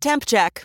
Temp check.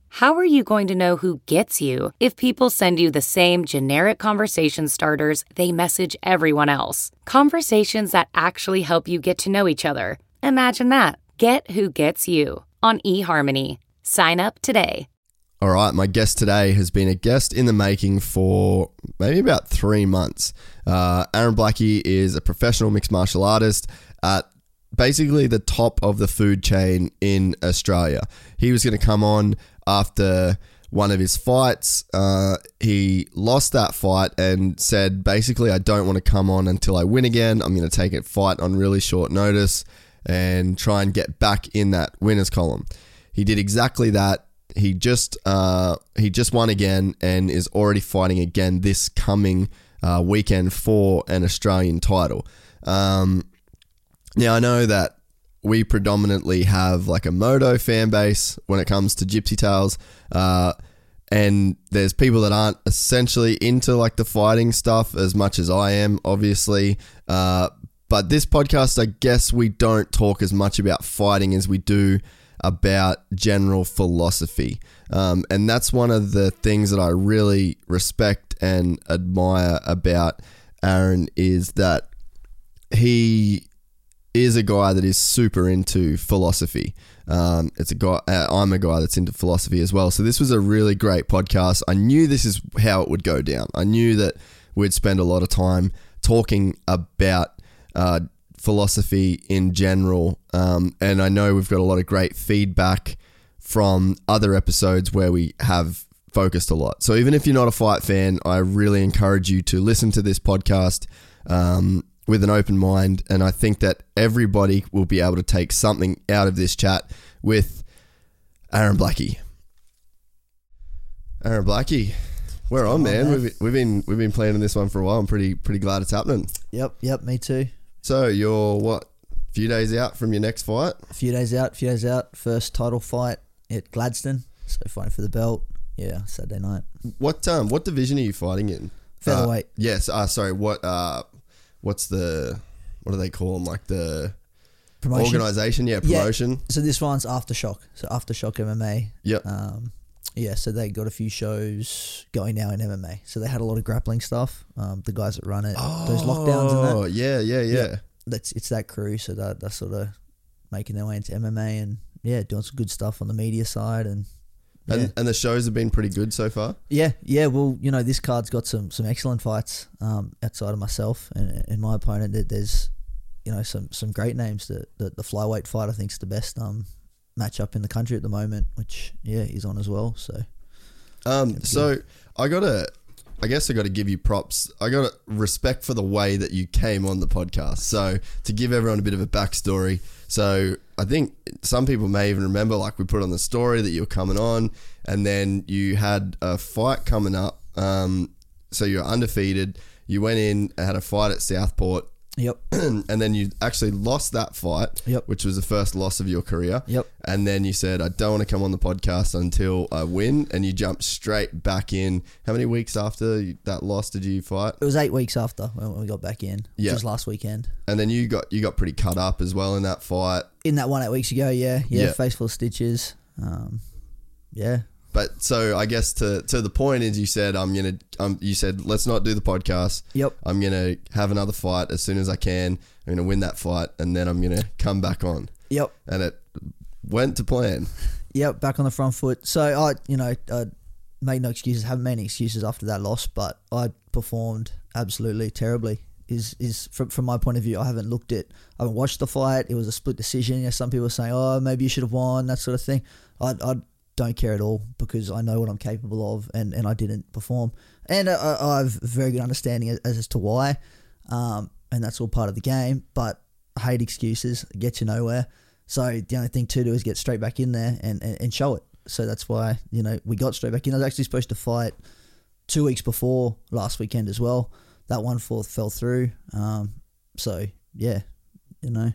How are you going to know who gets you if people send you the same generic conversation starters they message everyone else? Conversations that actually help you get to know each other. Imagine that. Get who gets you on eHarmony. Sign up today. All right, my guest today has been a guest in the making for maybe about three months. Uh, Aaron Blackie is a professional mixed martial artist at basically the top of the food chain in Australia. He was going to come on after one of his fights. Uh, he lost that fight and said, basically, I don't want to come on until I win again. I'm going to take a fight on really short notice and try and get back in that winners column. He did exactly that. He just uh, he just won again and is already fighting again this coming uh, weekend for an Australian title. Um, now I know that we predominantly have like a moto fan base when it comes to Gypsy Tales. Uh, and there's people that aren't essentially into like the fighting stuff as much as I am, obviously. Uh, but this podcast, I guess we don't talk as much about fighting as we do about general philosophy. Um, and that's one of the things that I really respect and admire about Aaron is that he is a guy that is super into philosophy. Um, it's a guy. Uh, I'm a guy that's into philosophy as well. So this was a really great podcast. I knew this is how it would go down. I knew that we'd spend a lot of time talking about uh, philosophy in general, um, and I know we've got a lot of great feedback from other episodes where we have focused a lot. So even if you're not a fight fan, I really encourage you to listen to this podcast. Um, with an open mind. And I think that everybody will be able to take something out of this chat with Aaron Blackie. Aaron Blackie, we're on, man. man. We've, we've been we've been planning this one for a while. I'm pretty pretty glad it's happening. Yep, yep, me too. So you're what? A few days out from your next fight. A few days out, a few days out. First title fight at Gladstone. So fighting for the belt. Yeah, Saturday night. What um what division are you fighting in? Featherweight. Uh, yes. Uh, sorry. What uh what's the what do they call them? Like the Promotion. organization? Yeah, Yeah. promotion. So this one's Aftershock. So Aftershock MMA. Yep. Um, yeah, so they got a few shows going now in MMA. So they had a lot of grappling stuff. Um, the guys that run it, oh, those lockdowns and Oh, that. yeah, yeah, yeah. That's it's that crew. So that that's sort of making their way into MMA and yeah, doing some good stuff on the media side and yeah. And and the shows have been pretty good so far. Yeah, yeah. Well, you know, this card's got some some excellent fights um, outside of myself and, and my opponent. There- There's, you know, some some great names. That the, the flyweight fight I think is the best um, matchup in the country at the moment, which yeah, he's on as well. So Um, so I gotta, I guess I gotta give you props. I gotta respect for the way that you came on the podcast. So to give everyone a bit of a backstory. So I think some people may even remember, like we put on the story that you were coming on, and then you had a fight coming up. Um, so you're undefeated. You went in had a fight at Southport. Yep, and then you actually lost that fight, Yep. which was the first loss of your career. Yep. And then you said, I don't want to come on the podcast until I win. And you jumped straight back in. How many weeks after that loss did you fight? it was eight weeks after when we got back in, Yeah. was last weekend. And then you got you got pretty cut up as well in that fight. In that one eight weeks ago, yeah, yeah, Yeah. face full of stitches. Um, yeah, But so I guess to to the point is you said I'm gonna um you said let's not do the podcast. Yep. I'm gonna have another fight as soon as I can. I'm gonna win that fight and then I'm gonna come back on. yep, And it went to plan. yep. Back on the front foot. So I, you know, I made no excuses, haven't made any excuses after that loss, but I performed absolutely terribly. Is is from from my point of view, I haven't looked at, I haven't watched the fight. It was a split decision. You know, some people are saying, oh, maybe you should have won, that sort of thing. I, I don't care at all because I know what I'm capable of, and, and I didn't perform. And I, I have a very good understanding as, as to why, um, and that's all part of the game. But I hate excuses, get you nowhere. So the only thing to do is get straight back in there and, and, and show it. So that's why you know we got straight back in. I was actually supposed to fight two weeks before last weekend as well. That one fourth fell through. Um, so yeah, you know,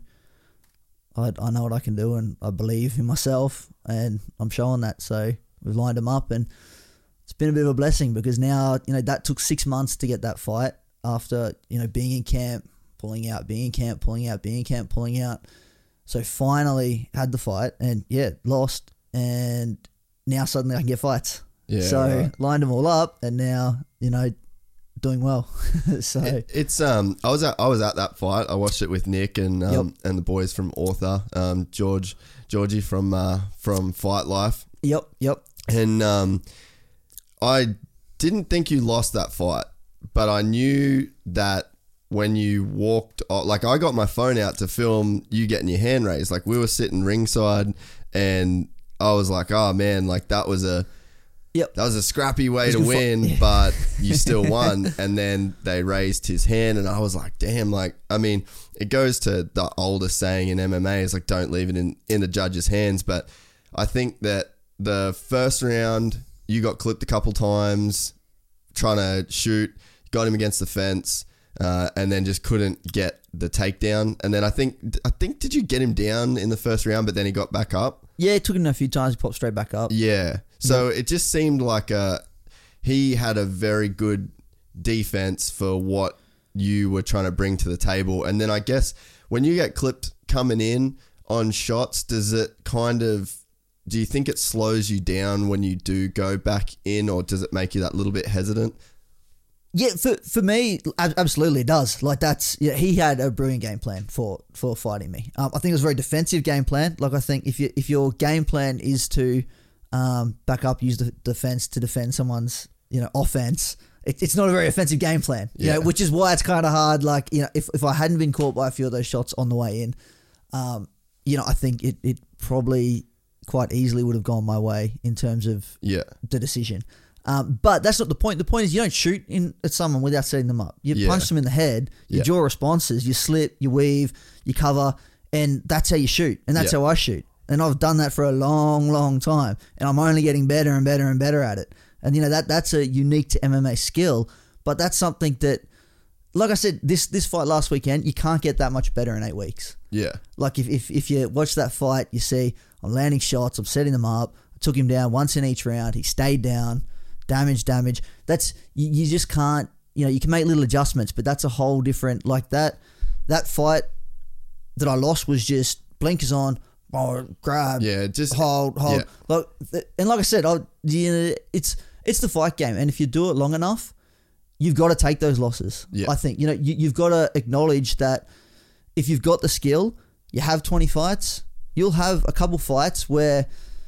I I know what I can do and I believe in myself and I'm showing that. So we've lined them up and it's been a bit of a blessing because now you know that took six months to get that fight after you know being in camp, pulling out, being in camp, pulling out, being in camp, pulling out. So finally had the fight and yeah, lost and now suddenly I can get fights. Yeah, so right. lined them all up and now you know doing well. so It- it's um I was at I was at that fight. I watched it with Nick and um, and the boys from Author, um George Georgie from uh, from Fight Life, yep, yep. and um I didn't think you lost that fight, but I knew that when you walked like I got my phone out to film you getting your hand raised. Like we were sitting ringside and I was like, "Oh man, like that was a Yep. that was a scrappy way to a good fight. win, Yeah. but you still won. And then they raised his hand, and I was like, damn, like, I mean, it goes to the oldest saying in MMA is like, don't leave it in, in the judge's hands. But I think that the first round, you got clipped a couple times trying to shoot, got him against the fence. Uh, and then just couldn't get the takedown, and then I think I think did you get him down in the first round, but then he got back up. Yeah, it took him a few times He popped straight back up. Yeah. So it just seemed like a he had a very good defense for what you were trying to bring to the table. And then I guess when you get clipped coming in on shots, does it kind of do you think it slows you down when you do go back in or does it make you that little bit hesitant? Yeah, for for me, absolutely it does. Like that's yeah, he had a brilliant game plan for for fighting me. Um, I think it was a very defensive game plan. Like I think if you if your game plan is to um, back up, use the defense to defend someone's you know offense, it, it's not a very offensive game plan. You Yeah. know, which is why it's kind of hard. Like you know, if if I hadn't been caught by a few of those shots on the way in, um, you know, I think it it probably quite easily would have gone my way in terms of Yeah. the decision. Um, but that's not the point. The point is you don't shoot in at someone without setting them up. You Yeah. punch them in the head, you Yeah. draw responses, you slip, you weave, you cover, and that's how you shoot. And that's Yeah. how I shoot. And I've done that for a long, long time. And I'm only getting better and better and better at it. And you know that that's a unique to MMA skill. But that's something that, like I said, this this fight last weekend, you can't get that much better in eight weeks. Yeah. Like if, if, if you watch that fight, you see I'm landing shots, I'm setting them up. I took him down once in each round. He stayed down. Damage, damage. That's you, you just can't. You know, you can make little adjustments, but that's a whole different. Like that, that fight that I lost was just blinkers on, oh, grab, Yeah, just- hold, hold. yeah. Like, and like I said, I, you know, it's it's the fight game, and if you do it long enough, you've got to take those losses. Yeah. I think you know you, you've got to acknowledge that if you've got the skill, you have 20 fights, you'll have a couple fights where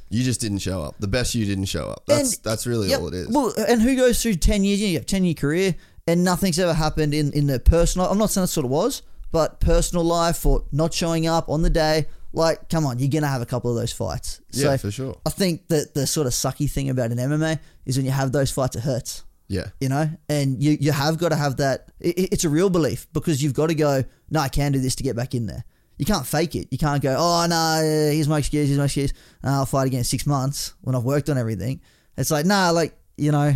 You just didn't show up. The best you didn't show up. That's And- that's really Yep. all it is. Well, and who goes through 10 years, you have 10 year career and nothing's ever happened in, in the personal, I'm not saying that's what it was, but personal life or not showing up on the day, like, come on, you're going to have a couple of those fights. Yeah, for sure. I think that the sort of sucky thing about an MMA is when you have those fights, it hurts yeah. you know and you you have got to have that it- it's a real belief because you've got to go no i can do this to get back in there you can't fake it you can't go oh no here's my excuse here's my excuse i'll fight again in six months when i've worked on everything it's like nah like you know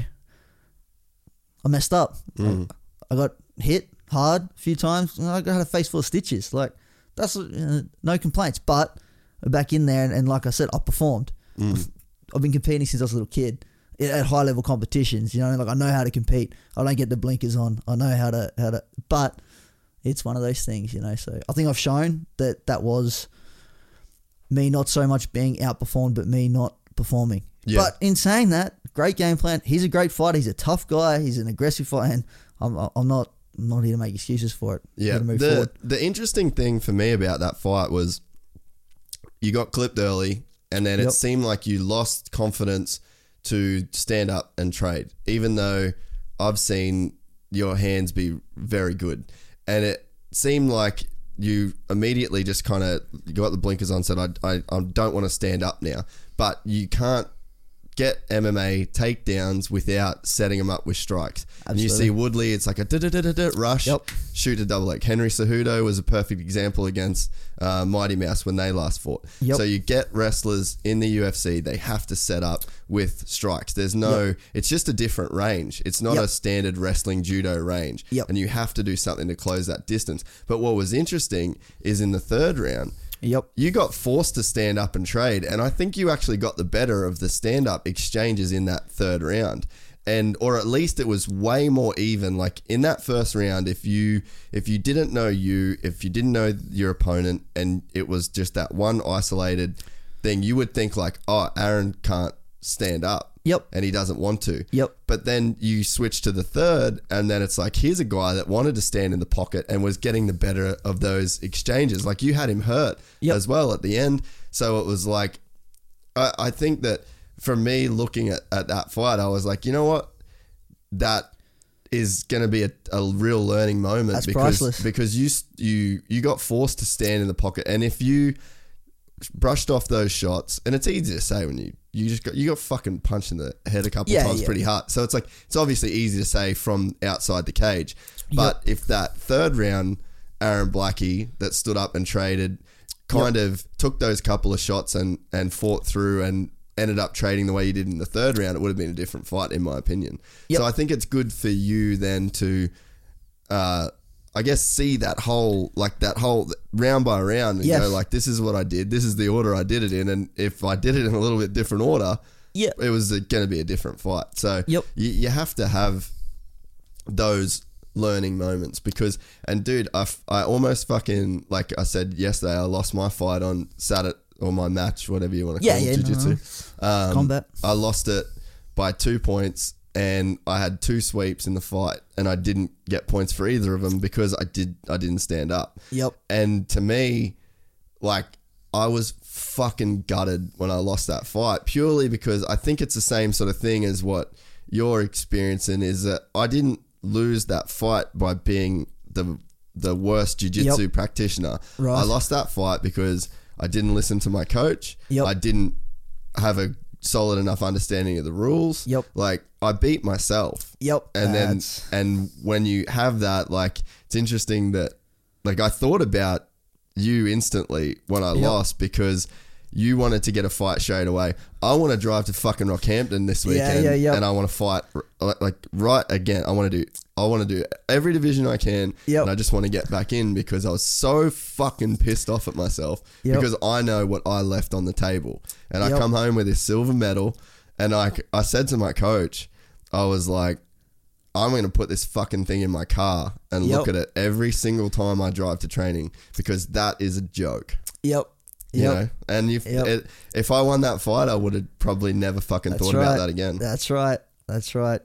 i messed up Mm. i got hit hard a few times and i had a face full of stitches like that's uh, no complaints but back in there and, and like i said i performed Mm. I've been competing since I was a little kid at high level competitions. You know, like I know how to compete. I don't get the blinkers on. I know how to how to. But it's one of those things, you know. So I think I've shown that that was me not so much being outperformed, but me not performing. Yeah. But in saying that, great game plan. He's a great fighter. He's a tough guy. He's an aggressive fighter. And I'm I'm not I'm not here to make excuses for it. Yeah. move The forward. the interesting thing for me about that fight was you got clipped early and then it seemed like you lost confidence to stand up and trade, even though I've seen your hands be very good. And it seemed like you immediately just kind of got the blinkers on, said, I, I, I don't want to stand up now. But you can't get MMA takedowns without setting them up with strikes. And you see Woodley, it's like a da da da da da rush, Yep. shoot a double leg. Henry Cejudo was a perfect example against uh, Mighty Mouse when they last fought. Yep. So you get wrestlers in the UFC, they have to set up with strikes. There's no, it's just a different range. It's not Yep. a standard wrestling judo range. Yep. And you have to do something to close that distance. But what was interesting is in the third round, Yep. you got forced to stand up and trade, and I think you actually got the better of the stand up exchanges in that third round. And or at least it was way more even. Like in that first round, if you if you didn't know you, if you didn't know your opponent, and it was just that one isolated thing, you would think like, oh, Aaron can't stand up. Yep. And he doesn't want to. Yep. But then you switch to the third, and then it's like, here's a guy that wanted to stand in the pocket and was getting the better of those exchanges. Like you had him hurt Yep. as well at the end. So it was like, I, I think that for me looking at, at that fight, I was like, you know what? That is going to be a, a real learning moment That's because priceless. because you you you got forced to stand in the pocket, and if you brushed off those shots, and it's easy to say when you you just got you got fucking punched in the head a couple Yeah, of times yeah. pretty hard. So it's like it's obviously easy to say from outside the cage, but if that third round Aaron Blackie that stood up and traded kind of took those couple of shots and and fought through and ended up trading the way you did in the third round, it would have been a different fight in my opinion. Yep. So I think it's good for you then to uh, I guess see that whole like that whole round by round and Yes. go like this is what I did, this is the order I did it in, and if I did it in a little bit different order, Yeah. it was going to be a different fight. So Yep. you, you have to have those learning moments because and dude I, f- I almost fucking like I said yesterday I lost my fight on Saturday or my match whatever you want to Yeah, call yeah, it no, jiu-jitsu um, Combat. I lost it by two points and I had two sweeps in the fight and I didn't get points for either of them because I did I didn't stand up Yep. and to me, like, I was fucking gutted when I lost that fight purely because I think it's the same sort of thing as what you're experiencing is that I didn't lose that fight by being the the worst jiu-jitsu Yep. practitioner. Right. I lost that fight because I didn't listen to my coach. Yep. I didn't have a solid enough understanding of the rules. Yep. Like I beat myself Yep. and That's- then and when you have that like it's interesting that like i thought about you instantly when i lost because you wanted to get a fight straight away i want to drive to fucking rockhampton this weekend yeah, yeah. and i want to fight like right again i want to do i want to do every division i can Yep. and i just want to get back in because i was so fucking pissed off at myself Yep. because i know what i left on the table and i come home with this silver medal and i i said to my coach i was like I'm going to put this fucking thing in my car and look at it every single time I drive to training because that is a joke. Yep. You Yep. know, and if Yep. it, if I won that fight, I would have probably never fucking That's thought right. about that again. That's right. That's right.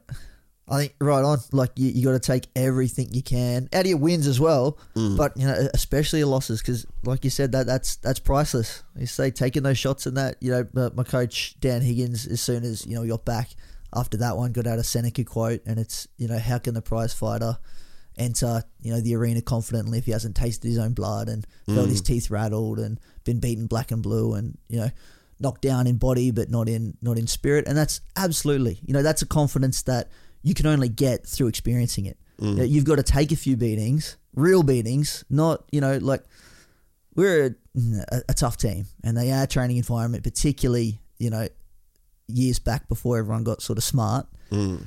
I think right on. Like you, you got to take everything you can out of your wins as well, Mm. but you know, especially your losses, because like you said, that that's that's priceless. You say taking those shots and that. You know, my coach Dan Higgins, as soon as you know got back after that one, got out a Seneca quote, and it's you know how can the prize fighter enter you know the arena confidently if he hasn't tasted his own blood and felt Mm. his teeth rattled and been beaten black and blue and you know knocked down in body but not in not in spirit and that's absolutely you know that's a confidence that you can only get through experiencing it know, you've got to take a few beatings real beatings not you know like we're a, a, tough team and they are training environment particularly you know years back before everyone got sort of smart Mm.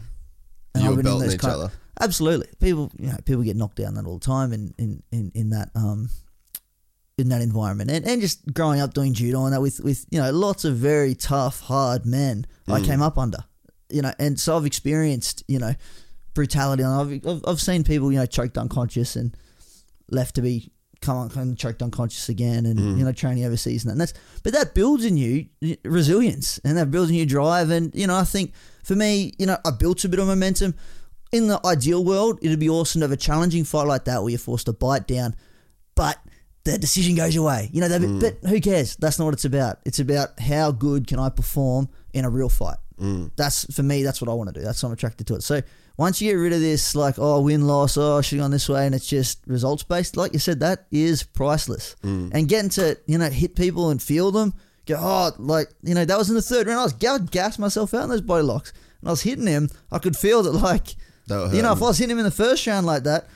and You were belting each other. Absolutely, people you know people get knocked down that all the time in in, in, in that um in that environment and, and just growing up doing judo and that with with you know lots of very tough hard men Mm. I came up under you know and so I've experienced you know brutality. And I've, I've I've seen people you know choked unconscious and left to be come on kind of choked unconscious again and Mm. you know training overseas and that. And that's but that builds in you resilience and that builds in you drive. And you know I think for me you know I built a bit of momentum. In the ideal world it'd be awesome to have a challenging fight like that where you're forced to bite down but the decision goes your way. You know that, but who cares? That's not what it's about. It's about how good can I perform in a real fight That's for me. That's what I want to do. That's why I'm attracted to it. So once you get rid of this, like oh win loss, oh I should have gone this way, and it's just results based. Like you said, that is priceless. And getting to you know hit people and feel them, go oh like you know that was in the third round. I was I would gas myself out in those body locks, and I was hitting him. I could feel that like you know if. I was hitting him in the first round like that.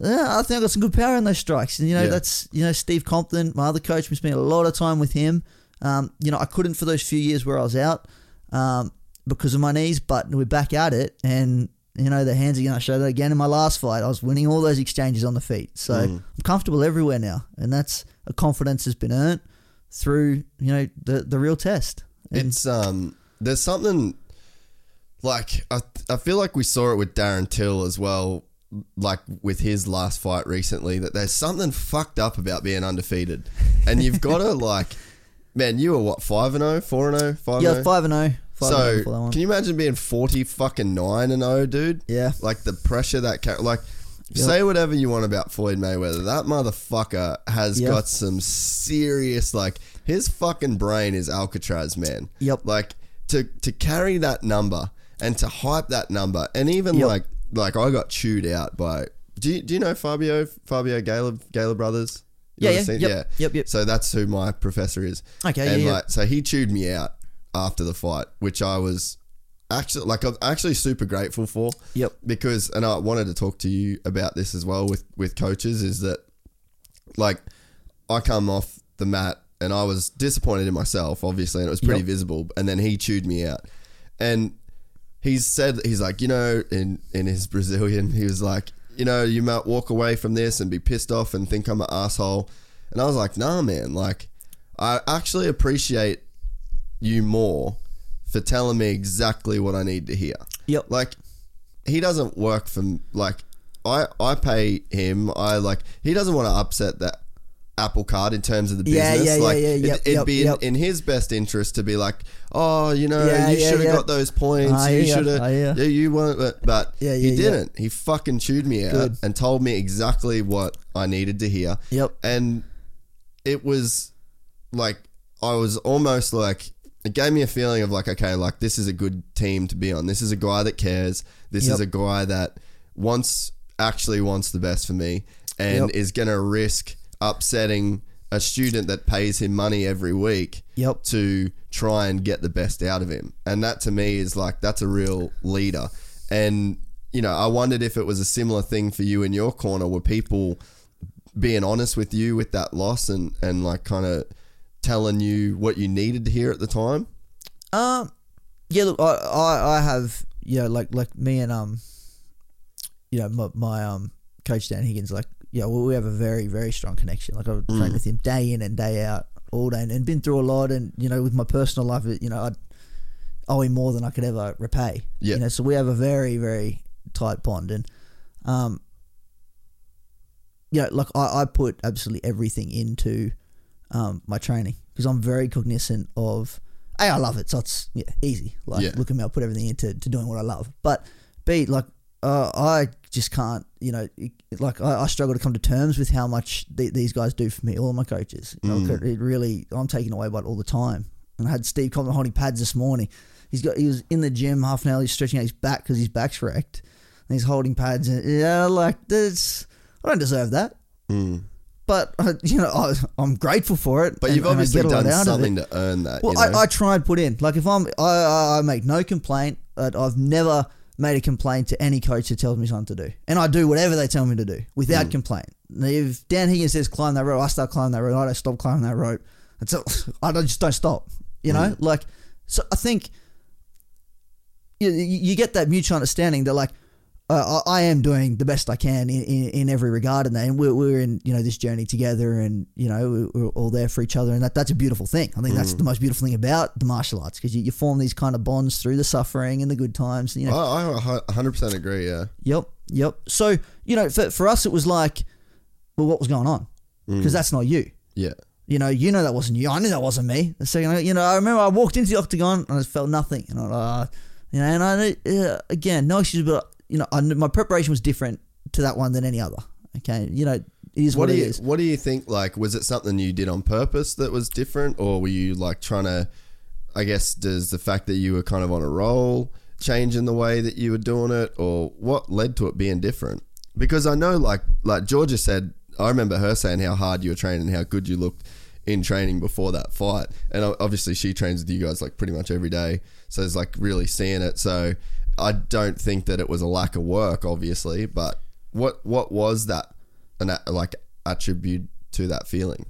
Yeah, I think I got some good power in those strikes. And, you know, Yeah. that's, you know, Steve Compton, my other coach, we spent a lot of time with him. Um, you know, I couldn't for those few years where I was out um, because of my knees, but we're back at it. And, you know, the hands again, I showed that again in my last fight. I was winning all those exchanges on the feet. So Mm. I'm comfortable everywhere now. And that's a confidence has been earned through, you know, the, the real test. And It's um, there's something like I I feel like we saw it with Darren Till as well, like with his last fight recently. That there's something fucked up about being undefeated, and you've got to like, man, you were what five and 0, 4 and 0, 5 and yeah, 0? 5 and 0. 5 and 0 So for that one. can you imagine being forty fucking nine and zero, dude? Yeah. Like the pressure that ca- like. Yep. Say whatever you want about Floyd Mayweather. That motherfucker has got some serious like his fucking brain is Alcatraz, man. Yep. Like to to carry that number and to hype that number, and even Yep. like like I got chewed out by. Do you, do you know Fabio Fabio Gala Gala brothers? You Yeah, yeah. seen- Yep, yep, yep. So that's who my professor is. Okay, and yeah, yeah. like so he chewed me out after the fight, which I was actually like I'm actually super grateful for. Yep. Because and I wanted to talk to you about this as well with with coaches is that like I come off the mat and I was disappointed in myself, obviously, and it was pretty Yep. visible. And then he chewed me out, and he's said he's like, you know, in in his Brazilian, he was like, you know, you might walk away from this and be pissed off and think I'm an asshole, and I was like, nah, man, like I actually appreciate you more for telling me exactly what I need to hear. Yep. Like he doesn't work for like I I pay him. I like he doesn't want to upset that apple cart in terms of the Yeah, business. yeah, yeah, like yeah, it, yep, it'd yep, be yep. in, in his best interest to be like, oh, you know, Yeah, you yeah, should have yeah. got those points. You should have. Yeah, you weren't. But, but Yeah, he yeah, yeah. didn't. He fucking chewed me out Good. and told me exactly what I needed to hear. Yep. And it was like I was almost like it gave me a feeling of like okay, like this is a good team to be on. This is a guy that cares. This is a guy that wants actually wants the best for me and Yep. is going to risk upsetting a student that pays him money every week Yep. to try and get the best out of him. And that to me is like that's a real leader. And you know, I wondered if it was a similar thing for you in your corner were people being honest with you with that loss and and like kind of telling you what you needed to hear at the time. Um, yeah. Look, I, I, I have you know like like me and um, you know my, my um coach Dan Higgins like yeah well, we have a very very strong connection. Like I've trained with him day in and day out all day and, and been through a lot. And you know with my personal life, you know I owe him more than I could ever repay. Yeah. You know, so we have a very very tight bond and um. Yeah, like I, I put absolutely everything into um, my training because I'm very cognizant of a I love it, so it's yeah, easy. Like Yeah. look at me, I put everything into to doing what I love. But b like uh, I just can't, you know, like I, I struggle to come to terms with how much the, these guys do for me. All my coaches, know, it really I'm taken away by it all the time. And I had Steve Compton holding pads this morning. He's got he was in the gym half an hour. He's stretching out his back because his back's wrecked. And he's holding pads, and yeah, like this. I don't deserve that. But uh, you know, I, I'm grateful for it. But and- you've obviously get a lot done something to earn that. Well, you know? I, I try and put in. Like if I'm, I, I, I make no complaint. But I've never made a complaint to any coach that tells me something to do, and I do whatever they tell me to do without Mm. complaint. If Dan Higgins says climb that rope, I start climbing that rope. I don't stop climbing that rope. A, I don't, just don't stop. You know, Mm. like so. I think you, you you get that mutual understanding that like. Uh, I I am doing the best I can in, in, in every regard that, and we're, we're in you know this journey together, and you know we're, all there for each other, and that that's a beautiful thing. I think that's Mm. the most beautiful thing about the martial arts because you, you form these kind of bonds through the suffering and the good times. You know, I, I 100% agree, yeah. Yep, yep. So you know, for, for us, it was like, well, what was going on? Mm. Because that's not you. Yeah. You know, you know that wasn't you. I knew that wasn't me. The second, you know, I remember I walked into the octagon and I felt nothing, and I, uh, you know, and I uh, again, no issues, but you know, I, my preparation was different to that one than any other. Okay, you know, it is what, What do it you is. What do you think? Like, was it something you did on purpose that was different, or were you like trying to I guess does the fact that you were kind of on a roll change in the way that you were doing it, or what led to it being different? Because I know, like like Georgia said, I remember her saying how hard you were training and how good you looked in training before that fight, and obviously she trains with you guys like pretty much every day, so it's like really seeing it. So I don't think that it was a lack of work, obviously, but what what was that an like attribute to that feeling?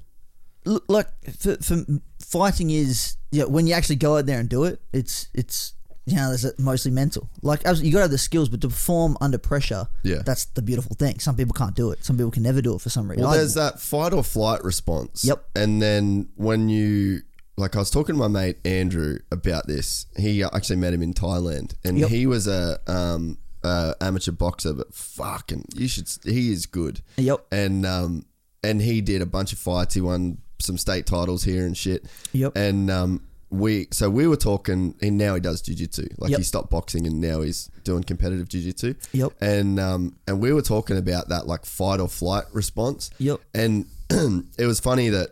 Look, like for, for fighting is yeah when you actually go out there and do it it's it's you know there's mostly mental like you got to have the skills but to perform under pressure Yeah. that's the beautiful thing some people can't do it some people can never do it for some reason Well, there's that fight or flight response. Yep. And then when you, like, I was talking to my mate Andrew about this. He actually met him in Thailand, and Yep. he was a um, uh, amateur boxer, but fucking, you should. He is good. Yep. And um, and he did a bunch of fights. He won some state titles here and shit. Yep. And um, we so we were talking, and now he does jujitsu. Like Yep. he stopped boxing, and now he's doing competitive jujitsu. Yep. And um, and we were talking about that like fight or flight response. Yep. And it was funny that,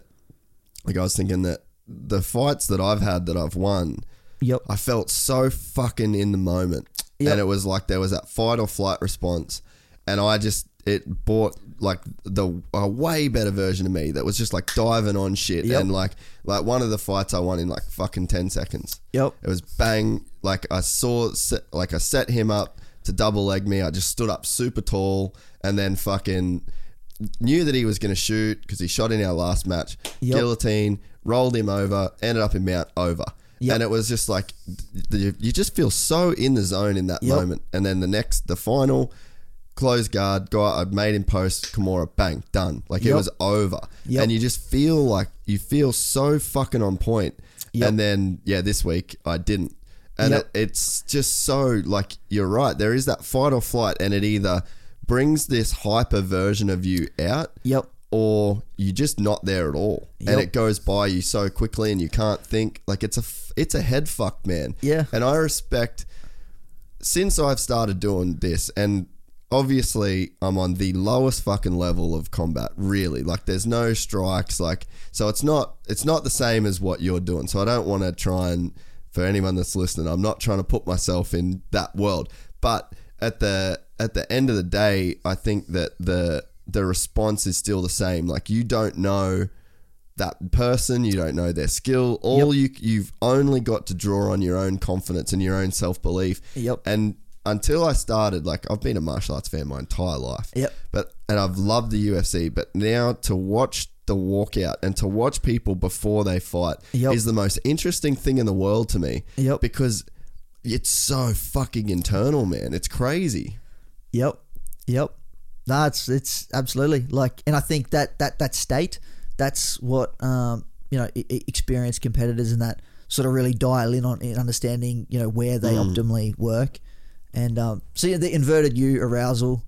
like, I was thinking that the fights that I've had that I've won, Yep. I felt so fucking in the moment. Yep. And it was like there was that fight or flight response. And I just, it brought like the a way better version of me that was just like diving on shit. Yep. And like, like one of the fights I won in like fucking 10 seconds. Yep. It was bang. Like I saw, like I set him up to double leg me. I just stood up super tall and then fucking knew that he was going to shoot because he shot in our last match. Yep. Guillotine, rolled him over, ended up in mount over. Yep. And it was just like you just feel so in the zone in that Yep. moment. And then the next, the final, close guard, guy, I made him post, Kimura, bang, done. Like it was over. Yep. And you just feel like you feel so fucking on point. Yep. And then yeah, this week I didn't. And Yep. it, it's just so like you're right. There is that fight or flight, and it either brings this hyper version of you out, Yep. Or you're just not there at all, and it goes by you so quickly, and you can't think. Like it's a it's a head fuck, man. Yeah. And I respect since I've started doing this, and obviously I'm on the lowest fucking level of combat. Really, like there's no strikes, like so it's not it's not the same as what you're doing. So I don't want to try and for anyone that's listening, I'm not trying to put myself in that world, but at the at the end of the day, I think that the the response is still the same. Like you don't know that person, you don't know their skill. All you you've only got to draw on your own confidence and your own self belief. Yep. And until I started, like I've been a martial arts fan my entire life. Yep. But and I've loved the UFC, but now to watch the walkout and to watch people before they fight Yep. is the most interesting thing in the world to me. Yep. Because it's so fucking internal, man. It's crazy. Yep. Yep. That's it's it's absolutely like, and I think that that that state, that's what um you know experienced competitors and that sort of really dial in on in understanding you know where they optimally work, and um so yeah, the inverted U arousal.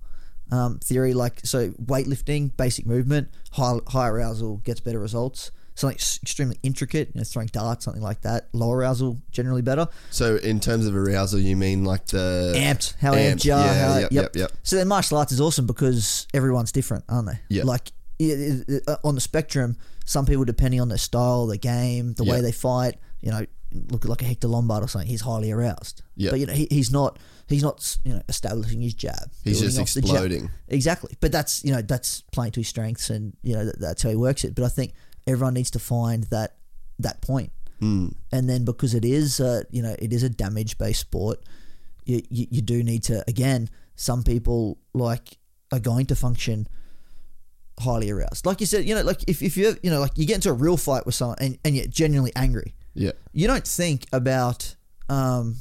Um, theory like so weightlifting basic movement high, high arousal gets better results something extremely intricate you know throwing darts something like that low arousal generally better So in terms of arousal, you mean like the amped, how Amped, amped you are. yeah, how, yep, yep, yep. So then martial arts is awesome because everyone's different, aren't they? Yeah. Like it- it- uh, on the spectrum, some people depending on their style, their game, the way they fight, you know, look like a Hector Lombard or something. He's highly aroused. Yeah. But you know, he, he's not. He's not. You know, establishing his jab. He's just off the jab. exploding. Exactly. But that's you know that's playing to his strengths, and you know that, that's how he works it. But I think everyone needs to find that that point. Hmm. And then because it is, uh, you know, it is a damage based sport, you, you, you do need to, again, some people like are going to function highly aroused. Like you said, you know, like if, if you, you know, like you get into a real fight with someone and, and you're genuinely angry, Yeah. you don't think about, um,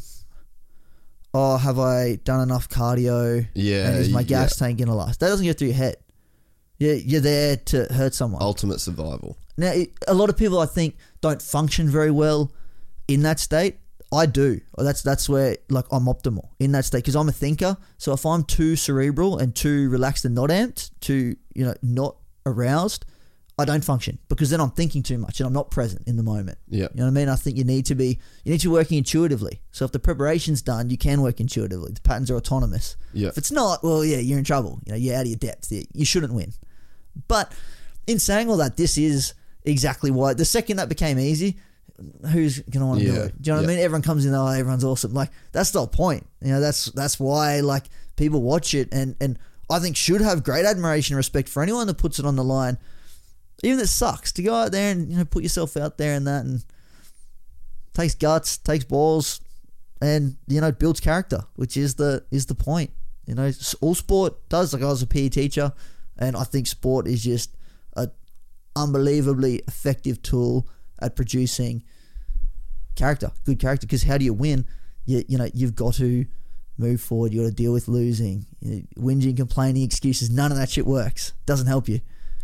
oh, have I done enough cardio? Yeah, And is my gas tank going to last? That doesn't get through your head. You're, you're there to hurt someone. Ultimate survival. Now, it, a lot of people I think don't function very well in that state. I do. Oh, that's that's where like I'm optimal in that state because I'm a thinker. So if I'm too cerebral and too relaxed and not amped, too you know not aroused, I don't function because then I'm thinking too much and I'm not present in the moment. Yeah. You know what I mean? I think you need to be you need to be working intuitively. So if the preparation's done, you can work intuitively. The patterns are autonomous. Yeah. If it's not, well, yeah, you're in trouble. You know, you're out of your depth. You- You shouldn't win. But in saying all that, this is exactly why the second that became easy, who's gonna want to do it? Do you know what yeah. I mean? Everyone comes in, oh, everyone's awesome. Like that's the whole point. You know, that's that's why like people watch it, and and I think should have great admiration and respect for anyone that puts it on the line, even that sucks to go out there and you know put yourself out there and that and takes guts, takes balls, and you know builds character, which is the is the point. You know, all sport does. Like I was a PE teacher, and I think sport is just a unbelievably effective tool at producing character, good character. Because how do you win? You you know you've got to move forward. You got to deal with losing, you know, whinging, complaining, excuses. None of that shit works. Doesn't help you.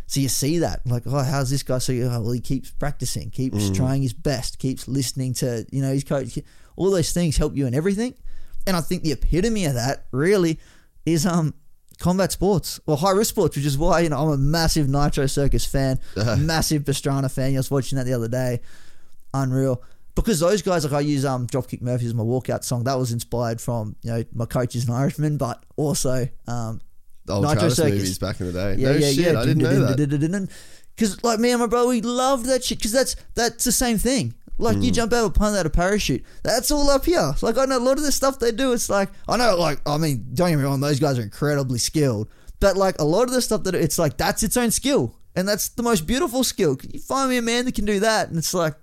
So you see that, like, oh, how's this guy? So you, oh, well, he keeps practicing, keeps trying his best, keeps listening to, you know, his coach. All those things help you in everything. And I think the epitome of that really is um combat sports or high risk sports, which is why you know I'm a massive Nitro Circus fan, massive Pastrana fan. I was watching that the other day, unreal. Because those guys, like I use um Dropkick Murphys as my walkout song. That was inspired from you know my coach is an Irishman, but also um The old Nitro Travis Circus. movies back in the day. yeah, no yeah, shit, yeah. I didn't know that. Because like me and my brother, we loved that shit. Because that's that's the same thing. Like you mm. jump out of a plane without a parachute. That's all up here. Like I know a lot of the stuff they do. It's like I know, like I mean, don't get me wrong, those guys are incredibly skilled. But like a lot of the stuff that it's like that's its own skill, and that's the most beautiful skill. Can you find me a man that can do that, and it's like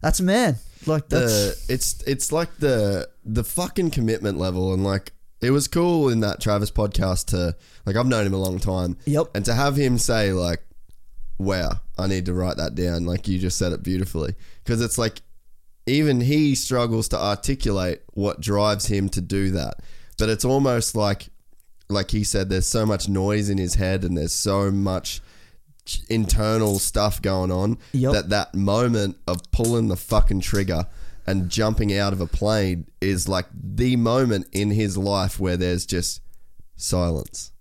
that's a man. Like that's the it's it's like the the fucking commitment level and like it was cool in that Travis podcast to like I've known him a long time. Yep. And to have him say like, "Wow, I need to write that down." Like you just said it beautifully because it's like even he struggles to articulate what drives him to do that. But it's almost like like he said there's so much noise in his head and there's so much internal stuff going on Yep. that that moment of pulling the fucking trigger and jumping out of a plane is like the moment in his life where there's just silence.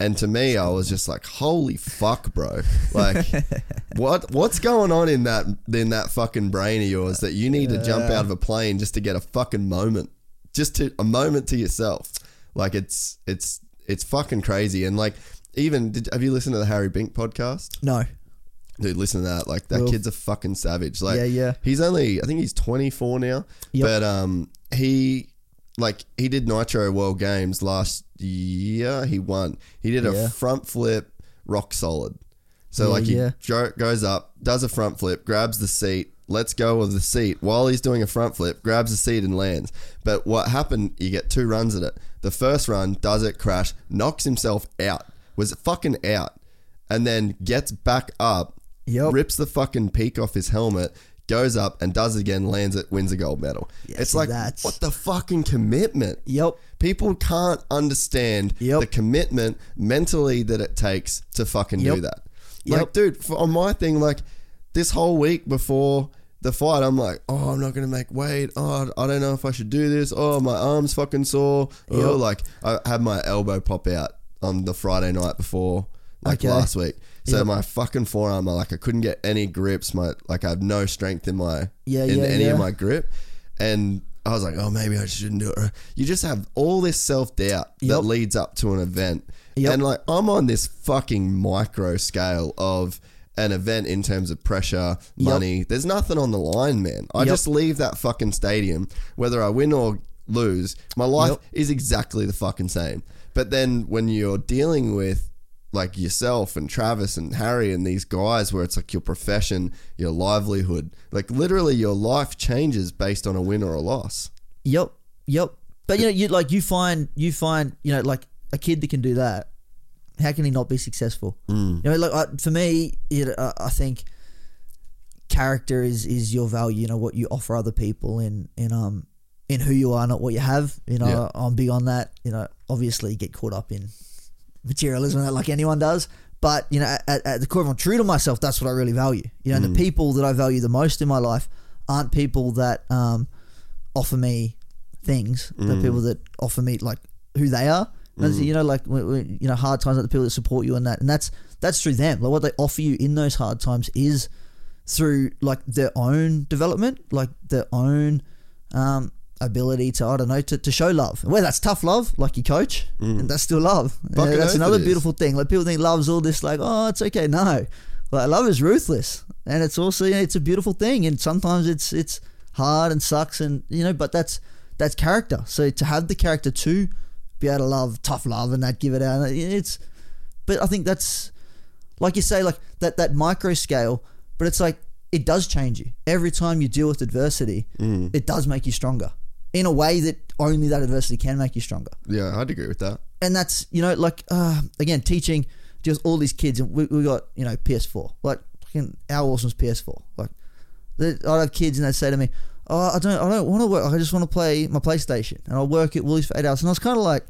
And to me, I was just like, "Holy fuck, bro! Like, what what's going on in that in that fucking brain of yours that you need to jump out of a plane just to get a fucking moment, just to a moment to yourself? Like, it's it's it's fucking crazy. And like, even did, have you listened to the Harry Bink podcast? no. Dude, listen to that. Like that Will. kid's a fucking savage. Like Yeah, yeah. He's only I think he's 24 now. Yep. But um he like he did Nitro World Games last year. He won. He did a Yeah. front flip rock solid. So Yeah, like he yeah. jo- goes up, does a front flip, grabs the seat, lets go of the seat while he's doing a front flip, grabs the seat and lands. But what happened, you get two runs at it. The first run does it crash, knocks himself out. Was fucking out. And then gets back up, Yep. rips the fucking peak off his helmet, goes up and does it again, lands it, wins a gold medal. Yeah, it's like that's- what the fucking commitment. Yep. People can't understand Yep. the commitment mentally that it takes to fucking do Yep. that. Yep. Like, dude, for, on my thing, like this whole week before the fight, I'm like, oh, I'm not gonna make weight. Oh, I don't know if I should do this. Oh, my arm's fucking sore. Oh, Yep. like I had my elbow pop out on the Friday night before, like Okay. last week. So Yep. my fucking forearm, like I couldn't get any grips. My like I have no strength in my Yeah, in yeah, any yeah. of my grip, and I was like, oh, maybe I shouldn't do it. You just have all this self doubt that leads up to an event, Yep. and like I'm on this fucking micro scale of an event in terms of pressure, money. There's nothing on the line, man. I Yep. just leave that fucking stadium, whether I win or lose. My life Yep. is exactly the fucking same. But then when you're dealing with like yourself and Travis and Harry and these guys where it's like your profession, your livelihood, like literally your life changes based on a win or a loss. Yep, yep. But you know, you like you find you find you know like a kid that can do that. How can he not be successful? Mm. You know, like I, for me, it, uh, I think character is is your value. You know what you offer other people in in um in who you are, not what you have. You know, Yeah. I'm big on that. You know, obviously get caught up in materialism like anyone does. But you know, at, at the core, if I'm true to myself, that's what I really value. You know, and the people that I value the most in my life aren't people that um, offer me things. The people that offer me like who they are. And You know, like you know, hard times, like the people that support you in that, and that's that's through them. Like what they offer you in those hard times is through like their own development, like their own um, ability to I don't know to, to show love. Whether that's tough love, like your coach, and that's still love. Yeah, that's another beautiful thing. Like people think love's all this like oh it's okay. No, Like love is ruthless, and it's also you know, it's a beautiful thing, and sometimes it's it's hard and sucks, and you know, but that's that's character. So to have the character to be able to love tough love and that give it out, it's. But I think that's like you say, like that that micro scale. But it's like it does change you every time you deal with adversity. It does make you stronger in a way that only that adversity can make you stronger. Yeah, I'd agree with that. and that's you know like uh, again teaching just all these kids and we, we got you know PS4 like fucking our awesome's PS4 like I'd have kids and they'd say to me oh I don't I don't want to work I just want to play my PlayStation and I'll work at Woolies for eight hours. And I was kind of like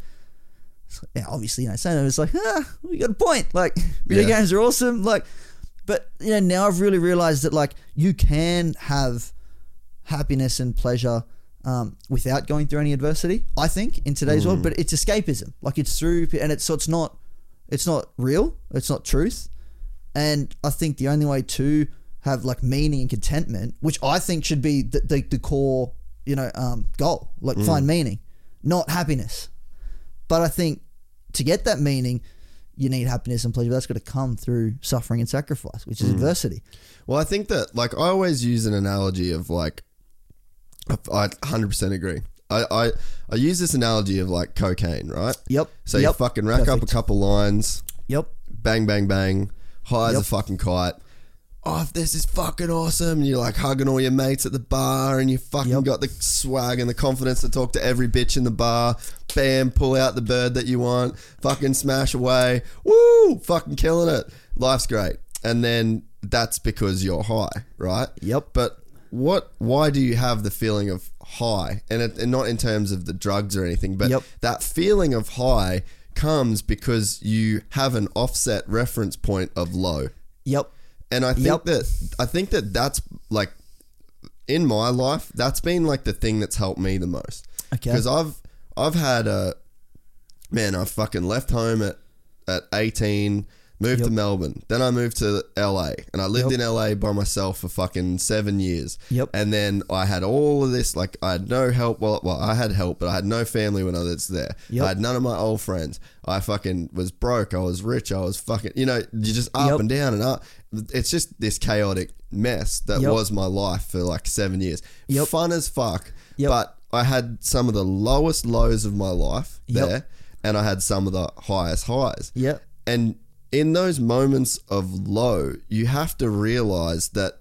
yeah obviously you know saying it was like ah you got a point. Like video Yeah. games are awesome. Like but you know now I've really realized that like you can have happiness and pleasure um, without going through any adversity. I think in today's world, but it's escapism. Like it's through, and it's so it's not, it's not real. It's not truth. And I think the only way to have like meaning and contentment, which I think should be the the, the core, you know, um, goal, like find meaning, not happiness. But I think to get that meaning, you need happiness and pleasure. That's got to come through suffering and sacrifice, which is adversity. Well, I think that like I always use an analogy of like I 100% agree. I, I I use this analogy of like cocaine, right? Yep. So you fucking rack up a couple lines, Yep. bang bang bang, high as a fucking kite. Oh, this is fucking awesome. And you're like hugging all your mates at the bar and you fucking Yep. got the swag and the confidence to talk to every bitch in the bar. Bam, pull out the bird that you want. Fucking smash away. Woo! Fucking killing it. Life's great. And then that's because you're high, right? Yep. But what? Why do you have the feeling of high? And, it, and not in terms of the drugs or anything, but Yep. that feeling of high comes because you have an offset reference point of low. Yep. And I think Yep. that I think that that's like in my life, that's been like the thing that's helped me the most. Okay. Because I've I've had a man, I fucking left home at at 18, moved to Melbourne. Then I moved to LA and I lived Yep. in LA by myself for fucking 7 years. Yep. And then I had all of this like I had no help well, well I had help, but I had no family when I was there. Yep. I had none of my old friends. I fucking was broke. I was rich. I was fucking, you know, you just up Yep. and down and up. It's just this chaotic mess that Yep. was my life for like seven years. Yep. Fun as fuck. Yep. But I had some of the lowest lows of my life Yep. there, and I had some of the highest highs. Yep. And in those moments of low, you have to realize that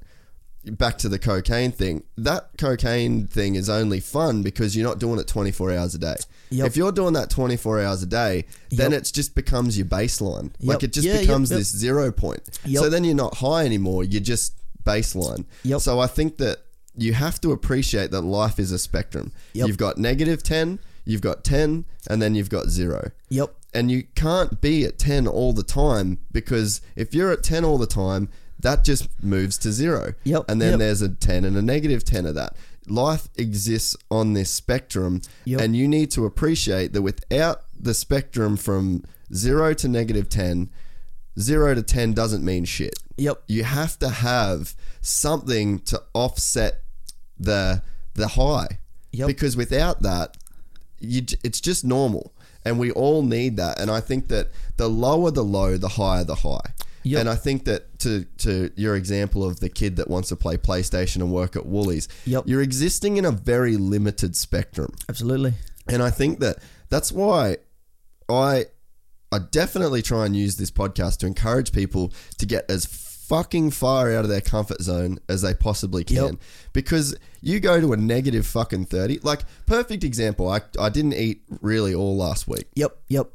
back to the cocaine thing, that cocaine thing is only fun because you're not doing it 24 hours a day. Yep. If you're doing that 24 hours a day, then Yep. it just becomes your baseline. Like it just Yeah, yep, becomes yep. this zero point. Yep. So then you're not high anymore, you're just baseline. Yep. So I think that you have to appreciate that life is a spectrum. Yep. You've got negative 10, you've got 10, and then you've got zero Yep. And you can't be at 10 all the time because if you're at 10 all the time that just moves to zero Yep, and then yep. there's a 10 and a negative 10 of that life exists on this spectrum Yep. and you need to appreciate that without the spectrum from 0 to negative 10 0 to 10 doesn't mean shit Yep. you have to have something to offset the the high Yep. because without that you, it's just normal and we all need that and i think that the lower the low the higher the high Yep. and i think that to to your example of the kid that wants to play playstation and work at woolies Yep. you're existing in a very limited spectrum Absolutely. and I think that that's why I I definitely try and use this podcast to encourage people to get as fucking far out of their comfort zone as they possibly can. Yep. Because you go to a negative fucking 30. Like, perfect example, I, I didn't eat really all last week. Yep. Yep.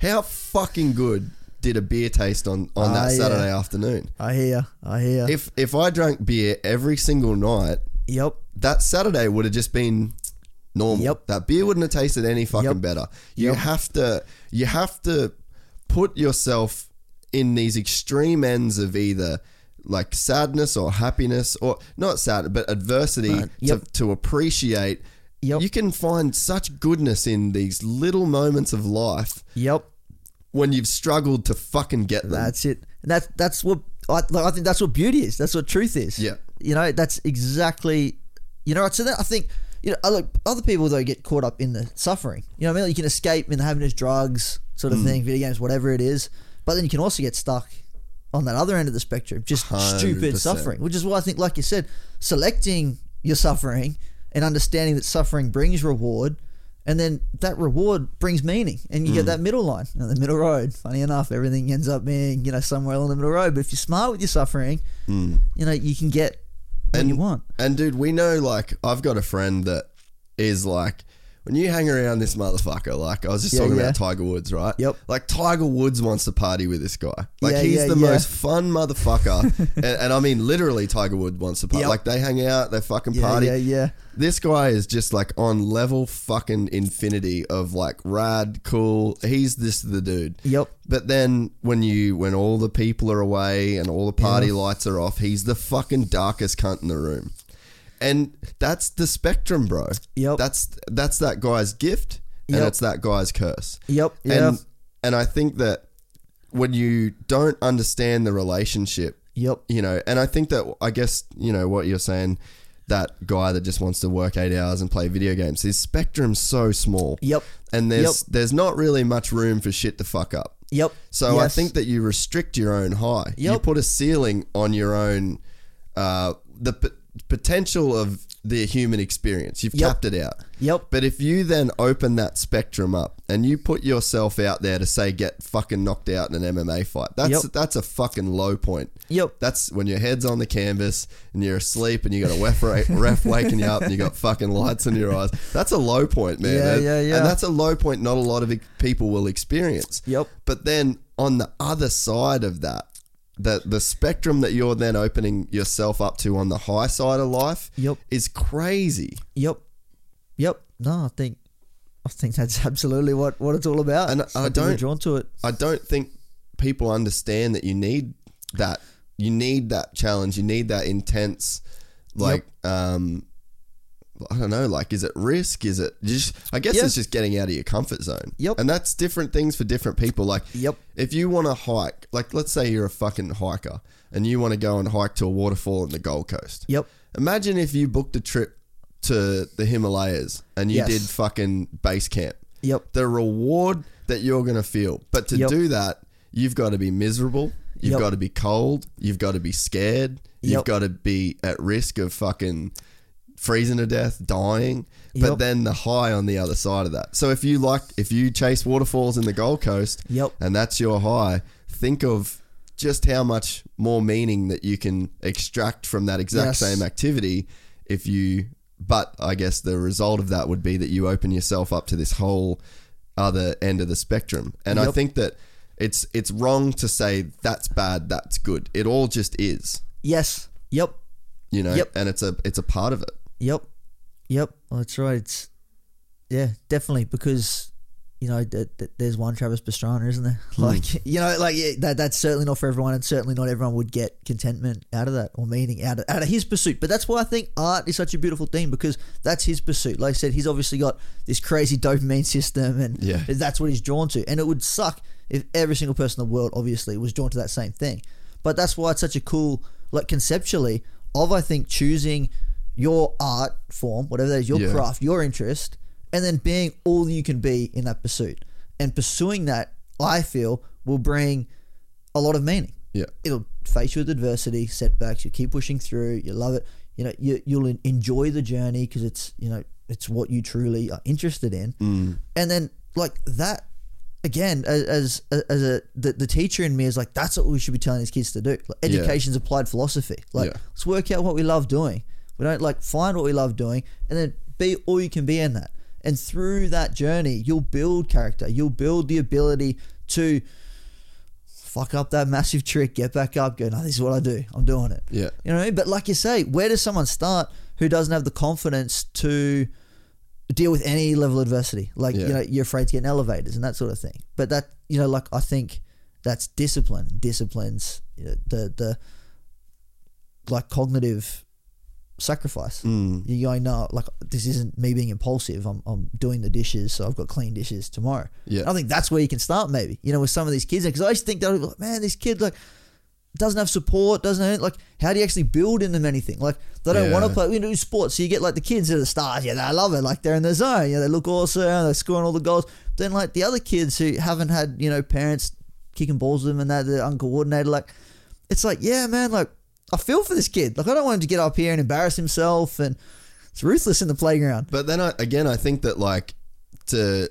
How fucking good did a beer taste on, on Ah, that yeah. Saturday afternoon? I hear. I hear. If if I drank beer every single night, yep. that Saturday would have just been normal. Yep. That beer wouldn't have tasted any fucking Yep. better. You Yep. have to you have to put yourself in these extreme ends of either like sadness or happiness or not sad but adversity Right. Yep. to, to appreciate Yep. you can find such goodness in these little moments of life Yep. when you've struggled to fucking get them That's it. And that's that's what I, like, I think that's what beauty is. That's what truth is. Yeah. You know, that's exactly. You know, so that I think you know, other other people though get caught up in the suffering. You know, what I mean, like you can escape in having those drugs, sort of Mm. thing, video games, whatever it is. But then you can also get stuck on that other end of the spectrum, just stupid 100%. suffering. Which is why I think, like you said, selecting your suffering and understanding that suffering brings reward, and then that reward brings meaning, and you get Mm. that middle line, you know, the middle road. Funny enough, everything ends up being you know somewhere along the middle road. But if you're smart with your suffering, you know you can get what you want. And dude, we know like I've got a friend that is like when you hang around this motherfucker, like I was just Yeah, talking yeah. about Tiger Woods, right? Yep. Like Tiger Woods wants to party with this guy. Like Yeah, he's yeah, the yeah. most fun motherfucker. and, and I mean literally Tiger Woods wants to party. Yep. Like they hang out, they fucking Yeah, party. yeah, yeah. This guy is just like on level fucking infinity of like rad, cool. He's this the dude. Yep. But then when you when all the people are away and all the party lights are off, he's the fucking darkest cunt in the room. And that's the spectrum, bro. Yep. That's that's that guy's gift and Yep. it's that guy's curse. Yep. Yeah. And and I think that when you don't understand the relationship, Yep. you know, and I think that I guess, you know, what you're saying, that guy that just wants to work eight hours and play video games, his spectrum's so small. Yep. And there's Yep. there's not really much room for shit to fuck up. Yep. So I think that you restrict your own high. Yep. You put a ceiling on your own, uh, the potential of the human experience. You've Yep. capped it out. Yep. But if you then open that spectrum up and you put yourself out there to say get fucking knocked out in an MMA fight, that's Yep. that's a fucking low point. Yep. That's when your head's on the canvas and you're asleep and you got a ref, ref waking you up and you got fucking lights in your eyes. That's a low point, man. Yeah, And- yeah, yeah. And that's a low point not a lot of people will experience. Yep. But then on the other side of that, the the spectrum that you're then opening yourself up to on the high side of life Yep. is crazy. Yep. Yep. No, I think I think that's absolutely what, what it's all about. And I are don't- drawn to it. I don't think people understand that you need that. You need that challenge. You need that intense, like, um, I don't know, like, is it risk? Is it just, I guess Yeah. it's just getting out of your comfort zone. Yep. And that's different things for different people. Like, Yep. if you want to hike, like, let's say you're a fucking hiker and you want to go and hike to a waterfall in the Gold Coast. Yep. Imagine if you booked a trip to the Himalayas and you Yes. did fucking base camp Yep. the reward that you're going to feel. But to Yep. do that, you've got to be miserable. You've Yep. got to be cold. You've got to be scared. You've Yep. got to be at risk of fucking freezing to death, dying. But Yep. then the high on the other side of that. So if you like, if you chase waterfalls in the Gold Coast, Yep. and that's your high, think of just how much more meaning that you can extract from that exact Yes. same activity if you but I guess the result of that would be that you open yourself up to this whole other end of the spectrum. And I think that it's it's wrong to say that's bad, that's good. It all just is, Yes. Yep. you know, Yep. and it's a it's a part of it. Yep. Yep. That's right. It's yeah, definitely because you know th- th- there's one Travis Pastrana, isn't there? Like hmm. you know, like yeah, that that's certainly not for everyone, and certainly not everyone would get contentment out of that or meaning out of out of his pursuit. But that's why I think art is such a beautiful thing because that's his pursuit. Like I said, he's obviously got this crazy dopamine system, and Yeah. that's what he's drawn to. And it would suck if every single person in the world obviously was drawn to that same thing. But that's why it's such a cool, like conceptually, of I think choosing your art form, whatever that is, your Yeah. craft, your interest, and then being all you can be in that pursuit. And pursuing that, I feel, will bring a lot of meaning. Yeah. It'll face you with adversity, setbacks. You keep pushing through. You love it. You know, you, you'll enjoy the journey because it's you know it's what you truly are interested in. Mm. And then like that again, as as, a the, the teacher in me is like that's what we should be telling these kids to do. Like, education's applied philosophy. Like Yeah. let's work out what we love doing. We don't like find what we love doing and then be all you can be in that. And through that journey, you'll build character. You'll build the ability to fuck up that massive trick, get back up, go, no, this is what I do. I'm doing it. Yeah. You know what I mean? But like you say, where does someone start who doesn't have the confidence to deal with any level of adversity? Like, Yeah. you know, you're afraid to get in elevators and that sort of thing. But that, you know, like I think that's discipline. Disciplines you know, the the like cognitive sacrifice. Mm. You're going, no, like this isn't me being impulsive. I'm, I'm doing the dishes, so I've got clean dishes tomorrow. Yeah. I think that's where you can start, maybe. You know, with some of these kids, because I just think they'll like, man, this kid like doesn't have support, doesn't have like how do you actually build in them anything? Like they don't want to play. We do sports, so you get like the kids that are the stars. Yeah, they love it. Like they're in their zone. Yeah, they look awesome. They're scoring all the goals. But then like the other kids who haven't had you know parents kicking balls with them and that they're uncoordinated, like it's like, yeah, man, like I feel for this kid. Like I don't want him to get up here and embarrass himself, and it's ruthless in the playground. But then I, again, I think that like to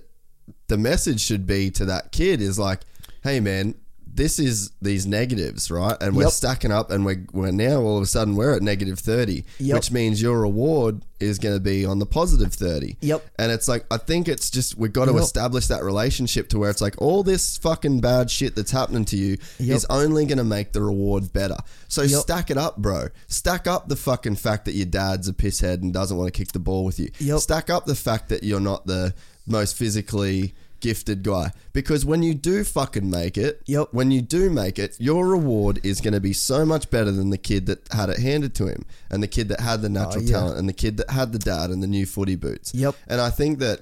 the message should be to that kid is like, hey man, this is these negatives, right? And we're Yep. stacking up, and we're, we're now all of a sudden we're at negative thirty, Yep. which means your reward is going to be on the positive thirty. Yep. And it's like I think it's just we've got to Yep. establish that relationship to where it's like all this fucking bad shit that's happening to you is only going to make the reward better. So stack it up, bro. Stack up the fucking fact that your dad's a pisshead and doesn't want to kick the ball with you. Stack up the fact that you're not the most physically gifted guy because when you do fucking make it, Yep. when you do make it, your reward is going to be so much better than the kid that had it handed to him and the kid that had the oh, natural Oh, yeah. talent and the kid that had the dad and the new footy boots. Yep. And I think that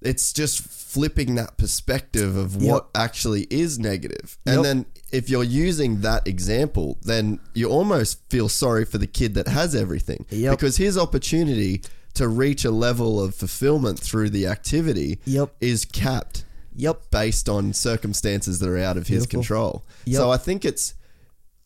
it's just flipping that perspective of what actually is negative. And Yep. then if you're using that example, then you almost feel sorry for the kid that has everything. Yep. Because his opportunity to reach a level of fulfillment through the activity Yep. is capped Yep. based on circumstances that are out of his control. Yep. So I think it's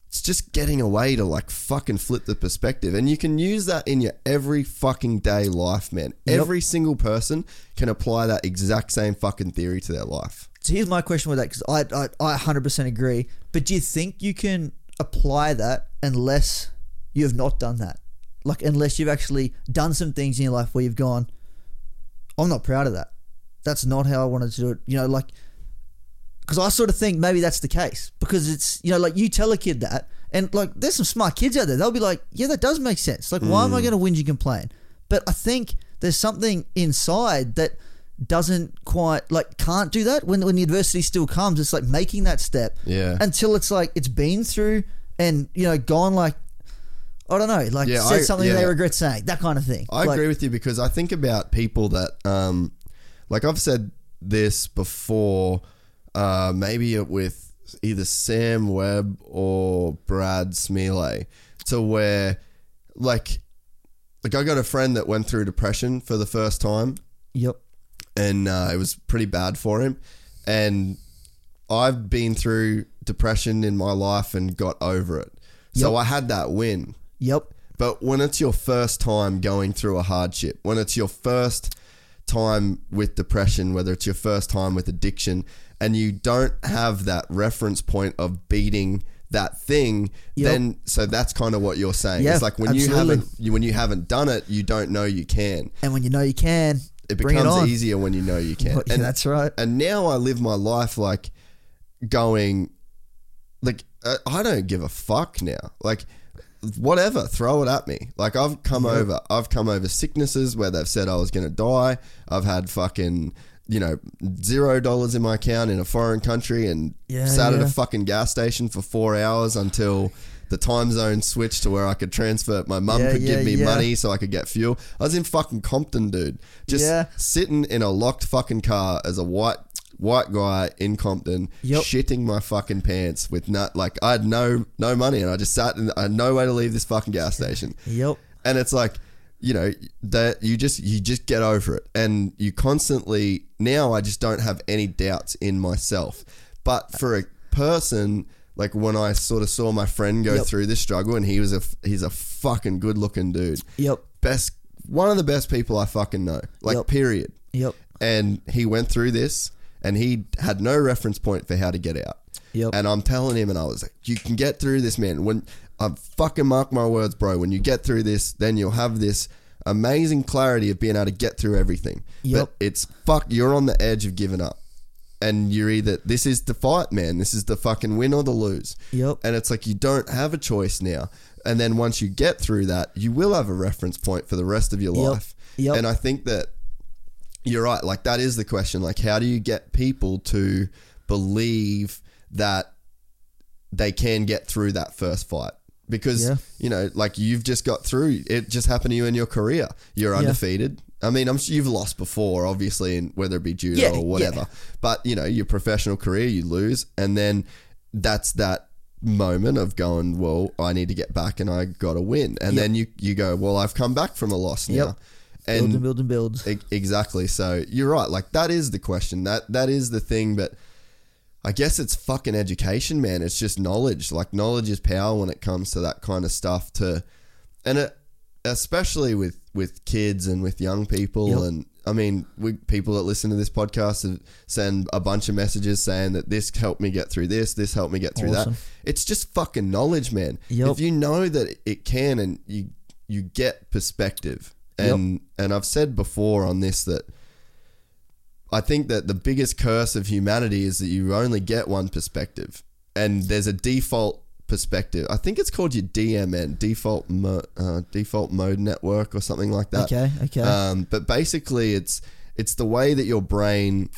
it's just getting a way to like fucking flip the perspective. And you can use that in your every fucking day life, man. Yep. Every single person can apply that exact same fucking theory to their life. So here's my question with that because I, I I 100% agree. But do you think you can apply that unless you have not done that? Like unless you've actually done some things in your life where you've gone, I'm not proud of that. That's not how I wanted to do it. You know, like because I sort of think maybe that's the case because it's you know like you tell a kid that and like there's some smart kids out there they'll be like yeah that does make sense like why am I mm. going to whinge and complain but I think there's something inside that doesn't quite like can't do that when when the adversity still comes it's like making that step Yeah. until it's like it's been through and you know gone like I don't know like Yeah, said I- something yeah. they regret saying that kind of thing I Like, agree with you because I think about people that, um, like I've said this before, uh, maybe it with either Sam Webb or Brad Smealey, to where, like, like I got a friend that went through depression for the first time, yep and uh, it was pretty bad for him, and I've been through depression in my life and got over it, so Yep. I had that win. Yep But when it's your first time going through a hardship, when it's your first time with depression, whether it's your first time with addiction, and you don't have that reference point of beating that thing, Yep. then so that's kind of what you're saying. Yeah, it's like when you haven't you, when you haven't done it, you don't know you can. and when you know you can It it becomes on easier when you know you can. Well, yeah, And- that's right and now I live my life like going, like uh, I don't give a fuck now. Like whatever, throw it at me. Like I've come over, I've come over sicknesses where they've said I was going to die. I've had fucking you know zero dollars in my account in a foreign country and Yeah, sat at a fucking gas station for four hours until. The time zone switched to where I could transfer. My mum Yeah, could yeah, give me yeah. money so I could get fuel. I was in fucking Compton, dude. Just Yeah. sitting in a locked fucking car as a white white guy in Compton, Yep. shitting my fucking pants with nut like I had no no money and I just sat and I had no way to leave this fucking gas station. yep And it's like, you know, that you just you just get over it. And you constantly now I just don't have any doubts in myself. But for a person like when I sort of saw my friend go Yep. through this struggle and he was a he's a fucking good looking dude. yep Best one of the best people I fucking know. Like Yep. period yep and he went through this and he had no reference point for how to get out. Yep. And I'm telling him, and I was like, you can get through this, man. When I fucking mark my words, bro, when you get through this, then you'll have this amazing clarity of being able to get through everything. Yep. But it's fuck, you're on the edge of giving up. And you're either, this is the fight, man. This is the fucking win or the lose. Yep. And it's like you don't have a choice now. And then once you get through that, you will have a reference point for the rest of your Yep. life. Yep. And I think that you're right. Like that is the question. Like, how do you get people to believe that they can get through that first fight? Because Yeah. you know, like you've just got through. It just happened to you in your career. You're undefeated. I mean, I'm sure you've lost before, obviously, in whether it be judo Yeah, or whatever. But you know, your professional career, you lose, and then that's that moment of going, well, I need to get back, and I got to win. And Yep. then you you go, well, I've come back from a loss now. Yep. And builds and builds and builds. E- Exactly. So you're right. Like that is the question. That that is the thing. But I guess it's fucking education, man. It's just knowledge. Like knowledge is power when it comes to that kind of stuff. To and it, especially with with kids and with young people Yep. and I mean, we people that listen to this podcast have- send a bunch of messages saying that this helped me get through this, this helped me get through Awesome. that. It's just fucking knowledge, man. Yep. If you know that it can and you you get perspective. And and I've said before on this that I think that the biggest curse of humanity is that you only get one perspective, and there's a default perspective. I think it's called your DMN, default mo- uh, default mode network, or something like that. Okay, okay. Um, but basically, it's it's the way that your brain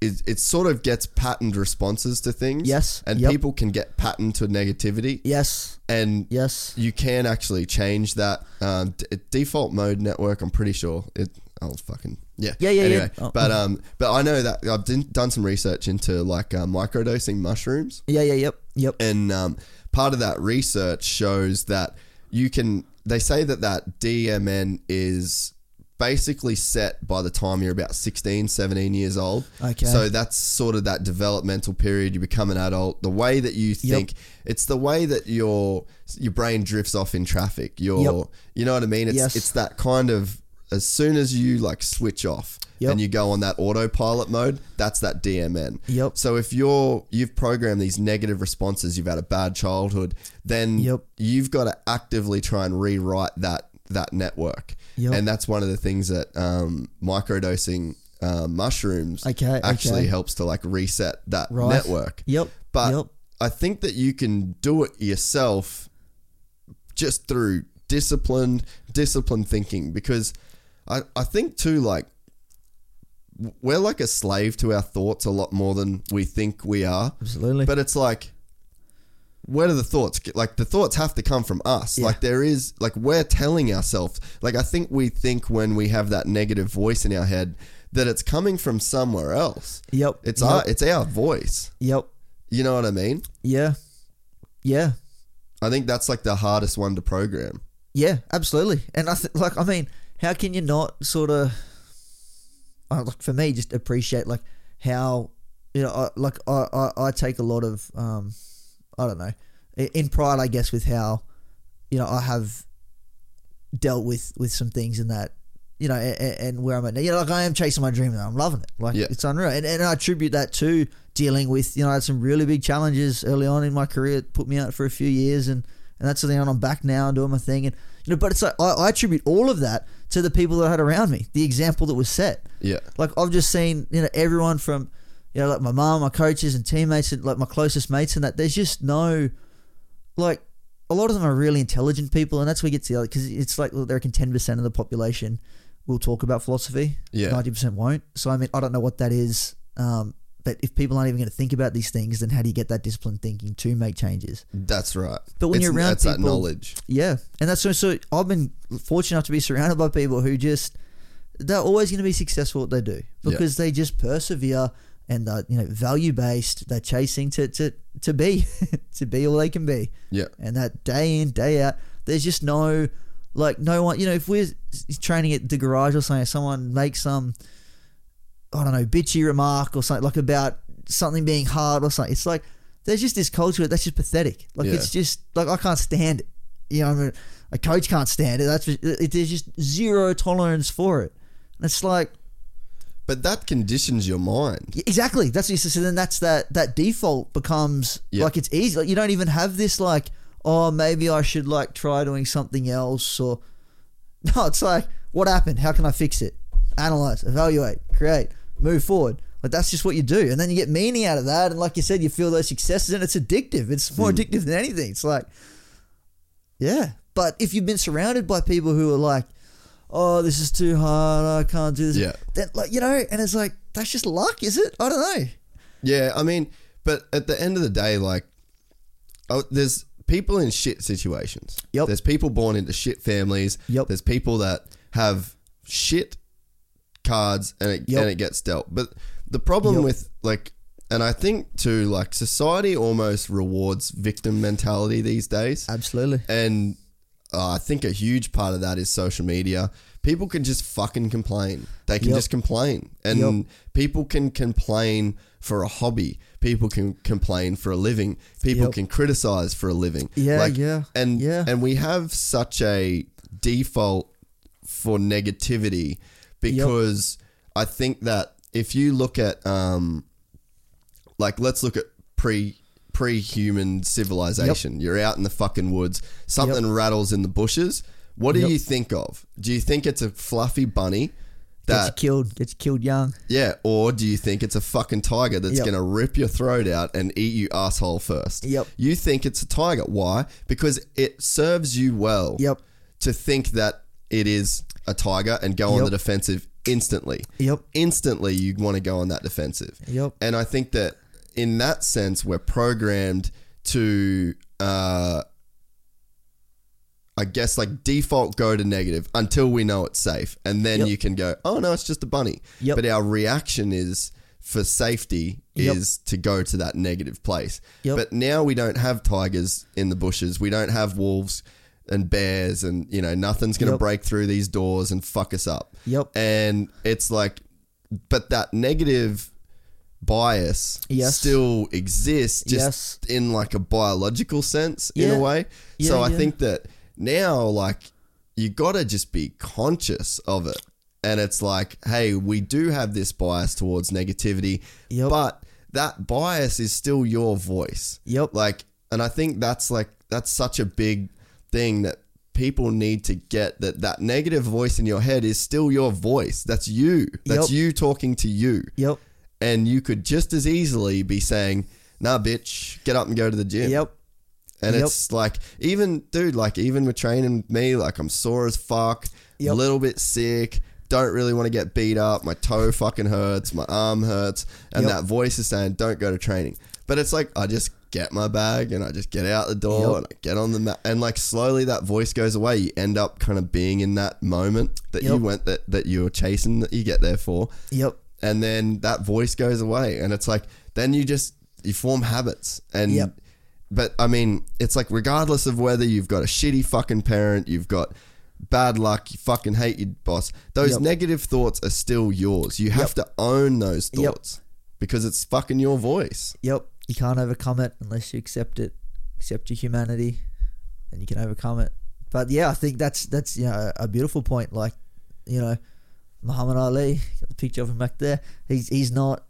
is. It sort of gets patterned responses to things. Yes, and yep. people can get patterned to negativity. yes, And yes. you can actually change that um, d- default mode network. I'm pretty sure it. I'll fucking yeah. Yeah, yeah, yeah. anyway, Oh, but um, but I know that I've done done some research into like uh, microdosing mushrooms, Yeah, yeah, yep, yep. and um, part of that research shows that you can. They say that that DMN is basically set by the time you're about 16 17 years old Okay. so that's sort of that developmental period you become an adult the way that you think it's the way that your your brain drifts off in traffic your Yep. you know what i mean it's Yes. it's that kind of as soon as you like switch off Yep. and you go on that autopilot mode that's that dmn Yep. so if you're you've programmed these negative responses you've had a bad childhood then Yep. you've got to actively try and rewrite that that network Yep. and that's one of the things that um, microdosing uh, mushrooms Okay, actually okay. helps to like reset that Right. network. Yep. But yep. I think that you can do it yourself just through disciplined, disciplined thinking because I, I think too like we're like a slave to our thoughts a lot more than we think we are. Absolutely. But it's like, where do the thoughts get? Like the thoughts have to come from us. Yeah. Like there is, like we're telling ourselves. Like I think we think when we have that negative voice in our head that it's coming from somewhere else. yep. It's yep. our, it's our voice. Yep. You know what I mean? Yeah. Yeah. I think that's like the hardest one to program. Yeah, absolutely. And I th- like, I mean, how can you not sort of, like for me, just appreciate like how you know, I, like I, I I take a lot of um, I don't know, in pride, I guess, with how you know I have dealt with with some things in that. You know, and, and where I'm at now, you know, like I am chasing my dream and I'm loving it. Like Yeah. it's unreal, and, and I attribute that to dealing with, you know, I had some really big challenges early on in my career. It put me out for a few years, and and that's the thing. And I'm back now and doing my thing, and you know, but it's like I, I attribute all of that to the people that I had around me, the example that was set. Yeah. Like I've just seen, you know, everyone from, you know, like my mom, my coaches and teammates, and like my closest mates, and that there's just no, like, a lot of them are really intelligent people, and that's where we get to the other because it's like well, they reckon ten percent of the population will talk about philosophy, Yeah. ninety percent won't. So I mean, I don't know what that is. Um, but if people aren't even going to think about these things, then how do you get that disciplined thinking to make changes? That's right. But when It's- you're around that's that people- knowledge. Yeah, and that's so. So I've been fortunate enough to be surrounded by people who just they're always going to be successful at what they do because they just persevere and they're you know value based. They're chasing to to to be to be all they can be. Yeah. and that day in day out, there's just no like no one. You know, if we're training at the garage or something, someone makes some I don't know bitchy remark or something like about something being hard or something. It's like there's just this culture that's just pathetic. Like Yeah. it's just like I can't stand it. You know, I mean, a coach can't stand it. That's it, there's just zero tolerance for it. And it's like But that conditions your mind. yeah, exactly. That's what you said. So then that's that that default becomes Yeah. like it's easy. Like you don't even have this like oh maybe I should like try doing something else or no. It's like what happened? How can I fix it? Analyze, evaluate, create, move forward. Like that's just what you do, and then you get meaning out of that. And like you said, you feel those successes, and it's addictive. It's more hmm. addictive than anything. It's like, yeah. But if you've been surrounded by people who are like, oh, this is too hard, I can't do this. Yeah. Then like you know, and it's like that's just luck, is it? I don't know. Yeah, I mean, but at the end of the day, like, oh, there's people in shit situations. Yep. There's people born into shit families. Yep. There's people that have shit cards and it Yep. and it gets dealt. But the problem Yep. with like, and I think too, like, society almost rewards victim mentality these days. Absolutely. And uh, I think a huge part of that is social media. people can just fucking complain. They can Yep. just complain. And Yep. people can complain for a hobby. People can complain for a living. People Yep. can criticize for a living. Yeah, yeah, And yeah. and we have such a default for negativity because I think that if you look at um like let's look at pre pre-human civilization. You're out in the fucking woods, something rattles in the bushes. What do Yep. you think of? Do you think it's a fluffy bunny Gets killed. Gets killed young. yeah, or do you think it's a fucking tiger that's Yep. going to rip your throat out and eat you asshole first? Yep. You think it's a tiger. Why? Because it serves you well Yep. to think that it is a tiger and go on the defensive instantly. Yep. Instantly, you want to go on that defensive. Yep. And I think that in that sense, we're programmed to, uh, I guess, like default go to negative until we know it's safe. And then Yep. you can go, oh, no, it's just a bunny. Yep. But our reaction is for safety Yep. is to go to that negative place. Yep. But now we don't have tigers in the bushes. We don't have wolves and bears and you know nothing's going to Yep. break through these doors and fuck us up. Yep. And it's like but that negative bias Yes. still exists just Yes. in like a biological sense in a way. Yeah, so I yeah. think that now like you got to just be conscious of it. And it's like, hey, we do have this bias towards negativity, Yep. but that bias is still your voice. Yep. Like, and I think that's like that's such a big thing that people need to get that that negative voice in your head is still your voice. That's you. That's Yep. you talking to you. Yep. And you could just as easily be saying, "Nah, bitch, get up and go to the gym." Yep. And Yep. it's like, even, dude, like, even with training me, like, I'm sore as fuck, a Yep. little bit sick, don't really want to get beat up. My toe fucking hurts, my arm hurts. And Yep. that voice is saying, don't go to training. But it's like, I just get my bag and I just get out the door and I get on the mat. And like, slowly that voice goes away. You end up kind of being in that moment that you went, that, that you were chasing, that you get there for Yep. And then that voice goes away and it's like then you just you form habits and Yep. but i mean it's like regardless of whether you've got a shitty fucking parent you've got bad luck you fucking hate your boss those Yep. negative thoughts are still yours you have to own those Yep. thoughts because it's fucking your voice Yep. You can't overcome it unless you accept it, accept your humanity, and you can overcome it. But yeah, I think that's that's you know a beautiful point. Like, you know, Muhammad Ali, got the picture of him back there. He's he's not.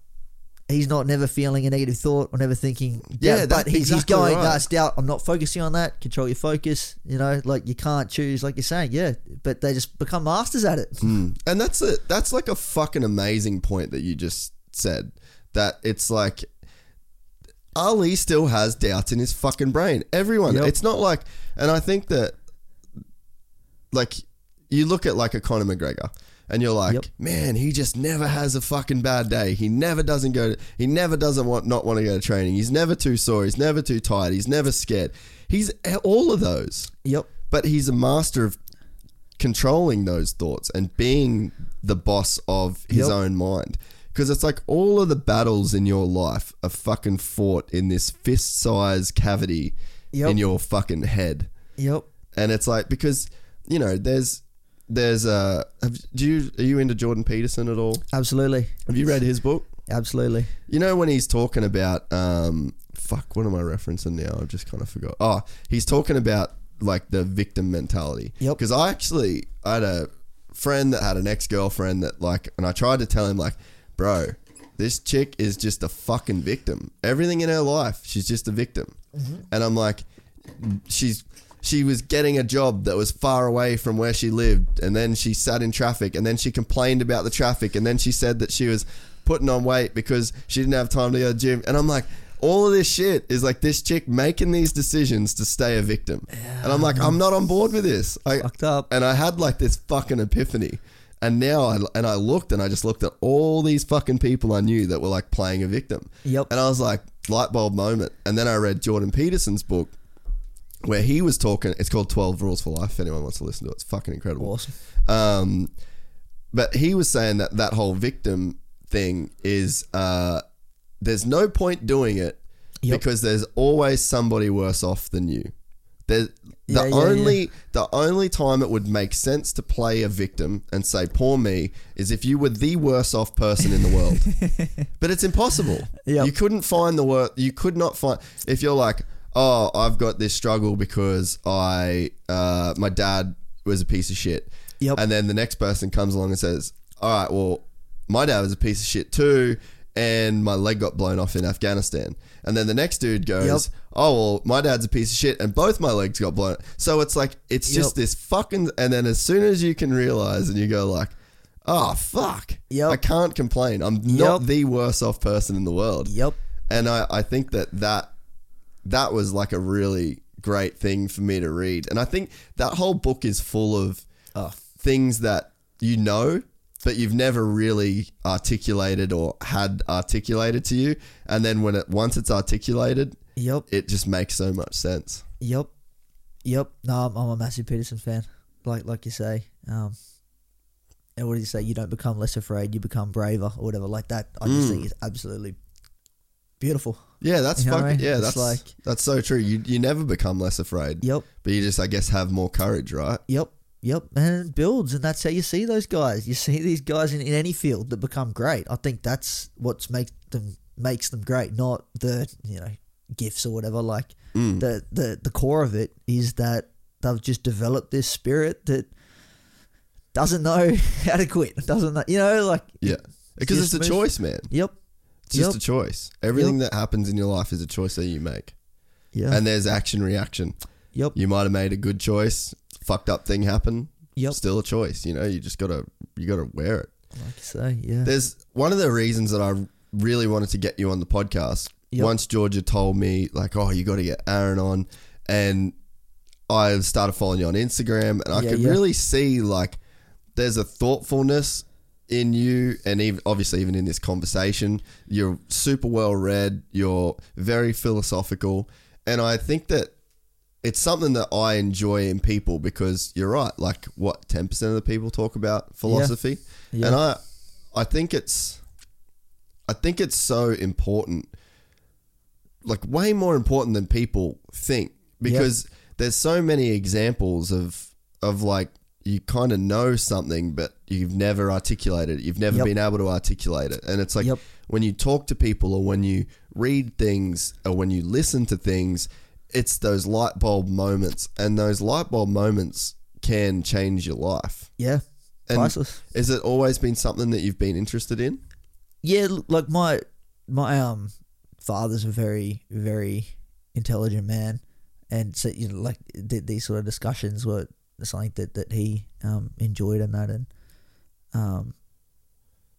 He's not never feeling a negative thought or never thinking. Yeah, that's but he's, exactly he's going. right. That's doubt. I'm not focusing on that. Control your focus. You know, like you can't choose. Like you're saying, yeah. But they just become masters at it. Mm. And that's a that's like a fucking amazing point that you just said. That it's like Ali still has doubts in his fucking brain. Everyone. Yep. It's not like and I think that like you look at like a Conor McGregor and you're like, Yep. man, he just never has a fucking bad day. He never doesn't go to, he never doesn't want not want to go to training. He's never too sore, he's never too tired, he's never scared. He's all of those Yep. but he's a master of controlling those thoughts and being the boss of his Yep. own mind. Because it's like all of the battles in your life are fucking fought in this fist sized cavity Yep. in your fucking head. Yep. And it's like, because, you know, there's, there's a. have, do you are you into Jordan Peterson at all? Absolutely. Have you read his book? Absolutely. You know when he's talking about um fuck what am I referencing now? I've just kind of forgot. Oh, he's talking about like the victim mentality. Yep. Because I actually I had a friend that had an ex girlfriend that like, and I tried to tell him like, bro, this chick is just a fucking victim. Everything in her life, she's just a victim. And I'm like, she's she was getting a job that was far away from where she lived and then she sat in traffic and then she complained about the traffic and then she said that she was putting on weight because she didn't have time to go to the gym and I'm like all of this shit is like this chick making these decisions to stay a victim and I'm like I'm not on board with this I, Fucked up. and I had like this fucking epiphany and now I and I looked and I just looked at all these fucking people I knew that were like playing a victim Yep. and I was like, light bulb moment. And then I read Jordan Peterson's book where he was talking. It's called 12 Rules for Life. If anyone wants to listen to it, it's fucking incredible. Awesome. Um, but he was saying that that whole victim thing is uh, there's no point doing it Yep. because there's always somebody worse off than you. There, The Yeah, yeah, only the only time it would make sense to play a victim and say poor me is if you were the worst off person in the world. but it's impossible. Yep. You couldn't find the word you could not find if you're like, "Oh, I've got this struggle because I uh, my dad was a piece of shit." Yep. And then the next person comes along and says, "All right, well, my dad was a piece of shit too, and my leg got blown off in Afghanistan." And then the next dude goes, Yep. "Oh, well, my dad's a piece of shit, and both my legs got blown." So it's like it's just this fucking. And then as soon as you can realize, and you go like, "Oh fuck," Yep. I can't complain. I'm not Yep. the worst off person in the world. Yep. And I, I think that that that was like a really great thing for me to read. And I think that whole book is full of Oh. things that you know, but you've never really articulated or had articulated to you. And then when it once it's articulated, Yep. it just makes so much sense. Yep. Yep. No, I'm, I'm a massive Peterson fan. Like like you say. Um, and what do you say? You don't become less afraid, you become braver or whatever like that. I just Mm. think is absolutely beautiful. Yeah, that's You know fucking yeah, that's like- that's so true. You you never become less afraid. Yep. But you just I guess have more courage, right? Yep. Yep. And it builds and that's how you see those guys. You see these guys in, in any field that become great. I think that's what makes them makes them great, not the, you know, gifts or whatever. Like Mm. the, the the core of it is that they've just developed this spirit that doesn't know how to quit. Doesn't know, you know, like Yeah. Because it's a choice, man. Yep. It's just a choice. Everything that happens in your life is a choice that you make. Yeah. And there's action reaction. yep. You might have made a good choice, fucked up thing happen. Yep. Still a choice, you know, you just gotta you gotta wear it. Like you say, yeah. There's one of the reasons that I really wanted to get you on the podcast. Yep. Once Georgia told me, like, oh, you gotta get Aaron on and I started following you on Instagram and I Yeah, could yeah. really see like there's a thoughtfulness in you and even obviously even in this conversation you're super well read you're very philosophical and i think that it's something that i enjoy in people because you're right like what 10% of the people talk about philosophy? Yeah. and i i think it's i think it's so important like way more important than people think because there's so many examples of of like you kind of know something but you've never articulated it you've never Yep. been able to articulate it and it's like Yep. when you talk to people or when you read things or when you listen to things it's those light bulb moments and those light bulb moments can change your life yeah. and Priceless. has it always been something that you've been interested in yeah, like my my um father's a very very intelligent man, and so you know like th- these sort of discussions were something that that he um enjoyed and that and um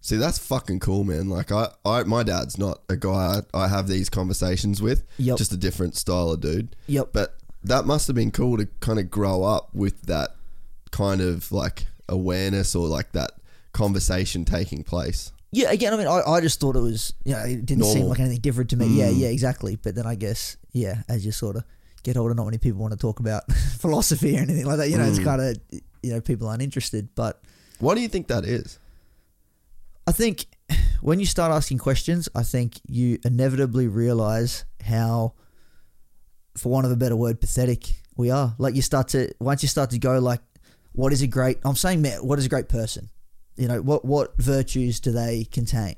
See, that's fucking cool, man. Like, I, I my dad's not a guy I, I have these conversations with. Yep. Just a different style of dude. yep But that must have been cool to kind of grow up with that kind of like awareness or like that conversation taking place. yeah again I mean I, I just thought it was you know it didn't seem like anything different to me yeah Mm. yeah exactly but then I guess yeah as you sort of get older not many people want to talk about philosophy or anything like that you know it's Mm. kind of you know people aren't interested but Why do you think that is? I think when you start asking questions, I think you inevitably realize how, for want of a better word, pathetic we are. Like you start to once you start to go like, what is a great? I'm saying, what is a great person? You know, what what virtues do they contain?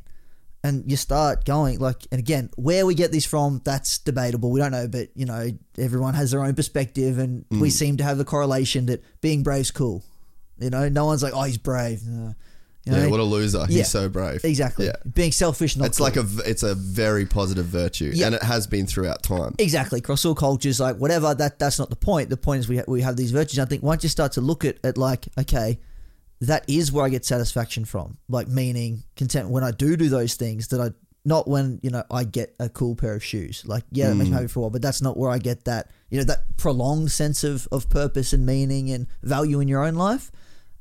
And you start going like, and again, where we get this from, that's debatable. We don't know, but you know, everyone has their own perspective, and we seem to have the correlation that being brave's cool. You know, no one's like, oh, he's brave. Uh, you know, yeah, what a loser. Yeah. He's so brave. Exactly. Yeah. Being selfish, not It's cool. like a it's a very positive virtue, Yeah. and it has been throughout time. exactly across all cultures, like whatever. That that's not the point. The point is we ha- we have these virtues. I think once you start to look at it, like okay, that is where I get satisfaction from. Like meaning content when I do do those things that I not when you know I get a cool pair of shoes. Like yeah, it makes me mm. happy for a while, but that's not where I get that you know that prolonged sense of of purpose and meaning and value in your own life.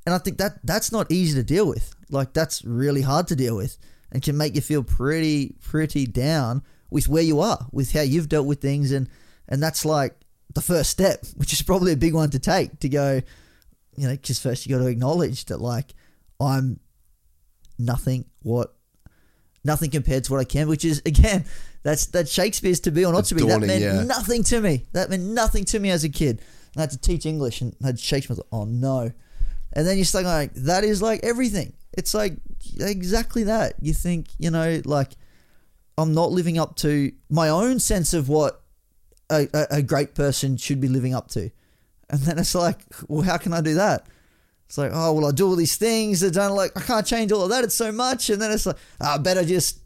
And I think that that's not easy to deal with. Like that's really hard to deal with and can make you feel pretty pretty down with where you are, with how you've dealt with things and and that's like the first step, which is probably a big one to take to go, you know, cuz first you got to acknowledge that like I'm nothing what nothing compared to what I can, which is again That's that Shakespeare's to be or not to be. daunting, that meant yeah. nothing to me. That meant nothing to me as a kid. And I had to teach English and I had Shakespeare. Like, oh no. And then you start going like, that is like everything. It's like exactly that. You think, you know, like I'm not living up to my own sense of what a, a, a great person should be living up to. And then it's like, well, how can I do that? It's like, oh, well, I do all these things that don't like, I can't change all of that. It's so much. And then it's like, oh, I better just,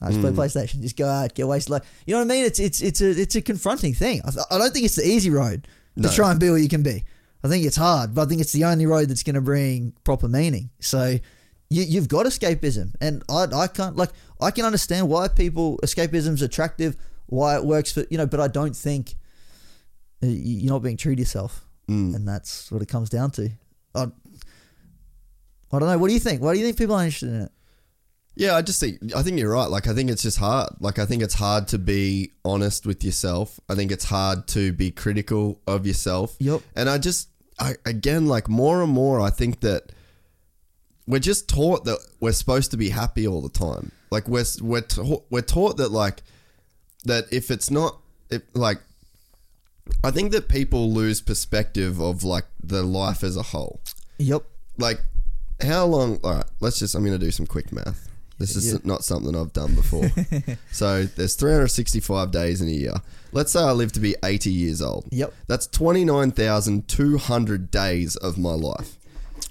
I just play hmm. PlayStation, just go out, get wasted. Like, you know what I mean? It's it's it's a it's a confronting thing. I, th- I don't think it's the easy road to No. try and be what you can be. I think it's hard, but I think it's the only road that's going to bring proper meaning. So you, you've got escapism, and I, I can't like I can understand why people escapism's attractive, why it works for you know, but I don't think you're not being true to yourself, Mm. and that's what it comes down to. I, I don't know. What do you think? Why do you think people are interested in it? Yeah, I just think I think you're right. Like I think it's just hard. Like I think it's hard to be honest with yourself. I think it's hard to be critical of yourself. Yep. And I just I again like more and more I think that we're just taught that we're supposed to be happy all the time. Like we're we're ta- we're taught that like that if it's not if like I think that people lose perspective of like the life as a whole Yep. like how long all right let's just i'm gonna do some quick math this is Yeah. not something i've done before so there's 365 days in a year let's say i live to be 80 years old Yep. that's 29200 days of my life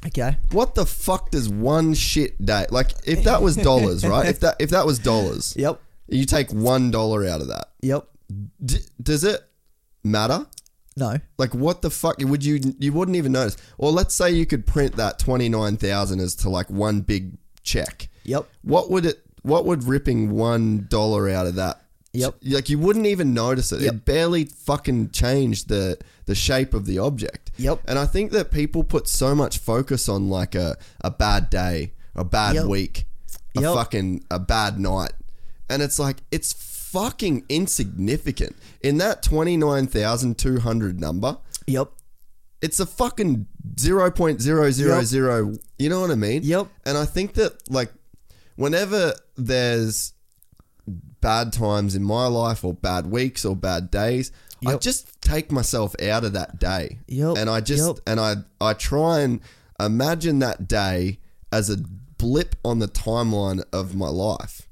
Okay. what the fuck does one shit day like if that was dollars right if that if that was dollars Yep. you take one dollar out of that Yep. D- does it matter No. like what the fuck would you you wouldn't even notice or let's say you could print that 29000 as to like one big check Yep. what would it what would ripping one dollar out of that Yep. like you wouldn't even notice it Yep. it barely fucking changed the the shape of the object Yep. and i think that people put so much focus on like a, a bad day a bad Yep. week a Yep. fucking a bad night and it's like it's fucking insignificant in that 29200 number Yep. it's a fucking 0.000 you know what i mean Yep. and i think that like whenever there's bad times in my life or bad weeks or bad days i just take myself out of that day Yep. and i just Yep. and i i try and imagine that day as a blip on the timeline of my life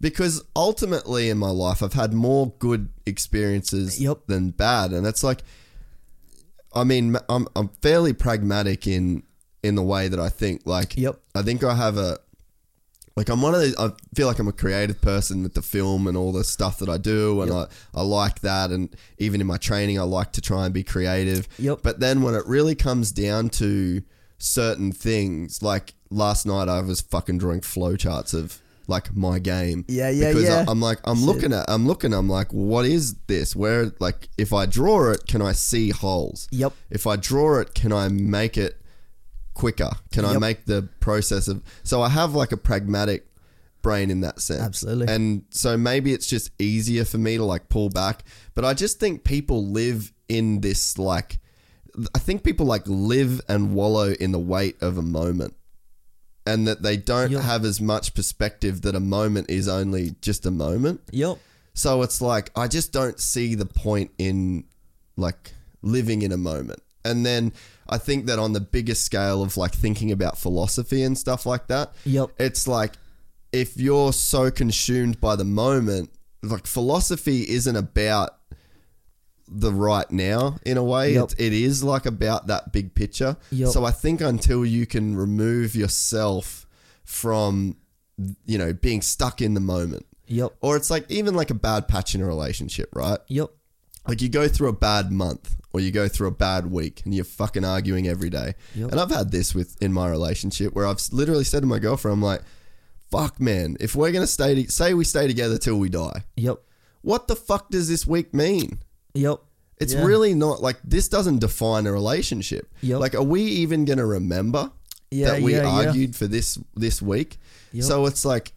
because ultimately in my life i've had more good experiences Yep. than bad and it's like I mean, I'm I'm fairly pragmatic in in the way that I think. Like, Yep. I think I have a like I'm one of these. I feel like I'm a creative person with the film and all the stuff that I do, and I I like that. And even in my training, I like to try and be creative. Yep. But then when it really comes down to certain things, like last night, I was fucking drawing flowcharts of like my game. Yeah, yeah, because yeah. I, I'm like, I'm looking at, I'm looking, I'm like, what is this? Where, like, if I draw it, can I see holes? Yep. If I draw it, can I make it quicker? Can I make the process of? So I have like a pragmatic brain in that sense. Absolutely. And so maybe it's just easier for me to like pull back. But I just think people live in this like. I think people like live and wallow in the weight of a moment. And that they don't Yep. have as much perspective that a moment is only just a moment. Yep. So it's like I just don't see the point in like living in a moment. And then I think that on the biggest scale of like thinking about philosophy and stuff like that, Yep. it's like if you're so consumed by the moment, like philosophy isn't about the right now in a way. Yep. It's, it is like about that big picture. Yep. So I think until you can remove yourself from, you know, being stuck in the moment, Yep. or it's like even like a bad patch in a relationship, right? Yep. Like you go through a bad month or you go through a bad week and you're fucking arguing every day. Yep. And I've had this with in my relationship where I've literally said to my girlfriend, I'm like, fuck man, if we're gonna stay to- say we stay together till we die, Yep. what the fuck does this week mean? Yep. It's Yeah. really not like this doesn't define a relationship. Yep. Like, are we even gonna remember Yeah, that we yeah, argued for this this week? Yep. So it's like,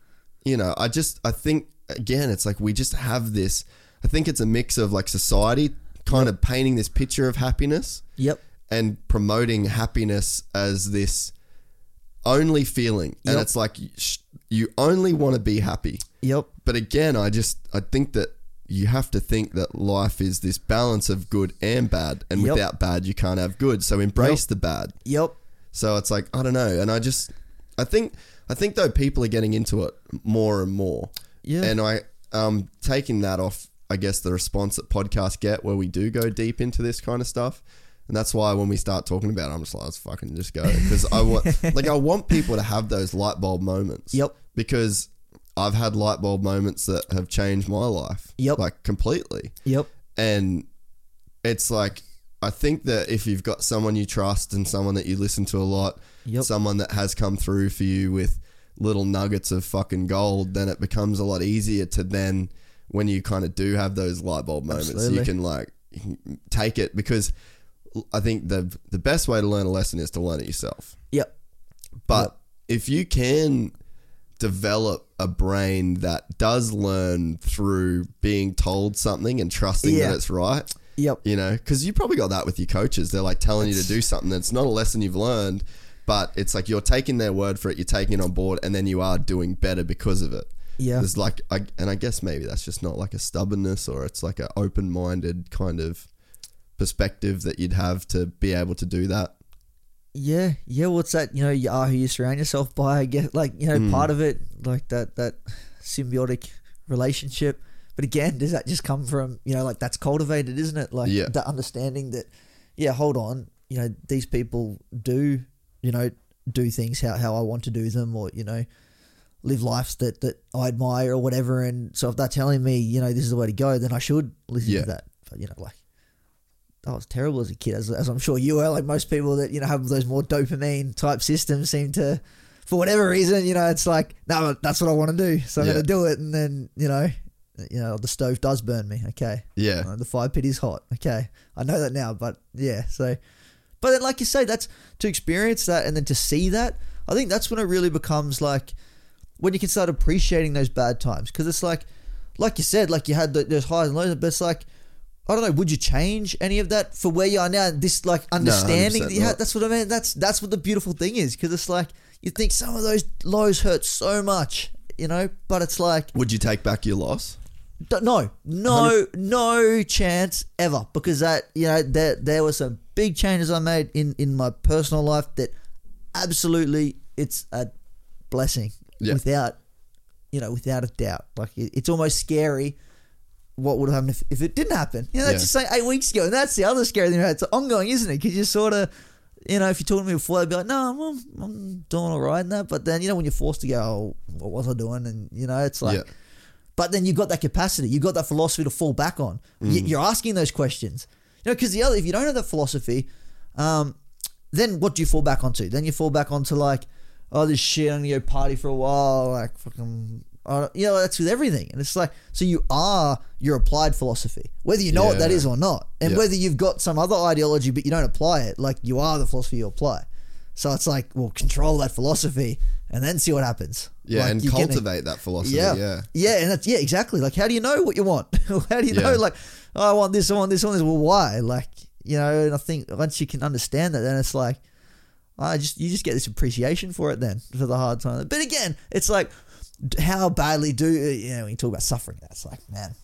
you know, I just I think again, it's like we just have this. I think it's a mix of like society kind of painting this picture of happiness Yep. and promoting happiness as this only feeling, and Yep. it's like you only want to be happy. Yep. But again, I just I think that you have to think that life is this balance of good and bad, and Yep. without bad, you can't have good. So embrace Yep. the bad. Yep. So it's like I don't know, and I just I think I think though people are getting into it more and more. Yeah. And I um taking that off, I guess the response that podcasts get where we do go deep into this kind of stuff. And that's why when we start talking about it, I'm just like, let's fucking just go. Because I want like I want people to have those light bulb moments. Yep. Because I've had light bulb moments that have changed my life. Yep. Like completely. Yep. And it's like I think that if you've got someone you trust and someone that you listen to a lot, Yep. someone that has come through for you with little nuggets of fucking gold, then it becomes a lot easier to then when you kind of do have those light bulb moments, Absolutely. you can like you can take it because I think the the best way to learn a lesson is to learn it yourself. Yep. But if you can develop a brain that does learn through being told something and trusting Yeah. that it's right, Yep. you know, because you probably got that with your coaches. They're like telling you to do something that's not a lesson you've learned, but it's like you're taking their word for it, you're taking it on board, and then you are doing better because of it. Yeah. There's like, I, and I guess maybe that's just not like a stubbornness or it's like an open minded kind of perspective that you'd have to be able to do that. Yeah, yeah. What's that? You know, you are who you surround yourself by. I guess, like you know, Mm. part of it, like that that symbiotic relationship. But again, does that just come from you know, like that's cultivated, isn't it? Like Yeah. that understanding that, yeah, hold on, you know, these people do, you know, do things how how I want to do them, or you know, live lives that that I admire or whatever. And so if they're telling me, you know, this is the way to go, then I should listen Yeah. to that. But you know, like I was terrible as a kid, as, as I'm sure you were. Like most people that you know have those more dopamine type systems seem to, for whatever reason, you know, it's like no, that's what I want to do, so I'm Yeah. going to do it, and then you know, you know, the stove does burn me. Okay, Yeah. Uh, the fire pit is hot. Okay, I know that now, but yeah, so, but then like you say, that's to experience that and then to see that. I think that's when it really becomes like when you can start appreciating those bad times because it's like, like you said, like you had the, those highs and lows, but it's like. I don't know. Would you change any of that for where you are now? This like understanding 100% that you had. not. That's what I mean. That's that's what the beautiful thing is because it's like you think some of those lows hurt so much, you know, but it's like Would you take back your loss? D- No, no, no chance ever. Because that, you know, there there were some big changes I made in in my personal life that absolutely it's a blessing Yeah. without, you know, without a doubt. Like it, it's almost scary. What would have happened if, if it didn't happen? You know, that's Yeah. just saying eight weeks ago, and that's the other scary thing. About it. It's ongoing, isn't it? Because you sort of, you know, if you told me before, I'd be like, no, well, I'm doing all right in that. But then, you know, when you're forced to go, oh, what was I doing? And you know, it's like. Yeah. But then you've got that capacity, you've got that philosophy to fall back on. Y- You're asking those questions. You know, because the other, if you don't have that philosophy, um, then what do you fall back onto? Then you fall back onto like, oh, this shit, I'm gonna go party for a while, like fucking, I you know, that's with everything. And it's like, so you are your applied philosophy, whether you know what that is or not, and Yeah. whether you've got some other ideology but you don't apply it, like you are the philosophy you apply. So it's like, well, control that philosophy and then see what happens. Yeah, Like, and cultivate that philosophy. yeah. Yeah. Yeah, and that's yeah, exactly. Like how do you know what you want? how do you know like oh, I want this, I want this, I want this. Well, why? Like, you know, and I think once you can understand that then it's like ah, I just you just get this appreciation for it then for the hard time. But again, it's like how badly do uh, you know when you talk about suffering that's like, man.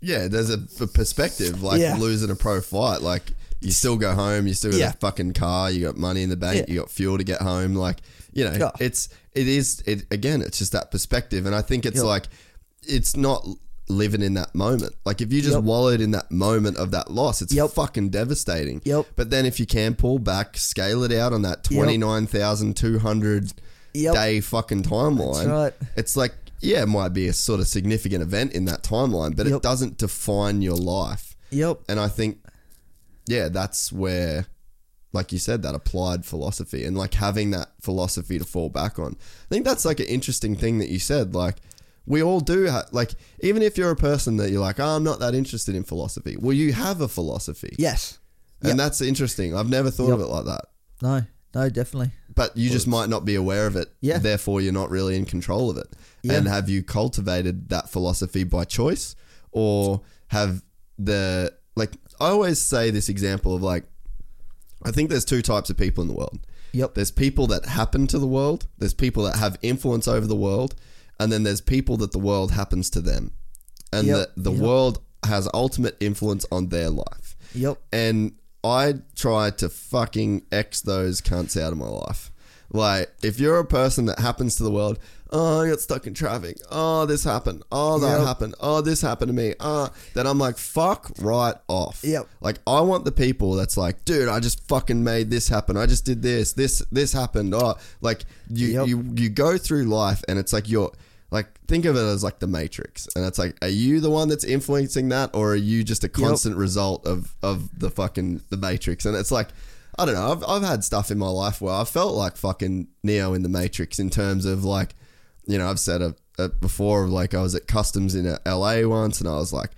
Yeah, there's a, a perspective like Yeah. losing a pro fight. Like you still go home, you still got Yeah. a fucking car, you got money in the bank, Yeah. you got fuel to get home. Like you know, Yeah. it's it is it again. It's just that perspective, and I think it's like it's not living in that moment. Like if you just Yep. wallowed in that moment of that loss, it's Yep. fucking devastating. Yep. But then if you can pull back, scale it out on that twenty nine thousand two hundred Yep. day fucking timeline. right. It's like, yeah, it might be a sort of significant event in that timeline, but it doesn't define your life. Yep. And I think, yeah, that's where, like you said, that applied philosophy and like having that philosophy to fall back on. I think that's like an interesting thing that you said. Like, we all do have, like, even if you're a person that you're like, oh, I'm not that interested in philosophy, well, you have a philosophy. Yes. And Yep. that's interesting. I've never thought of it like that. No, no, definitely. But you just might not be aware of it. Yeah. Therefore, you're not really in control of it. Yeah. And have you cultivated that philosophy by choice, or have the like? I always say this example of like, I think there's two types of people in the world. Yep. There's people that happen to the world. There's people that have influence over the world, and then there's people that the world happens to them, and Yep, the the yep. world has ultimate influence on their life. Yep. And I try to fucking X those cunts out of my life. Like, if you're a person that happens to the world, oh, I got stuck in traffic. Oh, this happened. Oh, that Yep. happened. Oh, this happened to me. Oh, then I'm like, fuck right off. Yep. Like, I want the people that's like, dude, I just fucking made this happen. I just did this. This this happened. Oh, like you Yep. you you go through life and it's like you're like think of it as like the matrix and it's like are you the one that's influencing that or are you just a constant result of of the fucking the matrix? And it's like i don't know I've, I've had stuff in my life where i felt like fucking neo in the matrix in terms of like you know i've said it, it before like i was at customs in uh, la once and i was like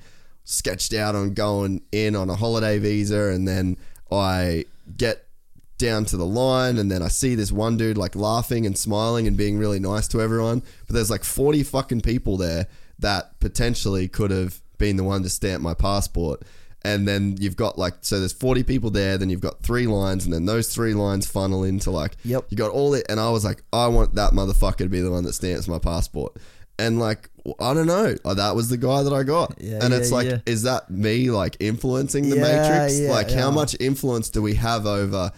sketched out on going in on a holiday visa and then i get down to the line and then I see this one dude like laughing and smiling and being really nice to everyone. But there's like 40 fucking people there that potentially could have been the one to stamp my passport. And then you've got like, so there's 40 people there, then you've got three lines, and then those three lines funnel into like, Yep. you got all it. And I was like, I want that motherfucker to be the one that stamps my passport. And like, I don't know, Uh, that was the guy that I got. Yeah, and yeah, it's like, yeah. is that me like influencing the matrix? like, how much influence do we have over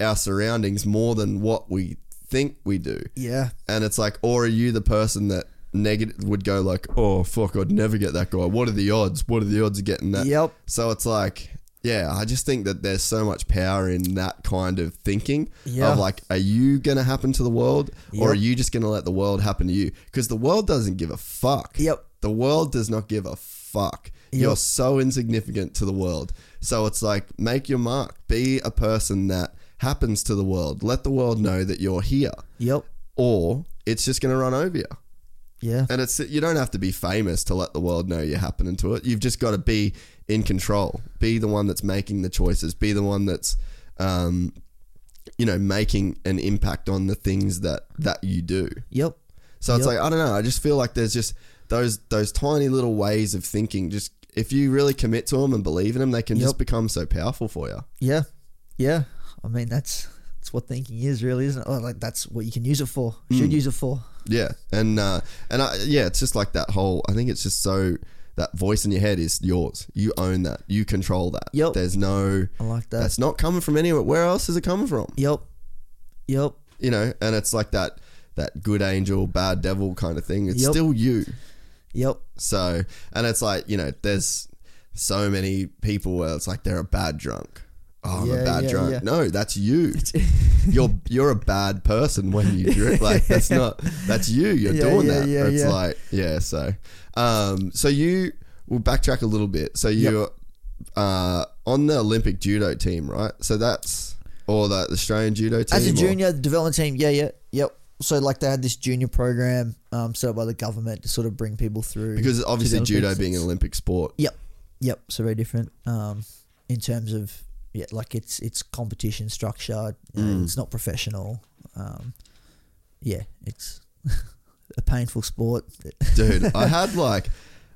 our surroundings more than what we think we do? Yeah. And it's like, or are you the person that negative would go like, oh fuck, I'd never get that guy. What are the odds? What are the odds of getting that? Yep. So it's like, yeah, I just think that there's so much power in that kind of thinking Yeah. of like, are you gonna happen to the world, or are you just gonna let the world happen to you? Because the world doesn't give a fuck. Yep. The world does not give a fuck. Yep. You're so insignificant to the world. So it's like, make your mark. Be a person that happens to the world. Let the world know that you're here, Yep. or it's just gonna run over you. Yeah. And it's you don't have to be famous to let the world know you're happening to it. You've just got to be in control. Be the one that's making the choices. Be the one that's, um, you know, making an impact on the things that that you do. Yep. So it's Yep. like I don't know. I just feel like there's just those those tiny little ways of thinking. Just if you really commit to them and believe in them, they can just become so powerful for you. Yeah. Yeah. I mean, that's that's what thinking is, really, isn't it? Like that's what you can use it for. Mm. Should use it for. Yeah, and uh, and I, yeah, it's just like that whole. I think it's just so that voice in your head is yours. You own that. You control that. Yep. There's no. I like that. That's not coming from anywhere. Where else is it coming from? Yep. Yep. You know, and it's like that that good angel, bad devil kind of thing. It's Yep. still you. Yep. So, and it's like you know, there's so many people where it's like they're a bad drunk. Oh, I'm Yeah, a bad yeah, drunk. yeah. No, that's you. you're you're a bad person when you drink. Like that's not that's you. You're doing that. yeah, it's like yeah. So, um, so you we'll backtrack a little bit. So you're uh on the Olympic judo team, right? So that's or the Australian judo team. As a or- junior development team, yeah, yeah, yep. So like they had this junior program um, set up by the government to sort of bring people through because obviously judo being an Olympic sport. Yep, yep. So very different um, in terms of yeah, like it's it's competition structure. Mm. It's not professional. Um, yeah, it's a painful sport. dude. I had like,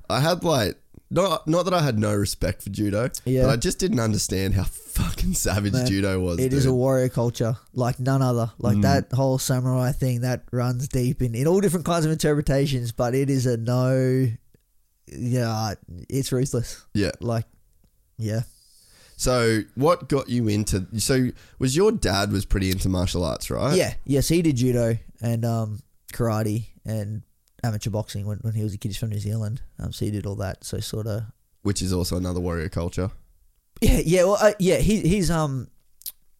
I had like, not not that I had no respect for judo, Yeah. but I just didn't understand how fucking savage Man, judo was. It dude. is a warrior culture like none other. Like Mm. that whole samurai thing that runs deep in, in all different kinds of interpretations, but it is a no. Yeah, it's ruthless. yeah. Like, yeah, So, what got you into? So, was your dad was pretty into martial arts, right? yeah, yes. He did judo and um, karate and amateur boxing when, when he was a kid. He's from New Zealand, um, so he did all that. So sort of, which is also another warrior culture. yeah, yeah, well, uh, yeah. He he's um,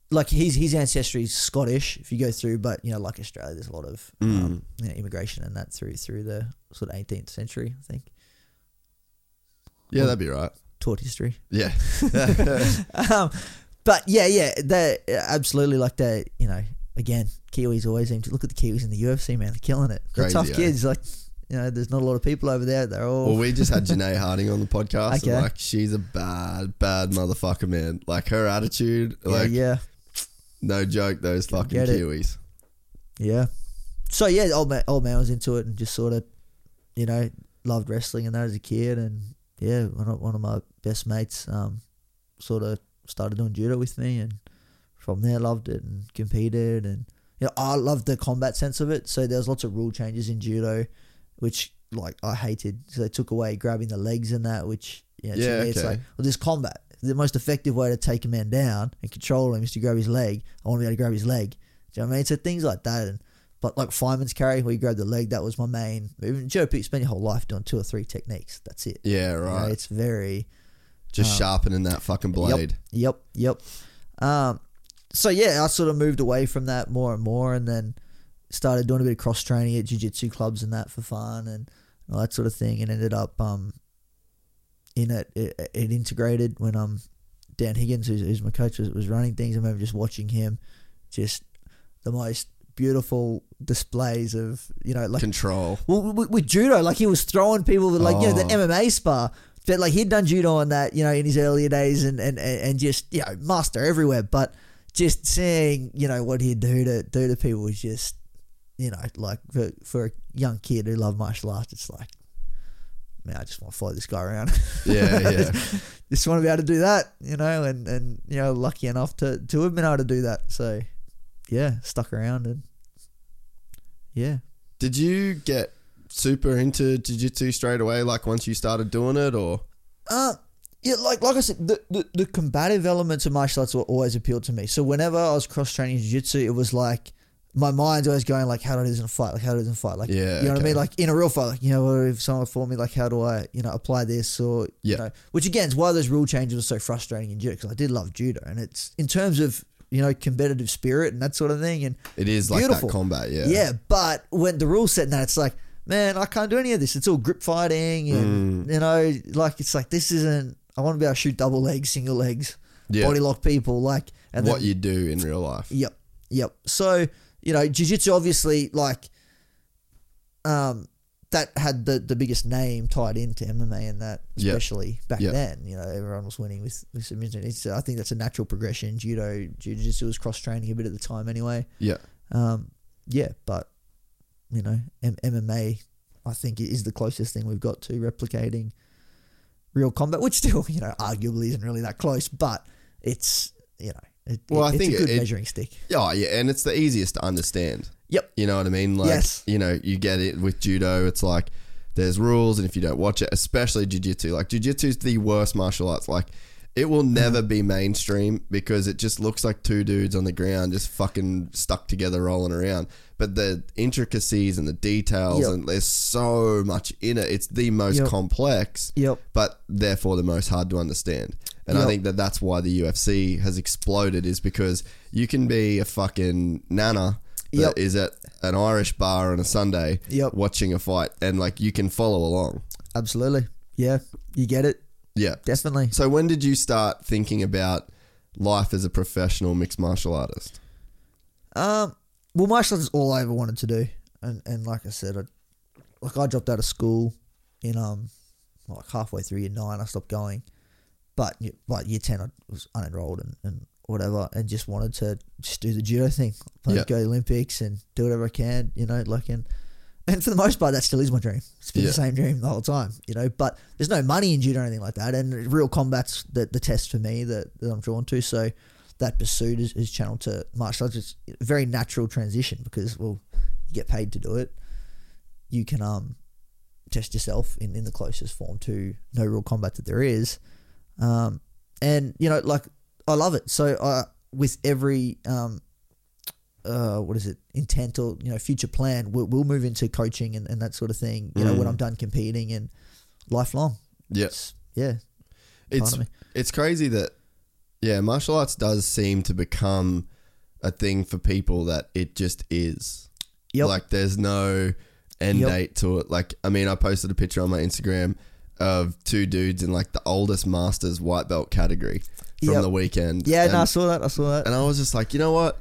like his his ancestry is Scottish. If you go through, but you know, like Australia, there's a lot of Mm. um, you know, immigration and that through through the sort of 18th century, I think. Yeah, that'd be right. Taught history. Yeah, um, but yeah, yeah, they absolutely like that. You know, again, Kiwis always seem to look at the Kiwis in the UFC, man. They're killing it. They're Crazy, tough eh? kids. Like, you know, there's not a lot of people over there. They're all well, we just had Janae Harding on the podcast. Okay. And like, she's a bad, bad motherfucker, man. Like her attitude, yeah, like yeah, no joke. Those fucking Get it. Kiwis. yeah. So yeah, old man, old man was into it and just sort of, you know, loved wrestling and that as a kid. And yeah, one of, one of my best mates, um, sort of started doing judo with me, and from there loved it and competed. And you know, I loved the combat sense of it. So there was lots of rule changes in judo which like I hated. So they took away grabbing the legs and that, which you know, Yeah, me it's like well, this combat. The most effective way to take a man down and control him is to grab his leg. I want to be able to grab his leg. Do you know what I mean? So things like that, and but like fireman's carry, where you grab the leg, that was my main. Even Joe Pitt spent your whole life doing two or three techniques. That's it. Yeah, You know, right. it's very Just sharpening that fucking blade. Yep, yep. Um, so yeah, I sort of moved away from that more and more, and then started doing a bit of cross training at jiu-jitsu clubs and that for fun and all that sort of thing, and ended up um in it. It, it integrated when um Dan Higgins, who's, who's my coach, was, was running things. I remember just watching him, just the most beautiful displays of you know like Control. well, with, with judo, like he was throwing people with like you know the Oh. MMA spar. But like he'd done judo on that, you know, in his earlier days, and and and and just you know master everywhere. But just seeing you know what he'd do to do to people was just you know like for for a young kid who loved martial arts, it's like man, I just want to follow this guy around. Yeah, yeah. just want to be able to do that, you know, and and you know lucky enough to to have been able to do that. So yeah, stuck around and yeah. Did you get super into jiu-jitsu straight away like once you started doing it or Uh, yeah, like like I said, the, the, the combative elements of martial arts were always appealed to me. So whenever I was cross training jiu-jitsu, it was like my mind's always going like, how do I do this in a fight? Like how do I do this in a fight? Like Yeah, you know what I mean? Like in a real fight, like, you know, if someone fought me, like how do I, you know, apply this or Yeah. you know, which again is why those rule changes were so frustrating in judo because I did love judo and it's in terms of you know competitive spirit and that sort of thing and it is like Beautiful. that combat, yeah. yeah, but when the rules set in that, it's like, man, I can't do any of this. It's all grip fighting, and Mm. you know, like it's like this isn't. I want to be able to shoot double legs, single legs, Yeah. body lock people, like, and what then, you do in real life. Yep, yep. So you know, jiu-jitsu obviously like, um, that had the the biggest name tied into MMA and that, Yep. especially back Yep. then. You know, everyone was winning with with submission. It's, I think that's a natural progression. Judo, jiu-jitsu was cross training a bit at the time anyway. Yeah. Um, yeah, but you know, M- MMA, I think is the closest thing we've got to replicating real combat, which still, you know, arguably isn't really that close, but it's you know, it, Well, I it's think a good it- measuring stick. Oh, yeah, and it's the easiest to understand. Yep. You know what I mean? Like, Yes. you know, you get it with judo. It's like there's rules, and if you don't watch it, especially jujitsu, like jujitsu is the worst martial arts. Like, it will Mm-hmm. never be mainstream because it just looks like two dudes on the ground just fucking stuck together rolling around. But the intricacies and the details, Yep. and there's so much in it. It's the most Yep. complex, Yep. but therefore the most hard to understand. And I think that that's why the UFC has exploded is because you can be a fucking nana that is Yep. at an Irish bar on a Sunday Yep. watching a fight and like you can follow along. Absolutely. Yeah, you get it. Yeah. Definitely. So when did you start thinking about life as a professional mixed martial artist? Um, well, martial arts is all I ever wanted to do, and and like I said, I, like I dropped out of school in um like halfway through year nine, I stopped going, but like year ten, I was unenrolled and, and whatever, and just wanted to just do the judo thing, like Yeah. go to the Olympics and do whatever I can, you know, like and. And for the most part, that still is my dream. It's been Yeah. the same dream the whole time, you know. But there's no money in judo or anything like that, and real combat's the, the test for me that, that I'm drawn to. So that pursuit is, is channeled to martial arts. It's a very natural transition because well, you get paid to do it. You can um test yourself in, in the closest form to no real combat that there is, um, and you know like I love it. So uh, with every um uh what is it intent or you know future plan, we'll, we'll move into coaching and, and that sort of thing. You know when I'm done competing and lifelong. Yes. Yeah, It's it's crazy that yeah, martial arts does seem to become a thing for people that it just is. Yep. Like there's no end Yep. date to it. Like I mean, I posted a picture on my Instagram of two dudes in like the oldest masters white belt category from Yep. the weekend. yeah. and, no, I saw that. I saw that. and I was just like, you know what?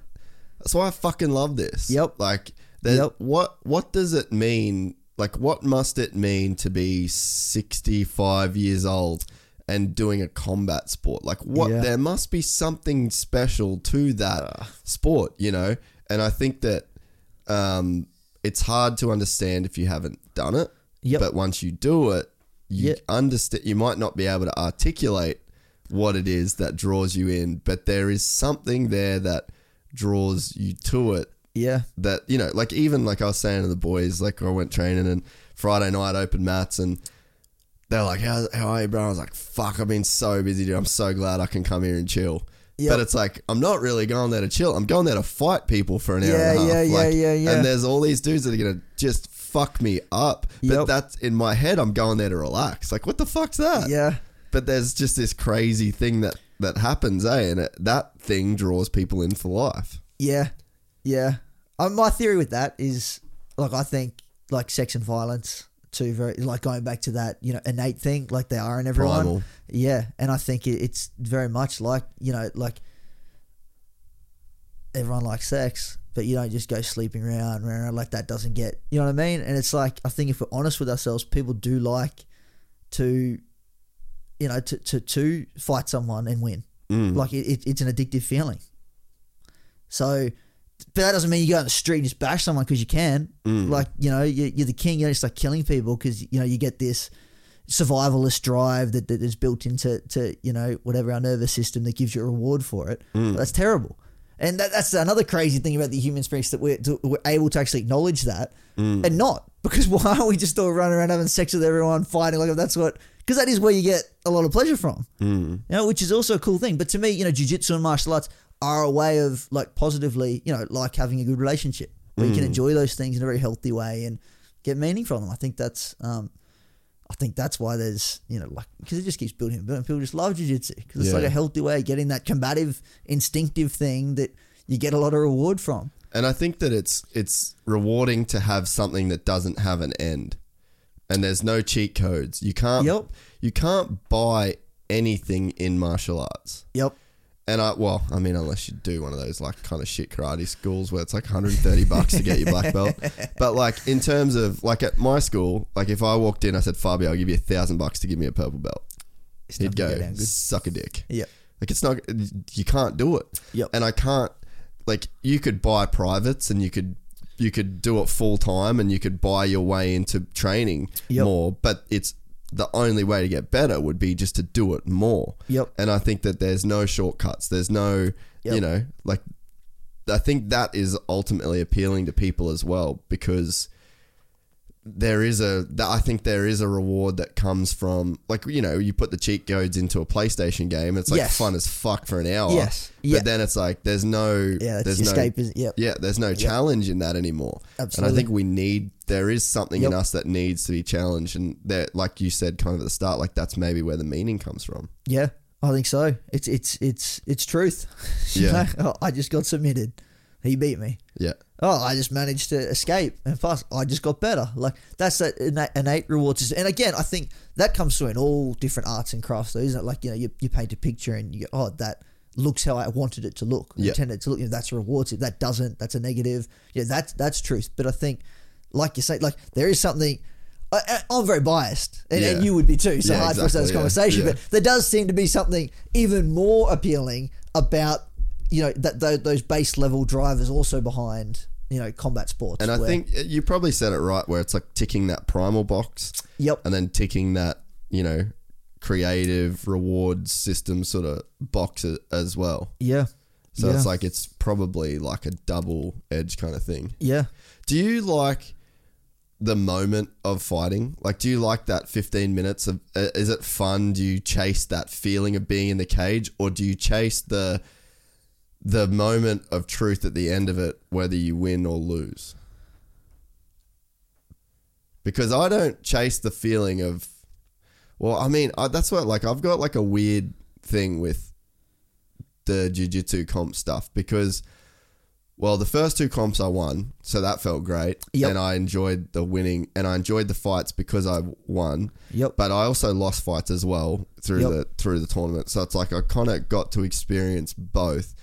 That's why I fucking love this. Yep. Like, there- Yep. what what does it mean? Like, what must it mean to be sixty five years old and doing a combat sport? Like, what? Yeah. There must be something special to that sport, you know. And I think that um, it's hard to understand if you haven't done it. Yep. But once you do it, you Yeah. understand. You might not be able to articulate what it is that draws you in, but there is something there that draws you to it. yeah. That you know, like even like I was saying to the boys, like I went training, and Friday night open mats and they're like, how, how are you, bro? I was like, fuck, I've been so busy, dude. I'm so glad I can come here and chill. Yep. But it's like, I'm not really going there to chill. I'm going there to fight people for an hour Yeah, and a half. yeah, yeah, Like, yeah, yeah. And there's all these dudes that are going to just fuck me up. But Yep. that's in my head, I'm going there to relax. Like, what the fuck's that? Yeah. But there's just this crazy thing that, that happens, eh? And it, that thing draws people in for life. Yeah, yeah. Um, my theory with that is, like, I think like sex and violence, too, very like going back to that, you know, innate thing, like they are in everyone. Primal. Yeah, and I think it, it's very much like you know, like everyone likes sex, but you don't just go sleeping around, around like that. Doesn't get you know what I mean? And it's like I think if we're honest with ourselves, people do like to, you know, to to, to fight someone and win. Mm. Like it, it, it's an addictive feeling. So, but that doesn't mean you go on the street and just bash someone because you can. Mm. Like you know, you, you're the king. You don't just start killing people because you know you get this survivalist drive that, that is built into to you know whatever our nervous system that gives you a reward for it. Mm. That's terrible. And that, that's another crazy thing about the human experience that we're, to, we're able to actually acknowledge that Mm. and not because why aren't we just all running around having sex with everyone, fighting like that's what because that is where you get a lot of pleasure from. Mm. You know, which is also a cool thing. But to me, you know, jujitsu and martial arts are a way of like positively, you know, like having a good relationship where you can enjoy those things in a very healthy way and get meaning from them. I think that's, um, I think that's why there's, you know, like because it just keeps building and building. People just love jujitsu because it's like a healthy way of getting that combative, instinctive thing that you get a lot of reward from. And I think that it's it's rewarding to have something that doesn't have an end. And there's no cheat codes. You can't Yep. you can't buy anything in martial arts. Yep. And I well, I mean unless you do one of those like kind of shit karate schools where it's like 130 bucks to get your black belt. But like in terms of like at my school, like if I walked in I said, Fabio, I'll give you a thousand bucks to give me a purple belt. It's He'd go, suck a dick. Yep. Like it's not you can't do it. Yep. And I can't like you could buy privates and you could you could do it full time and you could buy your way into training Yep. more, but it's the only way to get better would be just to do it more. Yep. And I think that there's no shortcuts. There's no you know, like I think that is ultimately appealing to people as well because there is a that I think there is a reward that comes from like you know you put the cheat codes into a PlayStation game it's like Yes. fun as fuck for an hour Yes. Yeah. but then it's like there's no Yeah, there's no escape. is Yep. yeah there's no challenge in that anymore Absolutely. and I think we need there is something in us that needs to be challenged and that like you said kind of at the start like that's maybe where the meaning comes from Yeah, I think so. It's it's it's it's truth. You Yeah. know? I just got submitted. He beat me. yeah Oh, I just managed to escape, and fast. I just got better. Like that's that innate, innate reward system. And again, I think that comes through in all different arts and crafts, though, isn't it? Like you know, you, you paint a picture and you go, oh, that looks how I wanted it to look. Yeah. Intended it to look. You know, that's a reward. system. That doesn't. That's a negative. Yeah, that's that's truth. But I think, like you say, like there is something. I, I'm very biased, and, and you would be too. So Yeah, hard for us to have this conversation. Yeah. But there does seem to be something even more appealing about you know that tho- those base level drivers also behind you know combat sports. and I where- think you probably said it right where it's like ticking that primal box yep, and then ticking that you know creative reward system sort of box a- as well yeah, so yeah. it's like it's probably like a double edge kind of thing yeah. do you like the moment of fighting like do you like that 15 minutes of uh, is it fun do you chase that feeling of being in the cage or do you chase the the moment of truth at the end of it whether you win or lose because i don't chase the feeling of well i mean I, that's what like i've got like a weird thing with the jiu-jitsu comp stuff because well, the first two comps I won, so that felt great, Yep. and I enjoyed the winning, and I enjoyed the fights because I won. Yep. But I also lost fights as well through Yep. the through the tournament, so it's like I kind of got to experience both.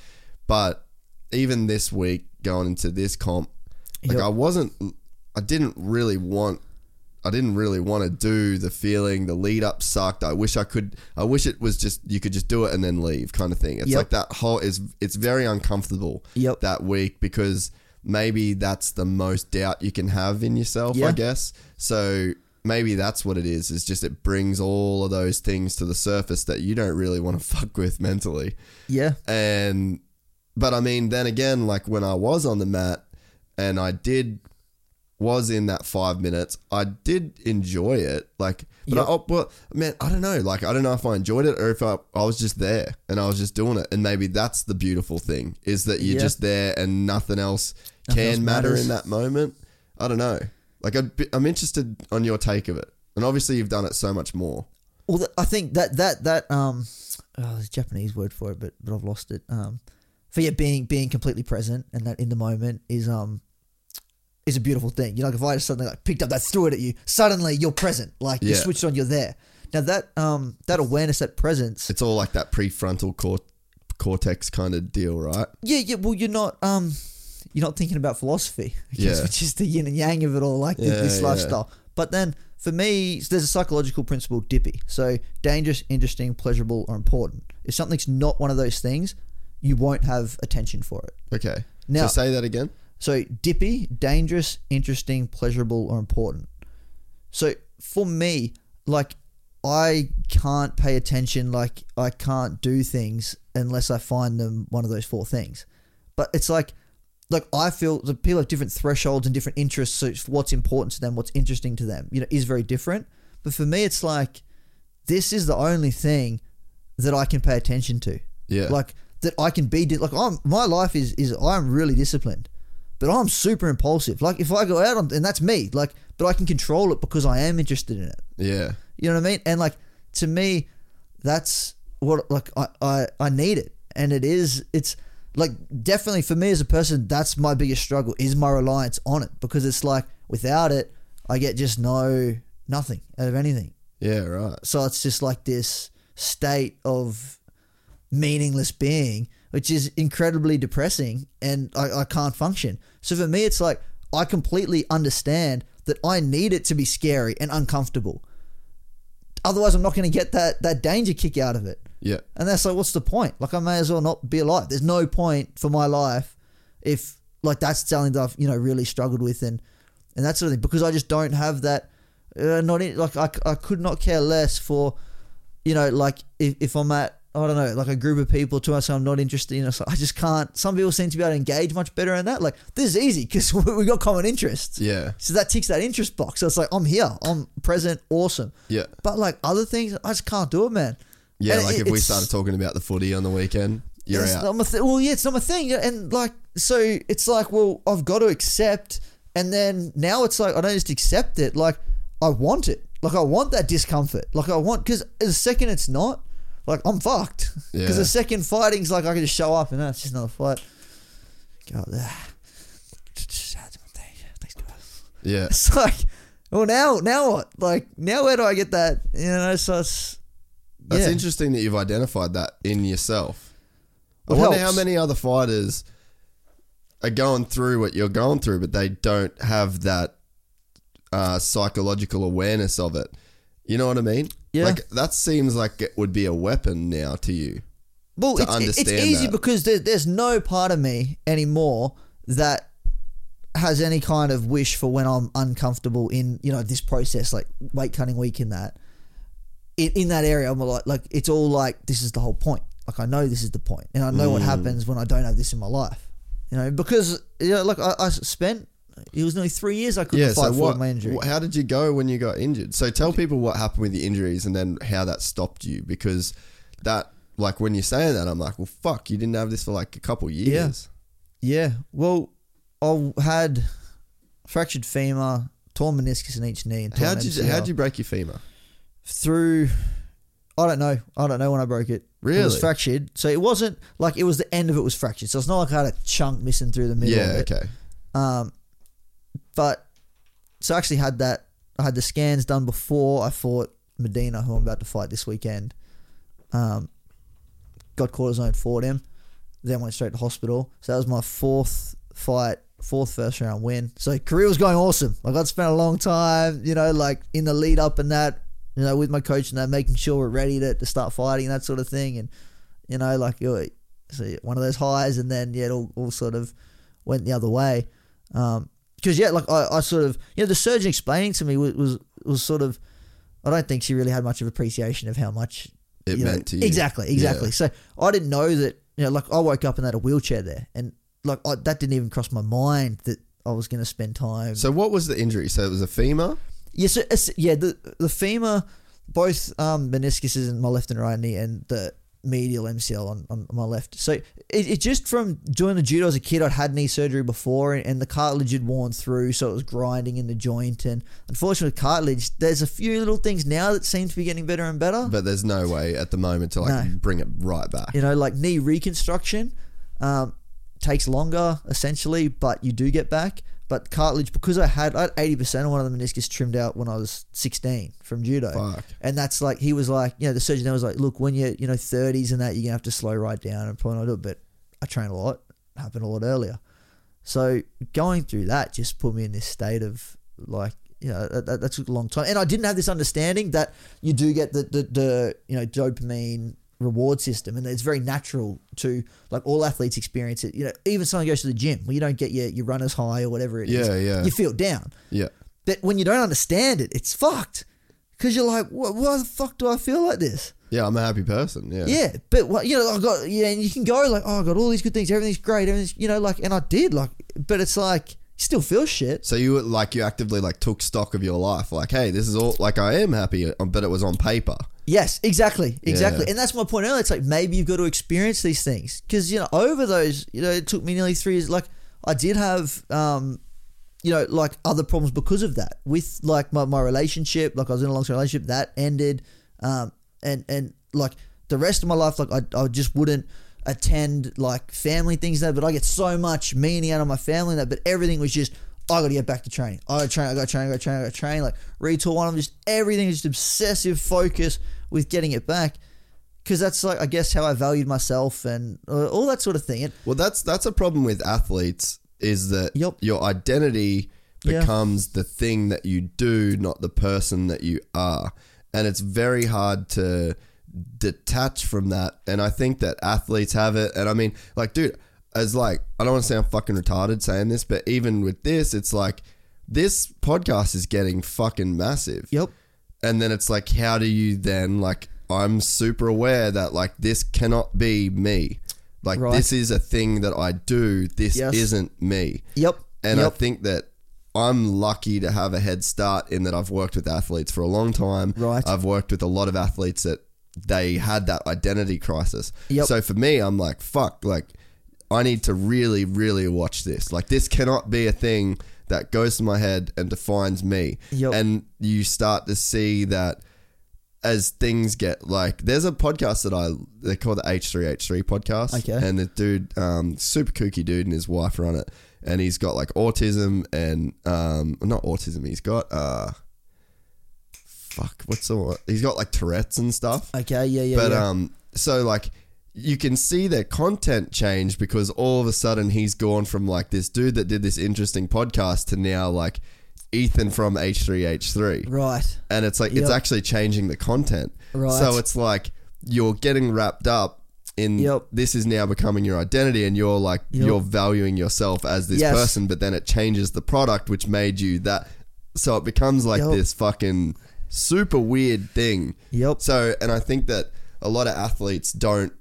But even this week, going into this comp, like Yep. I wasn't, I didn't really want. I didn't really want to do the feeling. The lead up sucked. I wish I could. I wish it was just you could just do it and then leave, kind of thing. It's Yep. like that whole is. It's very uncomfortable Yep. that week because maybe that's the most doubt you can have in yourself, I guess. So maybe that's what it is. Is just it brings all of those things to the surface that you don't really want to fuck with mentally. Yeah. And but I mean, then again, like when I was on the mat and I did was in that five minutes. I did enjoy it. Like, but Yep. I, oh, well, man, I don't know. Like, I don't know if I enjoyed it or if I, I was just there and I was just doing it. And maybe that's the beautiful thing is that you're Yeah. just there and nothing else Nothing can else matter in that moment. I don't know. Like, I'd be, I'm interested on your take of it. And obviously, you've done it so much more. Well, I think that that that um, oh, there's a Japanese word for it, but but I've lost it. Um, for yeah, being being completely present and that in the moment is um, is a beautiful thing. You know, like if I just suddenly like picked up that, threw it at you, suddenly you're present. Like you Yeah. switched on, you're there. Now that um, that awareness, that presence, It's all like that prefrontal cor- cortex kind of deal, right? yeah, yeah. Well, you're not um, you're not thinking about philosophy, I guess, Yeah. which is the yin and yang of it all, like th- Yeah, this yeah. lifestyle. But then for me, there's a psychological principle, dippy. So dangerous, interesting, pleasurable, or important. If something's not one of those things, you won't have attention for it. Okay. Now- so say that again. So dippy, dangerous, interesting, pleasurable, or important. So for me, like I can't pay attention, like I can't do things unless I find them one of those four things. But it's like like I feel that people have different thresholds and different interests, so what's important to them, what's interesting to them, you know, is very different. But for me it's like this is the only thing that I can pay attention to. Yeah. Like that I can be di- like I'm my life is is I'm really disciplined. But I'm super impulsive. Like if I go out on, and that's me. Like, but I can control it because I am interested in it. Yeah. You know what I mean? And like to me, that's what like I I, I need it, and it is it's like definitely for me as a person, that's my biggest struggle is my reliance on it because it's like without it, I get just no nothing out of anything. Yeah. Right. So it's just like this state of meaningless being, which is incredibly depressing and I, I can't function. So for me, it's like I completely understand that I need it to be scary and uncomfortable. Otherwise, I'm not going to get that, that danger kick out of it. Yeah. And that's like, what's the point? Like, I may as well not be alive. There's no point for my life if, like, that's something that I've, you know, really struggled with and, and that sort of thing because I just don't have that. Uh, not in, like, I, I could not care less for, you know, like, if, if I'm at, I don't know, like a group of people to us, I'm not interested in. So I just can't. Some people seem to be able to engage much better in that. Like, this is easy because we got common interests. Yeah. So that ticks that interest box. So it's like, I'm here, I'm present, awesome. Yeah. But like other things, I just can't do it, man. Yeah. And like it- if we started talking about the footy on the weekend, you're out. Th- well, yeah, it's not my thing. And like, so it's like, well, I've got to accept. And then now it's like, I don't just accept it. Like, I want it. Like, I want that discomfort. Like, I want, because the second it's not, like, I'm fucked. Because Yeah. the second fighting's like, I can just show up and that's just another fight. Go there. Yeah. It's like, well, now, now what? Like, now where do I get that? You know, so it's. That's yeah. interesting that you've identified that in yourself. I What wonder helps? how many other fighters are going through what you're going through, but they don't have that uh, psychological awareness of it. You know what I mean? Yeah. Like that seems like it would be a weapon now to you. Well, to it's, it's easy that. because there, there's no part of me anymore that has any kind of wish for when I'm uncomfortable in you know this process, like weight cutting week in that. In, in that area, I'm like, like it's all like this is the whole point. Like I know this is the point, and I know Mm. what happens when I don't have this in my life. You know, because you know, like I, I spent it was nearly three years I couldn't Yeah. fight So for what? my injury. How did you go when you got injured? So tell people what happened with the injuries and then how that stopped you because that, like, when you're saying that, I'm like, well, fuck, you didn't have this for like a couple years. Yeah. Well, I had fractured femur, torn meniscus in each knee. And how did you how'd you break your femur? through? I don't know. I don't know when I broke it. It was Really? fractured. So it wasn't like it was the end of it was fractured. So it's not like I had a chunk missing through the middle Yeah. Okay. Um, but so I actually had that. I had the scans done before I fought Medina, who I'm about to fight this weekend. Um, got cortisone, fought him, then went straight to hospital. So that was my fourth fight, fourth first round win. So career was going awesome. Like I'd spent a long time, you know, like in the lead up and that, you know, with my coach and that, making sure we're ready to, to start fighting and that sort of thing. And you know, like so one of those highs, and then yeah, it all, all sort of went the other way. Um, because yeah, like I, I sort of, you know, the surgeon explaining to me was, was was sort of, I don't think she really had much of appreciation of how much It you know- meant to you. Exactly, exactly. Yeah. So I didn't know that, you know, like I woke up and had a wheelchair there, and like I, that didn't even cross my mind that I was going to spend time. So what was the injury? So it was a femur. Yeah, so it's- yeah, the the femur, both um, meniscuses in my left and right knee, and the medial MCL on, on my left. So it, it just from doing the judo as a kid, I'd had knee surgery before, and, and the cartilage had worn through, so it was grinding in the joint. And unfortunately, with cartilage, there's a few little things now that seem to be getting better and better. But there's no way at the moment to like No. bring it right back. you know, like knee reconstruction um, takes longer essentially, but you do get back. But cartilage, because I had I had eighty percent of one of the meniscus trimmed out when I was sixteen from judo, Fuck. and that's like he was like, you know, the surgeon there was like, look, when you're you know thirties and that, you're gonna have to slow right down and probably not do it. But I train a lot, happened a lot earlier, so going through that just put me in this state of like. You know, that, that, that took a long time, and I didn't have this understanding that you do get the, the, the you know dopamine reward system, and it's very natural to like all athletes experience it. You know, even someone goes to the gym where you don't get your, your runner's high or whatever it is. Yeah, yeah. You feel down. Yeah. But when you don't understand it, it's fucked. Because you're like, what, why the fuck do I feel like this? Yeah, I'm a happy person. Yeah. Yeah, but what you know, I got yeah, and you can go like, oh, I got all these good things, everything's great, everything's you know, like, and I did like, but it's like you still feel shit. So you were like you actively like took stock of your life. Like, hey, this is all like I am happy, but it was on paper. Yes, exactly, exactly, Yeah. and that's my point earlier. It's like maybe you've got to experience these things because you know over those, you know, it took me nearly three years. Like I did have, um, you know, like other problems because of that with like my, my relationship. Like I was in a long term relationship that ended, um, and and like the rest of my life, like I I just wouldn't attend like family things and that. But I get so much meaning out of my family and that. But everything was just. I got to get back to training. I got to train. I got to train. I got to train. I got to train. Like retool one. I'm just everything is just obsessive focus with getting it back because that's like I guess how I valued myself and uh, all that sort of thing. And Well, that's that's a problem with athletes is that Yep. your identity Yeah. becomes the thing that you do, not the person that you are, and it's very hard to detach from that. And I think that athletes have it. And I mean, like, dude, as like, I don't want to sound fucking retarded saying this, but even with this, it's like this podcast is getting fucking massive. yep, And then it's like, how do you then like? I'm super aware that like this cannot be me. Like Right. this is a thing that I do. This Yes. isn't me. yep, And I think that I'm lucky to have a head start in that I've worked with athletes for a long time. Right. I've worked with a lot of athletes that they had that identity crisis. Yep. So for me, I'm like, fuck, like I need to really, really watch this. Like this cannot be a thing that goes to my head and defines me. Yep. And you start to see that as things get like there's a podcast that I they call the H3H3 podcast. Okay. And the dude, um, super kooky dude and his wife run it. And he's got like autism and um not autism, he's got uh fuck, what's the? He's got like Tourette's and stuff. okay, yeah, yeah, But yeah. um, so like you can see their content change because all of a sudden he's gone from like this dude that did this interesting podcast to now like Ethan from H3H3, right, and it's like Yep. it's actually changing the content. Right. So it's like you're getting wrapped up in Yep. this is now becoming your identity, and you're like Yep. you're valuing yourself as this Yes. person, but then it changes the product, which made you that. So it becomes like Yep. this fucking super weird thing. Yep. So, and I think that a lot of athletes don't,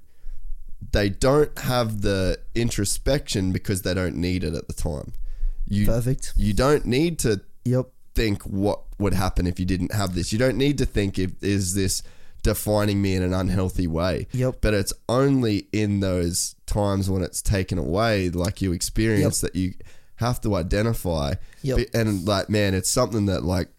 they don't have the introspection because they don't need it at the time. You, Perfect. You don't need to Yep, think what would happen if you didn't have this. You don't need to think if is this defining me in an unhealthy way. Yep. But it's only in those times when it's taken away, like you experience, that you have to identify. Yep. And like, man, it's something that like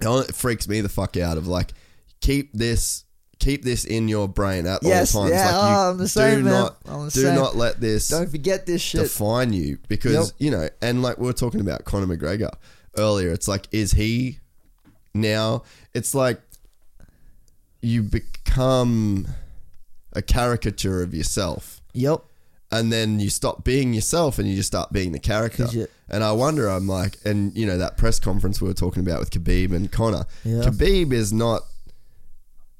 it freaks me the fuck out. Of like, keep this. Keep this in your brain at Yes, all times. yeah, like you oh, I'm the same, do man. not I'm the do same. not let this don't forget this shit. define you because Yep. you know and like we were talking about Conor McGregor earlier it's like is he now it's like you become a caricature of yourself yep, and then you stop being yourself and you just start being the character. and I wonder I'm like and you know that press conference we were talking about with Khabib and Conor Yeah. Khabib is not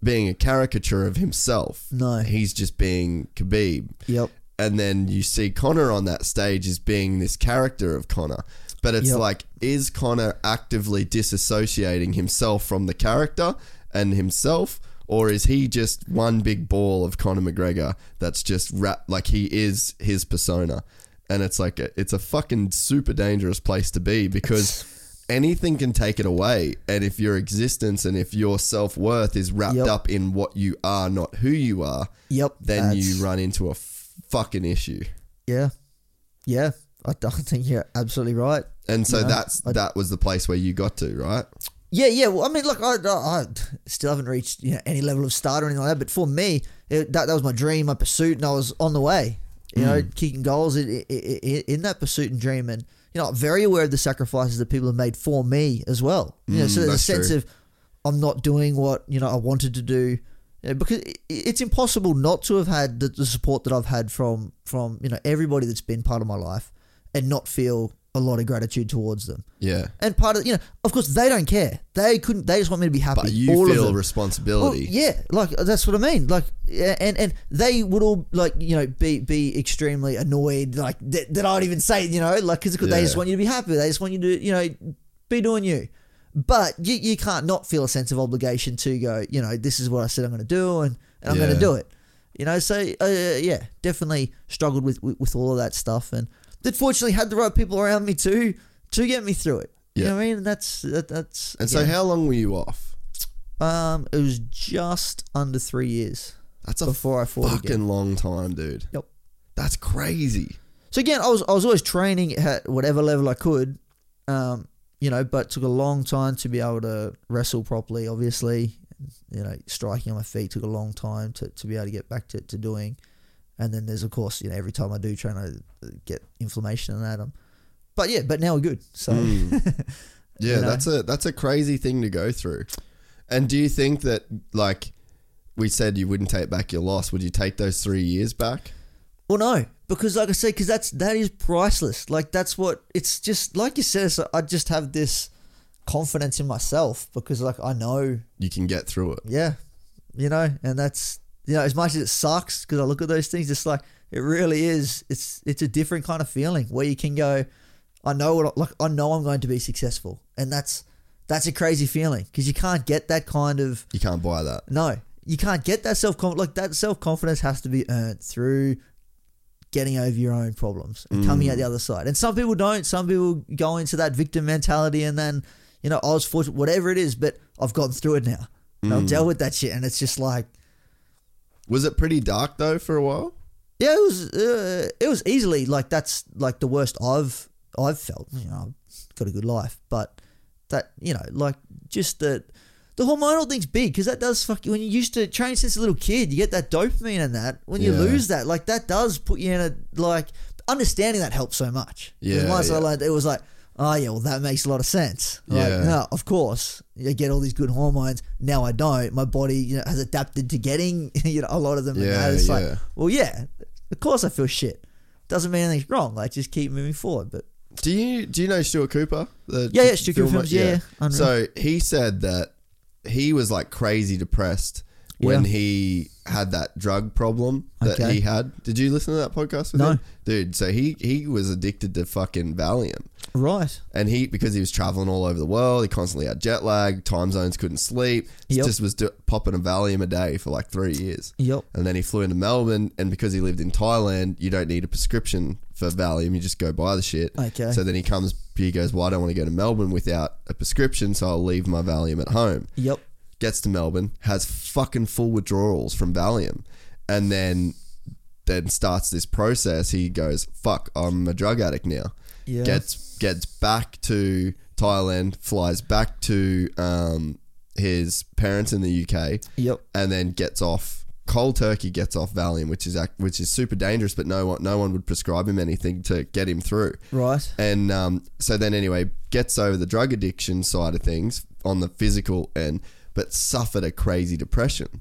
being a caricature of himself No. he's just being Khabib yep, and then you see Conor on that stage as being this character of Conor. But it's Yep. like, is Conor actively disassociating himself from the character and himself? Or is he just one big ball of Conor McGregor that's just rap like he is his persona? and it's like a, it's a fucking super dangerous place to be because anything can take it away and if your existence and if your self-worth is wrapped Yep. up in what you are not who you are Yep. then you run into a fucking issue Yeah. Yeah. I don't think you're absolutely right. and so that's I- that was the place where you got to right Yeah, yeah. Well, I mean, look, I, I, I still haven't reached you know any level of start or anything like that. But for me, it, that that was my dream, my pursuit, and I was on the way. You hmm. know, kicking goals in, in, in in that pursuit and dream, and you know, very aware of the sacrifices that people have made for me as well. You know, so mm, there's a sense true. of I'm not doing what you know I wanted to do. You know, because it's impossible not to have had the, the support that I've had from from you know everybody that's been part of my life, and not feel a lot of gratitude towards them. yeah And part of you know, of course, they don't care. They couldn't. They just want me to be happy. but you all feel responsibility Well, yeah, like that's what I mean. Like, and and they would all like you know be be extremely annoyed like that, that I'd even say you know like because they just want you to be happy. They just want you to you know be doing you. But you, you can't not feel a sense of obligation to go. You know, this is what I said I'm going to do, and, and I'm going to do it. You know, so uh, yeah, definitely struggled with, with with all of that stuff, and that fortunately had the right people around me too to get me through it. You Yeah. know what I mean? That's that, that's and so how long were you off Um, it was just under three years that's a before I fought fucking again. long time dude Yep. that's crazy So again, I was I was always training at whatever level I could, um, you know, but took a long time to be able to wrestle properly. Obviously, you know, striking on my feet took a long time to, to be able to get back to, to doing. And then there's of course, you know, every time I do train, to get inflammation and that. Um, but yeah, but now we're good. So Yeah, You know? that's a that's a crazy thing to go through. And do you think that like we said you wouldn't take back your loss, would you take those three years back? Well, no, because like I said, because that's that is priceless. Like that's what it's just like you said. So I just have this confidence in myself because like I know, You can get through it. yeah, you know, and that's you know as much as it sucks because I look at those things, it's like it really is. It's it's a different kind of feeling where you can go, I know what like I know I'm going to be successful, and that's that's a crazy feeling because you can't get that kind of You can't buy that. no, you can't get that self confidence. like that self confidence has to be earned through getting over your own problems and coming mm. out the other side. And some people don't. Some people go into that victim mentality and then, you know, I was fortunate, whatever it is, but I've gotten through it now. And I've dealt with that shit, and it's just like, Was it pretty dark though for a while? yeah, it was, uh, it was easily like that's like the worst I've I've felt. You know, I've got a good life, but that you know, like just the the hormonal thing's big because that does fuck you. When you used to train since a little kid, you get that dopamine and that. When you Yeah. lose that, like that does put you in a like understanding that helps so much. Yeah, yeah. it was like. Oh yeah, well that makes a lot of sense. Like, Yeah. no, of course, you get all these good hormones. Now I don't. My body, you know, has adapted to getting you know a lot of them. Yeah, it's yeah. like, well, yeah, of course I feel shit. Doesn't mean anything's wrong. Like just keep moving forward. But Do you do you know Stuart Cooper? The Yeah, yeah, Stuart Cooper films, yeah, yeah. So he said that he was like crazy depressed when Yeah. he had that drug problem that Okay. he had. Did you listen to that podcast with No. him? Dude, so he he was addicted to fucking Valium. right, And he, because he was traveling all over the world, he constantly had jet lag, time zones, couldn't sleep. Yep. Just was do- popping a Valium a day for like three years. Yep. And then he flew into Melbourne, and because he lived in Thailand, you don't need a prescription for Valium. You just go buy the shit. Okay. So then he comes, he goes, "Well, I don't want to go to Melbourne without a prescription, so I'll leave my Valium at home." yep, Gets to Melbourne, has fucking full withdrawals from Valium, and then then starts this process. He goes, "Fuck, I'm a drug addict now." Yeah. Gets gets back to Thailand, flies back to um, his parents in the UK, yep, and then gets off cold turkey. Gets off Valium, which is ac- which is super dangerous, but no one no one would prescribe him anything to get him through. right, And um, so then anyway, gets over the drug addiction side of things on the physical end, but suffered a crazy depression.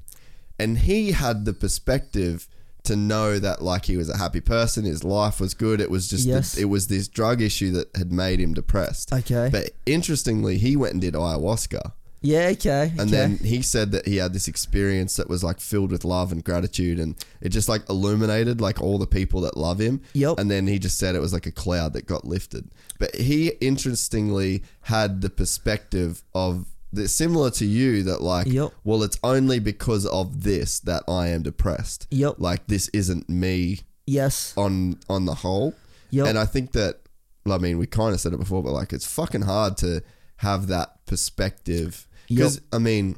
And he had the perspective to know that like he was a happy person, his life was good. It was just Yes. the, it was this drug issue that had made him depressed. Okay. But interestingly, he went and did ayahuasca. yeah, okay, And okay. then he said that he had this experience that was like filled with love and gratitude, and it just like illuminated like all the people that love him. Yep. And then he just said it was like a cloud that got lifted. But he interestingly had the perspective of similar to you that like, Yep. well, it's only because of this that I am depressed. Yep. Like this isn't me yes, on on the whole. Yep. And I think that, I mean, we kind of said it before, but like it's fucking hard to have that perspective. Because, I mean,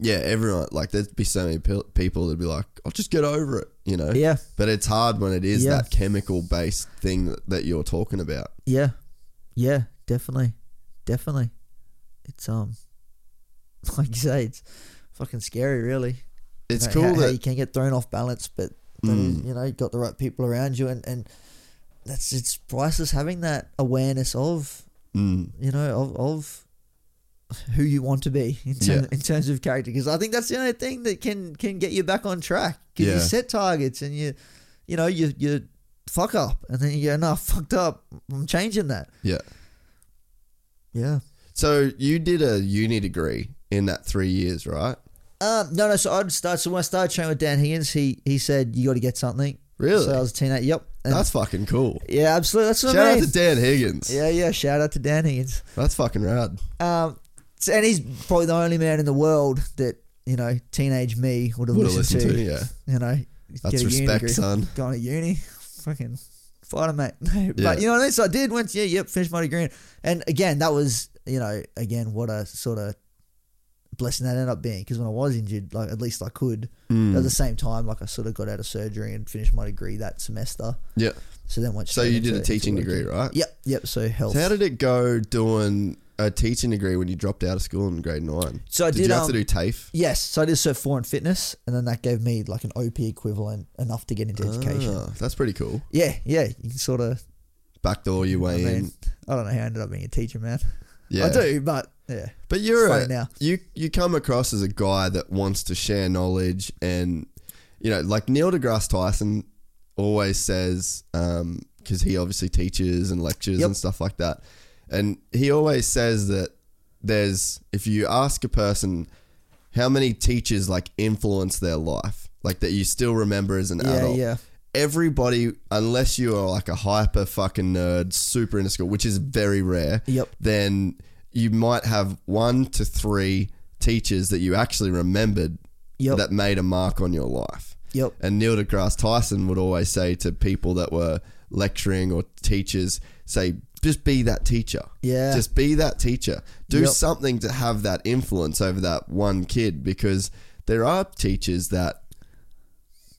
yeah, everyone, like, there'd be so many pe- people that'd be like, I'll just get over it, you know? Yeah. But it's hard when it is Yeah. that chemical based thing that, that you're talking about. Yeah, yeah, definitely, definitely. It's um, like you say, it's fucking scary, really. It's You know, cool how, how that you can get thrown off balance, but Mm. you know, you got the right people around you, and and that's it's priceless having that awareness of Mm, you know of of who you want to be in, term, Yeah. in terms of character because I think that's the only thing that can can get you back on track because you set targets and you you know you you fuck up and then you go no I fucked up I'm changing that yeah. yeah So you did a uni degree in that three years, right? Um, no, no. So I'd start. So when I started training with Dan Higgins, he he said you got to get something. Really? So I was a teenager. Yep. And That's fucking cool. yeah, absolutely. That's what Shout I out to Dan Higgins. yeah, yeah. Shout out to Dan Higgins. That's fucking rad. Um, so, and he's probably the only man in the world that you know teenage me would have listened, listened to. to, yeah. You know, That's get a respect, son. Going to uni, fucking fighter mate. Yeah. but you know what I mean. So I did. Went yeah, yep. Finished my degree, and again, that was you know again what a sort of blessing that ended up being because when I was injured, like at least I could. Mm. At the same time, like I sort of got out of surgery and finished my degree that semester. Yeah. So then went. So straight you did into- a teaching degree, right? Yep, yep. So health. So how did it go doing a teaching degree when you dropped out of school in grade nine? So I did, did, you have um, to do TAFE? Yes, so I did Cert 4 in fitness, and then that gave me like an OP equivalent enough to get into education. Ah, that's pretty cool. Yeah, yeah, you can sort of. Backdoor your I way in. I don't know how I ended up being a teacher, man. Yeah. I do, but yeah. But you're a, now. you you come across as a guy that wants to share knowledge and you know like Neil deGrasse Tyson always says because he obviously teaches and lectures Yep. and stuff like that and he always says that there's if you ask a person how many teachers like influence their life like that you still remember as an Yeah, adult yeah. everybody unless you are like a hyper fucking nerd super into school which is very rare Yep. then you might have one to three teachers that you actually remembered Yep. that made a mark on your life. Yep. And Neil deGrasse Tyson would always say to people that were lecturing or teachers, say, just be that teacher. Yeah. Just be that teacher. Do Yep. something to have that influence over that one kid because there are teachers that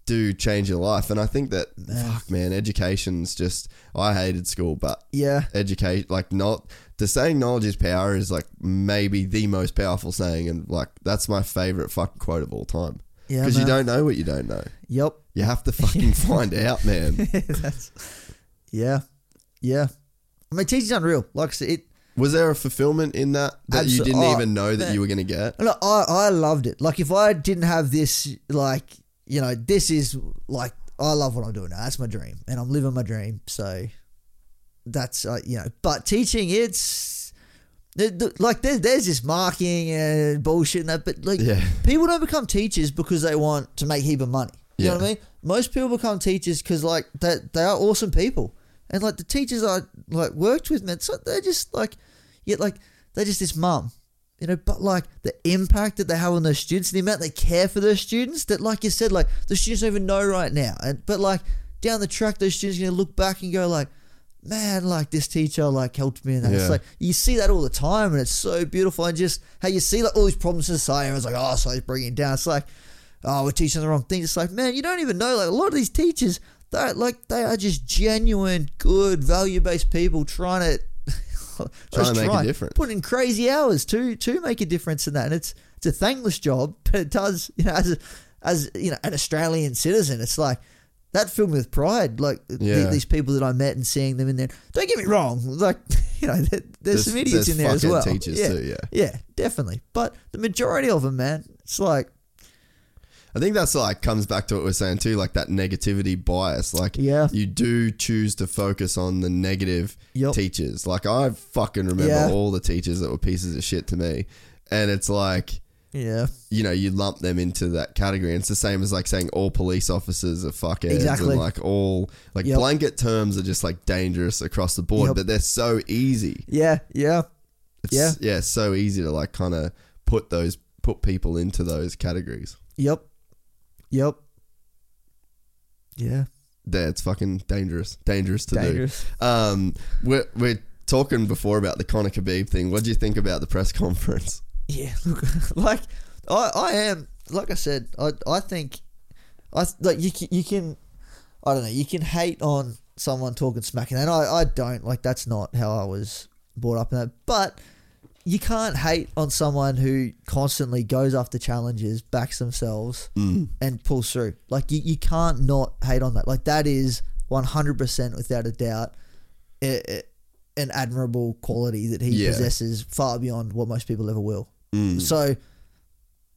do change your life. And I think that, fuck, man, education's just, I hated school, but Yeah. educate like not the saying knowledge is power is like maybe the most powerful saying and like that's my favorite fucking quote of all time Yeah. because you don't know what you don't know Yep. you have to fucking find out man yeah. Yeah. I mean, teaching's unreal. Like I said, it, was there a fulfillment in that that you didn't oh, even know that man. you were gonna get Look, I, I loved it. Like if I didn't have this, like you know, this is like I love what I'm doing now. That's my dream, and I'm living my dream. So that's uh, you know, but teaching it's like there's there's this marking and bullshit and that, but like Yeah. people don't become teachers because they want to make heap of money. You know what I mean? Most people become teachers because like that they are awesome people, and like the teachers I like worked with, man, so they're just like, yet like they're just this mum, you know. But like the impact that they have on their students, the amount they care for their students, that like you said, like the students don't even know right now, and but like down the track, those students are gonna look back and go like. Man, like this teacher, like helped me, and that. Yeah. it's like you see that all the time, and it's so beautiful. And just how you see like all these problems in society, everyone's like, "Oh, so he's bringing it down." It's like, oh, we're teaching the wrong thing. It's like, man, you don't even know. Like a lot of these teachers, they're like they are just genuine, good, value based people trying to Trying to make a difference. put in crazy hours to to make a difference in that. And it's it's a thankless job, but it does. You know, as a, as you know, an Australian citizen, it's like. That filled me with pride, like the- these people that I met and seeing them in there. Don't get me wrong, like you know, there, there's, There's- some idiots there's in there as well. teachers yeah. too, yeah. yeah, definitely. But the majority of them, man, it's like I think that's like comes back to what we're saying too, like that negativity bias. Like, Yeah. you do choose to focus on the negative Yep. teachers. Like, I fucking remember Yeah. all the teachers that were pieces of shit to me, and it's like, yeah, you know, you lump them into that category. And it's the same as like saying all police officers are fuckheads, Exactly. and like all like Yep. blanket terms are just like dangerous across the board, Yep. but they're so easy. yeah, yeah. It's, Yeah. yeah, so easy to like kind of put those put people into those categories. Yep. Yep. Yeah. it's fucking dangerous. Dangerous to Dangerous. do. Um, we're we're talking before about the Conor Khabib thing. What do you think about the press conference? Yeah, look, like I, I am, like I said, I, I think, I like you, can, you can, I don't know, you can hate on someone talking smack, and I, I don't like that's not how I was brought up in that, but you can't hate on someone who constantly goes after challenges, backs themselves, mm. and pulls through. Like you, you can't not hate on that. Like that is one hundred percent without a doubt. an admirable quality that he Yeah. possesses far beyond what most people ever will. Mm. So,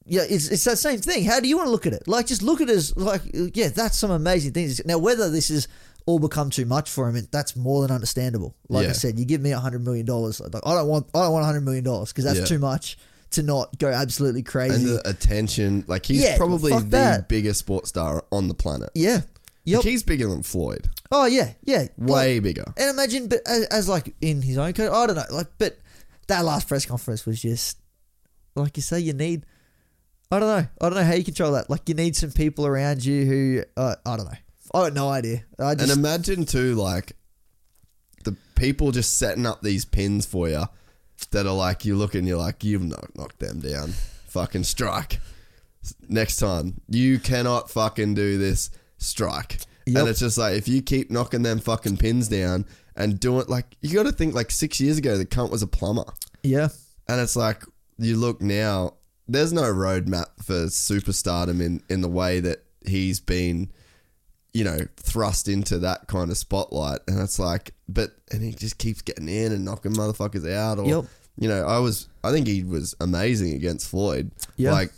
yeah, it's it's that same thing. How do you want to look at it? Like, just look at it as like, yeah, that's some amazing things. Now, whether this is all become too much for him, and that's more than understandable. Like I said, you give me a hundred million dollars, like, I don't want, I don't want a hundred million dollars because that's Yeah. too much to not go absolutely crazy. And the attention, like he's Yeah, probably the that. biggest sports star on the planet. yeah. Yep. Like, he's bigger than Floyd. oh yeah. Yeah. Way Like, bigger. And imagine, but as, as like in his own code, I don't know, like, but that last press conference was just, like you say, you need, I don't know, I don't know how you control that. Like, you need some people around you who, uh, I don't know, I got no idea. I just, And imagine too, like the people just setting up these pins for you that are like you look and you're like you've knocked knocked them down, fucking strike. Next time you cannot fucking do this, strike. Yep. And it's just like if you keep knocking them fucking pins down and do it like you got to think like six years ago the cunt was a plumber, yeah, and it's like you look now. There's no roadmap for superstardom in in the way that he's been you know, thrust into that kind of spotlight. And it's like, but, and he just keeps getting in and knocking motherfuckers out. Or, Yep. you know, I was, I think he was amazing against Floyd. Yeah. Like,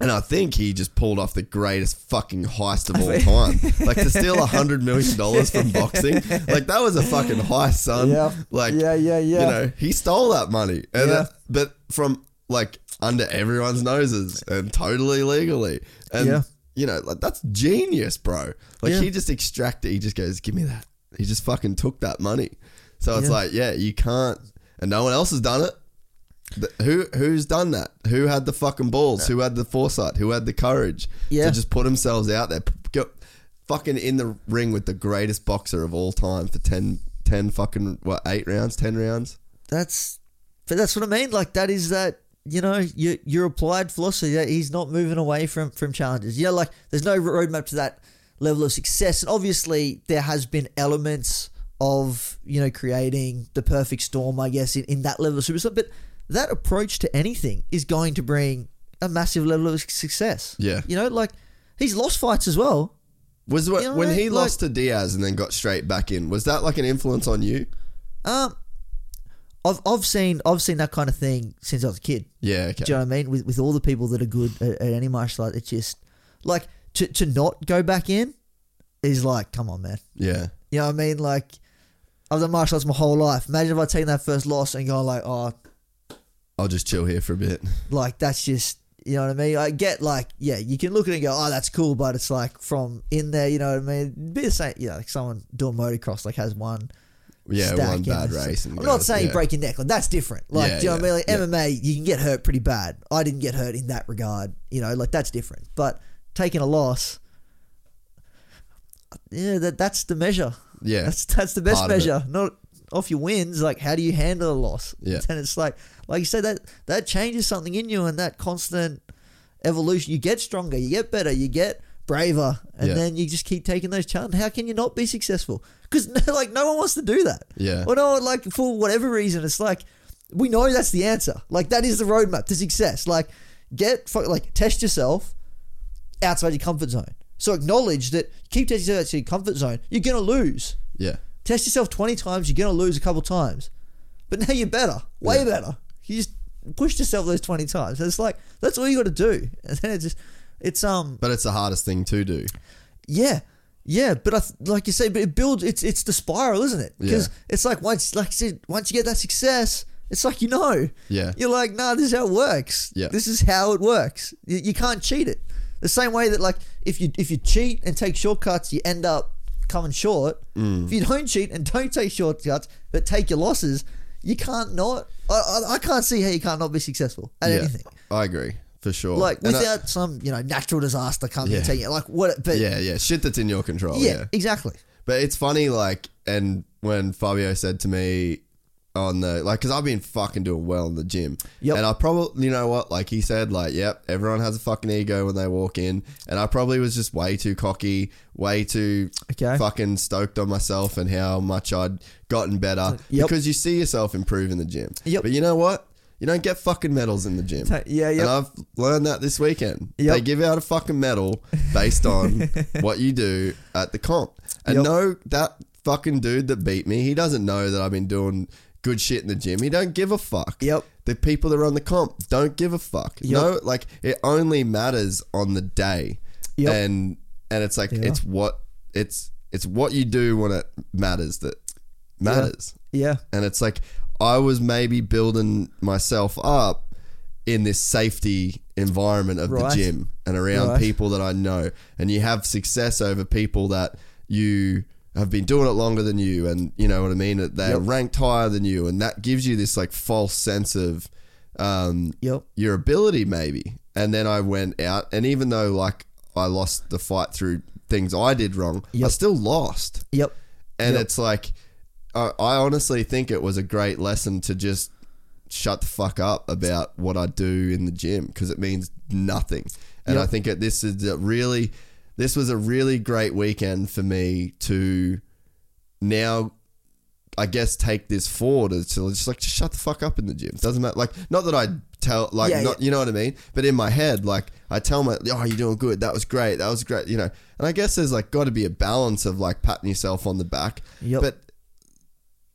and I think he just pulled off the greatest fucking heist of all time. like to steal a hundred million dollars from boxing, like that was a fucking heist, son. Yeah. Like, Yeah, yeah, yeah. You know, he stole that money, and Yeah. that- but from like under everyone's noses and totally legally. And Yeah. You know, like that's genius, bro. Like Yeah. he just extracted. He just goes, "Give me that." He just fucking took that money. So it's Yeah. like, yeah, you can't, and no one else has done it. Who who's done that? Who had the fucking balls? Who had the foresight? Who had the courage Yeah. to just put themselves out there? Go, fucking in the ring with the greatest boxer of all time for 10, 10 fucking what eight rounds, ten rounds. that's, but that's what I mean. Like, that is that, you know, your, your applied philosophy that he's not moving away from, from challenges. You know, like, there's no roadmap to that level of success. And obviously, there has been elements of, you know, creating the perfect storm, I guess, in, in that level of superstar. But that approach to anything is going to bring a massive level of success. Yeah. You know, like, he's lost fights as well. Was what, You know when I he mean? lost to Diaz and then got straight back in? Was that like an influence on you? Um, I've, I've seen I've seen that kind of thing since I was a kid. Yeah, okay. Do you know what I mean? With with all the people that are good at, at any martial art, it's just like to to not go back in is like, come on, man. Yeah, You know what I mean? Like I've done martial arts my whole life. Imagine if I'd taken that first loss and gone like, oh, I'll just chill here for a bit. like that's just you know what I mean. I get like, yeah, you can look at it and go, oh, that's cool, but it's like from in there, you know what I mean? It'd Be the same, you know, like someone doing motocross like has one. Yeah, stack one bad race. And I'm not saying yeah. break your neck, like that's different. Like, Yeah, do you know what I mean? Like MMA, you can get hurt pretty bad. I didn't get hurt in that regard, you know, like that's different. But taking a loss, yeah, that that's the measure. Yeah, That's that's the best measure. Not off your wins. Like, how do you handle a loss? Yeah. and it's like, like you said, that that changes something in you, and that constant evolution. You get stronger, you get better, you get braver, and Yeah. then you just keep taking those challenges. How can you not be successful? Because like no one wants to do that. Yeah. Or no, like for whatever reason, it's like we know that's the answer. Like that is the roadmap to success. Like get like test yourself outside your comfort zone. So acknowledge that keep testing yourself outside your comfort zone. You're gonna lose. yeah, Test yourself 20 times, you're going to lose a couple times. But now you're better, way Yeah. better. You just pushed yourself those 20 times. And it's like, that's all you got to do. And then it just, it's, um, but it's the hardest thing to do. yeah, yeah. But I, th- like you say, but it builds, it's, it's the spiral, isn't it? Because Yeah. it's like, once, like I said, once you get that success, it's like, you know, Yeah. you're like, nah, this is how it works. Yeah. This is how it works. You, you can't cheat it. The same way that like if you if you cheat and take shortcuts, you end up coming short. Mm. If you don't cheat and don't take shortcuts, but take your losses, you can't not. I, I, I can't see how you can't not be successful at yeah, anything. I agree. For sure. Like And I- without some you know natural disaster coming Yeah. and taking it. Like what? But yeah, yeah, shit that's in your control. yeah, yeah. exactly. But it's funny, like, and when Fabio said to me on the, like, because I've been fucking doing well in the gym. Yep. And I probably, you know what, like he said, like, yep, everyone has a fucking ego when they walk in. And I probably was just way too cocky, way too Okay. fucking stoked on myself and how much I'd gotten better. Yep. Because you see yourself improve in the gym. Yep. But you know what? You don't get fucking medals in the gym. Ta- yeah, yep. And I've learned that this weekend. Yep. They give out a fucking medal based on what you do at the comp. And Yep. no, that fucking dude that beat me, he doesn't know that I've been doing good shit in the gym. He don't give a fuck. Yep. The people that are on the comp don't give a fuck. Yep. No, like it only matters on the day. Yep. And and it's like Yeah. it's what it's it's what you do when it matters that matters. Yeah. And it's like I was maybe building myself up in this safety environment of Right. the gym and around Right. people that I know. And you have success over people that you have been doing it longer than you and you know what I mean? They're Yep. ranked higher than you and that gives you this like false sense of um Yep. your ability maybe. And then I went out and even though like I lost the fight through things I did wrong, I still lost. Yep. And Yep. it's like, I, I honestly think it was a great lesson to just shut the fuck up about what I do in the gym because it means nothing. And Yep. I think it, this is a really, this was a really great weekend for me to now, I guess, take this forward. to just like, just shut the fuck up in the gym. Doesn't matter. Like, not that I tell, like, Yeah, not, you know what I mean? But in my head, like, I tell my, oh, you're doing good. That was great. That was great. You know, and I guess there's like got to be a balance of like patting yourself on the back. Yep. But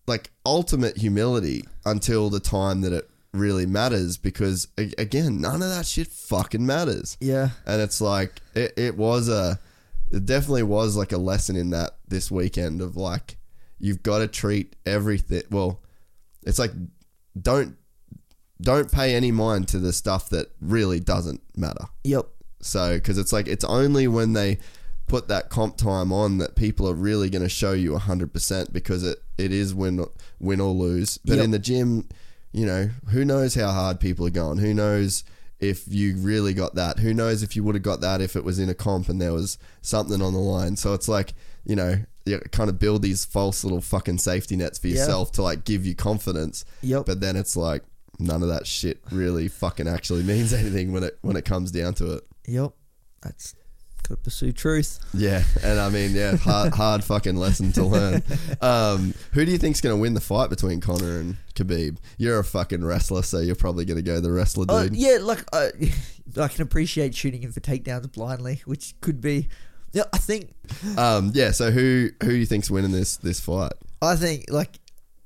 like ultimate humility until the time that it really matters because a- again none of that shit fucking matters Yeah. and it's like it, it was a it definitely was like a lesson in that this weekend of like you've got to treat everything well it's like don't don't pay any mind to the stuff that really doesn't matter Yep. so, because it's like it's only when they put that comp time on that people are really going to show you 100% because it, it is win, win or lose. But Yep. in the gym, you know, who knows how hard people are going? Who knows if you really got that? Who knows if you would have got that if it was in a comp and there was something on the line? So it's like, you know, you kind of build these false little fucking safety nets for Yeah. yourself to like give you confidence. Yep. But then it's like, none of that shit really fucking actually means anything when it when it comes down to it. Yep. That's pursue truth. Yeah, and I mean, yeah, hard, hard fucking lesson to learn. Um, who do you think's going to win the fight between Conor and Khabib? You're a fucking wrestler, so you're probably going to go the wrestler Uh, dude. yeah, like uh, I can appreciate shooting him for takedowns blindly, which could be. Yeah, I think Um, yeah. So who who do you think's winning this this fight? I think like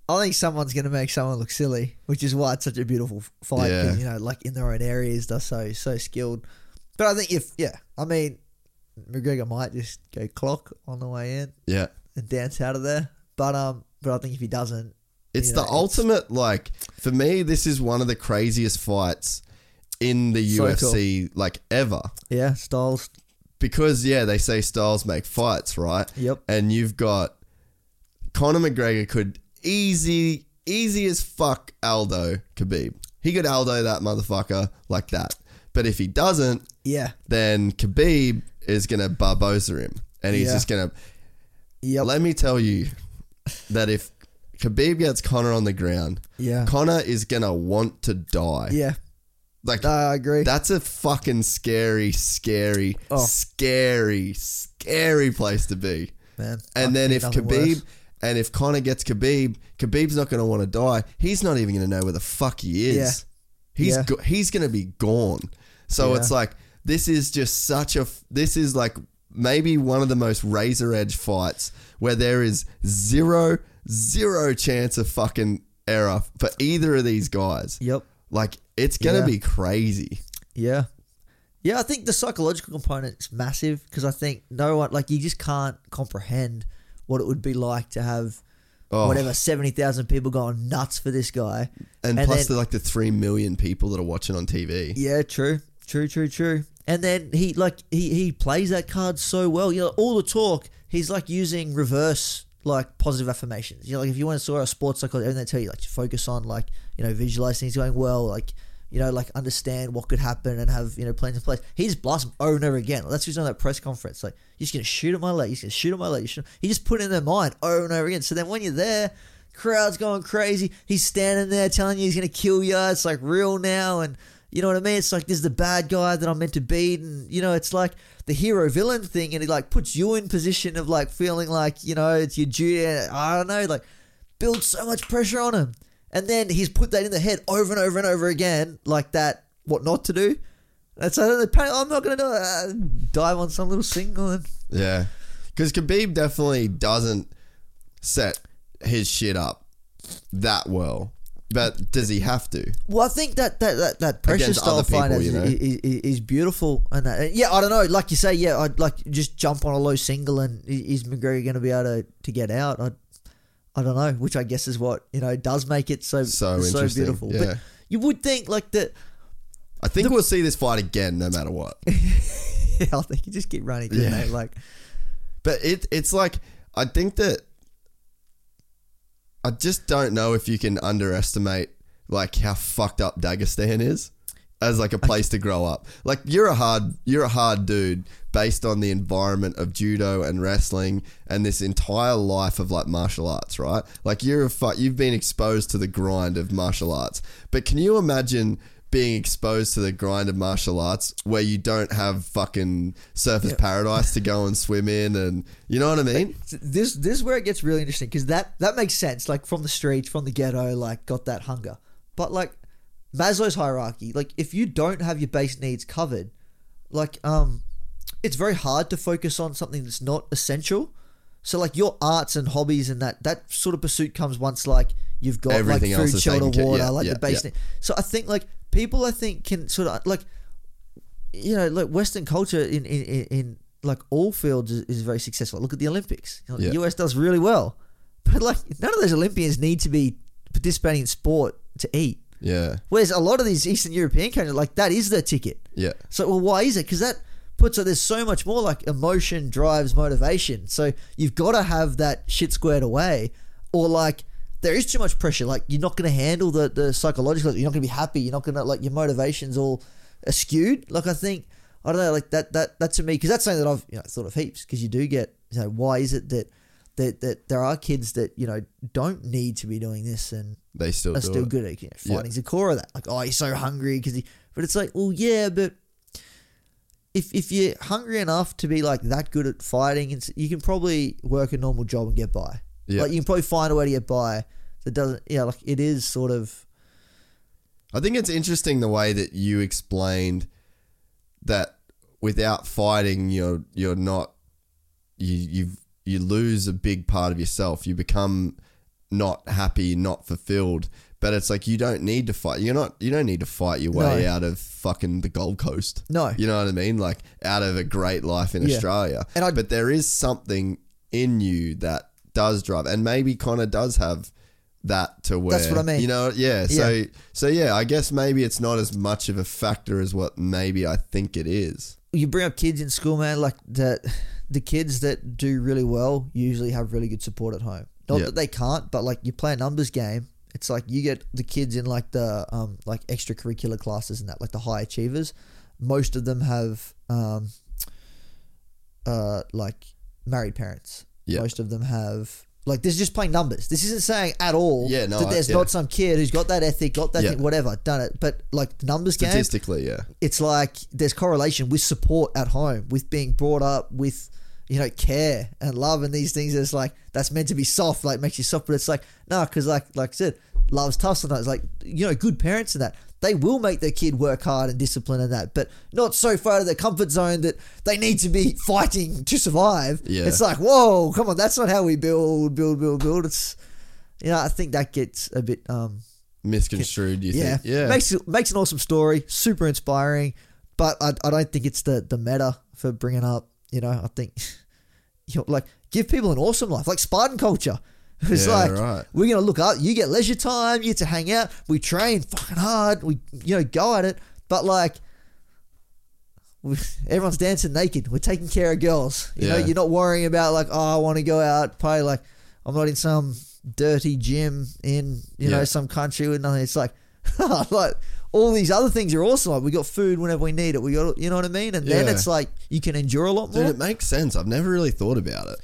I think someone's gonna make someone look silly, which is why it's such a beautiful fight. Yeah. You know, like in their own areas, they're so so skilled. But I think if yeah, I mean, McGregor might just go clock on the way in Yeah, and dance out of there. But um, but I think if he doesn't, it's you the know, it's- ultimate. Like for me, this is one of the craziest fights in the So UFC like ever. yeah, Styles. Because yeah, they say styles make fights, right? Yep. And you've got Conor McGregor could easy, easy as fuck Aldo Khabib. He could Aldo that motherfucker like that. But if he doesn't, Yeah. then Khabib is gonna Barbosa him, and he's Yeah. just gonna. Yep. Let me tell you that if Khabib gets Conor on the ground, yeah. Conor is gonna want to die. yeah. Like No, I agree. that's a fucking scary, scary, Oh. scary, scary place to be. man. And then if nothing Khabib worse. and if Conor gets Khabib, Khabib's not going to want to die. He's not even going to know where the fuck he is. Yeah. He's Yeah. go- he's going to be gone. So Yeah. it's like this is just such a this is like maybe one of the most razor edge fights where there is zero zero chance of fucking error for either of these guys. Yep. Like it's going to Yeah. be crazy. Yeah. Yeah, I think the psychological component is massive because I think no one, like, you just can't comprehend what it would be like to have Oh. whatever, 70,000 people going nuts for this guy. And, And plus then- the like the 3 million people that are watching on TV. Yeah, true. True, true, true. And then he, like, he, he plays that card so well. You know, all the talk, he's like using reverse, like, positive affirmations. You know, like, if you want to saw a sports psychologist, and they tell you, like, to focus on, like, you know, visualize things going well, like, you know, like understand what could happen and have you know plans in place. He just blasts them over and over again. That's who's on that press conference. Like you're just gonna shoot at my leg. Just gonna shoot at my leg. He just put it in their mind over and over again. So then when you're there, crowd's going crazy. He's standing there telling you he's gonna kill you. It's like real now and. You know what I mean? It's like this is the bad guy that I'm meant to beat, and you know, it's like the hero villain thing, and it like puts you in position of like feeling like you know it's your duty. I don't know, like builds so much pressure on him, and then he's put that in the head over and over and over again, like that. What not to do? And so I'm not going to do it. Uh, dive on some little single and Yeah. Because Khabib definitely doesn't set his shit up that well. But does he have to? Well, I think that that that, that pressure Against style people, fight is, you know? is, is, is beautiful, and that, yeah, I don't know. Like you say, yeah, I'd like just jump on a low single, and is McGregor going to be able to, to get out? I, I don't know. Which I guess is what you know does make it so So so beautiful. yeah. But you would think like that. I think we'll see this fight again no matter what. yeah, I think you just keep running. You Yeah. know, like But it it's like I think that I just don't know if you can underestimate like how fucked up Dagestan is as like a place to grow up. Like you're a hard you're a hard dude based on the environment of judo and wrestling and this entire life of like martial arts, right? Like you're a fu- you've been exposed to the grind of martial arts. But can you imagine being exposed to the grind of martial arts where you don't have fucking Surfers Paradise to go and swim in and you know what I mean? this this is where it gets really interesting because that that makes sense. Like from the streets, from the ghetto, like got that hunger. But like Maslow's hierarchy, like if you don't have your base needs covered, like um, it's very hard to focus on something that's not essential. So like your arts and hobbies and that that sort of pursuit comes once like you've got Everything like food, shelter, water, yeah, like yeah, the base yeah. need. So I think like people I think can sort of like you know like Western culture in in, in, like all fields is, is very successful. Look at the Olympics. You know, Yeah. The US does really well, but like none of those Olympians need to be participating in sport to eat. Yeah. Whereas a lot of these Eastern European countries, like that is their ticket. Yeah. So, well, why is it? Because that puts it, there's so much more like emotion drives motivation. So you've got to have that shit squared away, or like there is too much pressure. Like you're not going to handle the the psychological. You're not going to be happy. You're not going to like your motivations all skewed. Like I think I don't know. Like that that that to me because that's something that I've you know, thought of heaps. Because you do get you know why is it that that that there are kids that you know don't need to be doing this and They still are still it. good at you know, Yeah. fighting's the core of that. Like, oh, he's so hungry because he. But it's like, well, yeah, but if if you're hungry enough to be like that good at fighting, you can probably work a normal job and get by. Yeah. Like you can probably find a way to get by that doesn't. Yeah, like it is sort of. I think it's interesting the way that you explained that without fighting, you're you're not you you you lose a big part of yourself. You become not happy, not fulfilled. But it's like you don't need to fight. You're not. You don't need to fight your way No. out of fucking the Gold Coast. No. you know what I mean. Like out of a great life in Yeah. Australia. And I- but there is something in you that does drive, and maybe Conor does have that to where That's what I mean. You know, yeah. So Yeah. so yeah, I guess maybe it's not as much of a factor as what maybe I think it is. You bring up kids in school, man. Like that, the kids that do really well usually have really good support at home. Not Yeah. that they can't, but like you play a numbers game. It's like you get the kids in like the um like extracurricular classes and that, like the high achievers. Most of them have um uh like married parents. Yeah. Most of them have like this is just playing numbers. This isn't saying at all Yeah, no, that I- there's yeah. not some kid who's got that ethic, got that Yeah. thing, whatever, done it. But like the numbers game, Statistically, yeah. it's like there's correlation with support at home, with being brought up with, you know, care and love and these things. It's like that's meant to be soft, like makes you soft, but it's like no, because like like I said, love's tough sometimes. Like you know, good parents and that they will make their kid work hard and discipline and that, but not so far out of their comfort zone that they need to be fighting to survive. Yeah. It's like whoa, come on, that's not how we build, build, build, build. It's you know, I think that gets a bit um Misconstrued, you yeah, think? Yeah. makes makes an awesome story, super inspiring. But I, I don't think it's the the meta for bringing up. You know, I think you know, like give people an awesome life, like Spartan culture. It's Yeah, like right. we're gonna look up. You get leisure time. You get to hang out. We train fucking hard. We you know go at it. But like. we- Everyone's dancing naked. We're taking care of girls. You know, you're not worrying about like, oh, I want to go out, play. Like, I'm not in some dirty gym in you know some country with nothing. It's like, like all these other things are also like we got food whenever we need it. We got you know what I mean, and then it's like you can endure a lot Dude, more. it makes sense. I've never really thought about it.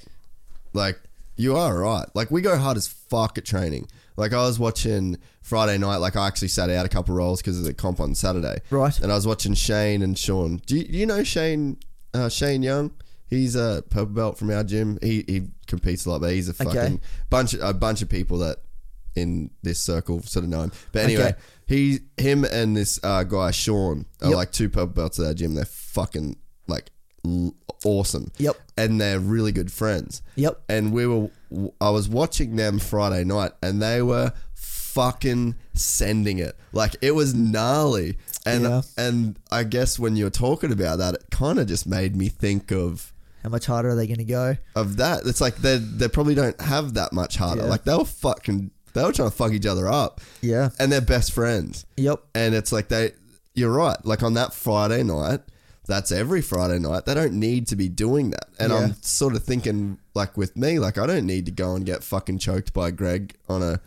Like, you are right. Like, we go hard as fuck at training. Like, I was watching Friday night. Like, I actually sat out a couple rolls because of the comp on Saturday. Right. And I was watching Shane and Sean. Do you, you know Shane? Uh, Shane Young. He's a purple belt from our gym. He he competes a lot, but he's a fucking Okay. bunch of, a bunch of people that in this circle sort of know him. But anyway, Okay. he him and this uh, guy Sean are Yep. like two purple belts at our gym. They're fucking like l- awesome. Yep. And they're really good friends. Yep. And we were I was watching them Friday night and they were fucking sending it. Like it was gnarly. And Yeah. and I guess when you're talking about that, it kind of just made me think of How much harder are they going to go? of that. It's like they they probably don't have that much harder. Yeah. Like they were fucking they were trying to fuck each other up. Yeah. And they're best friends. Yep. And it's like they you're right. Like on that Friday night, that's every Friday night. They don't need to be doing that. And Yeah. I'm sort of thinking like with me, like I don't need to go and get fucking choked by Greg on a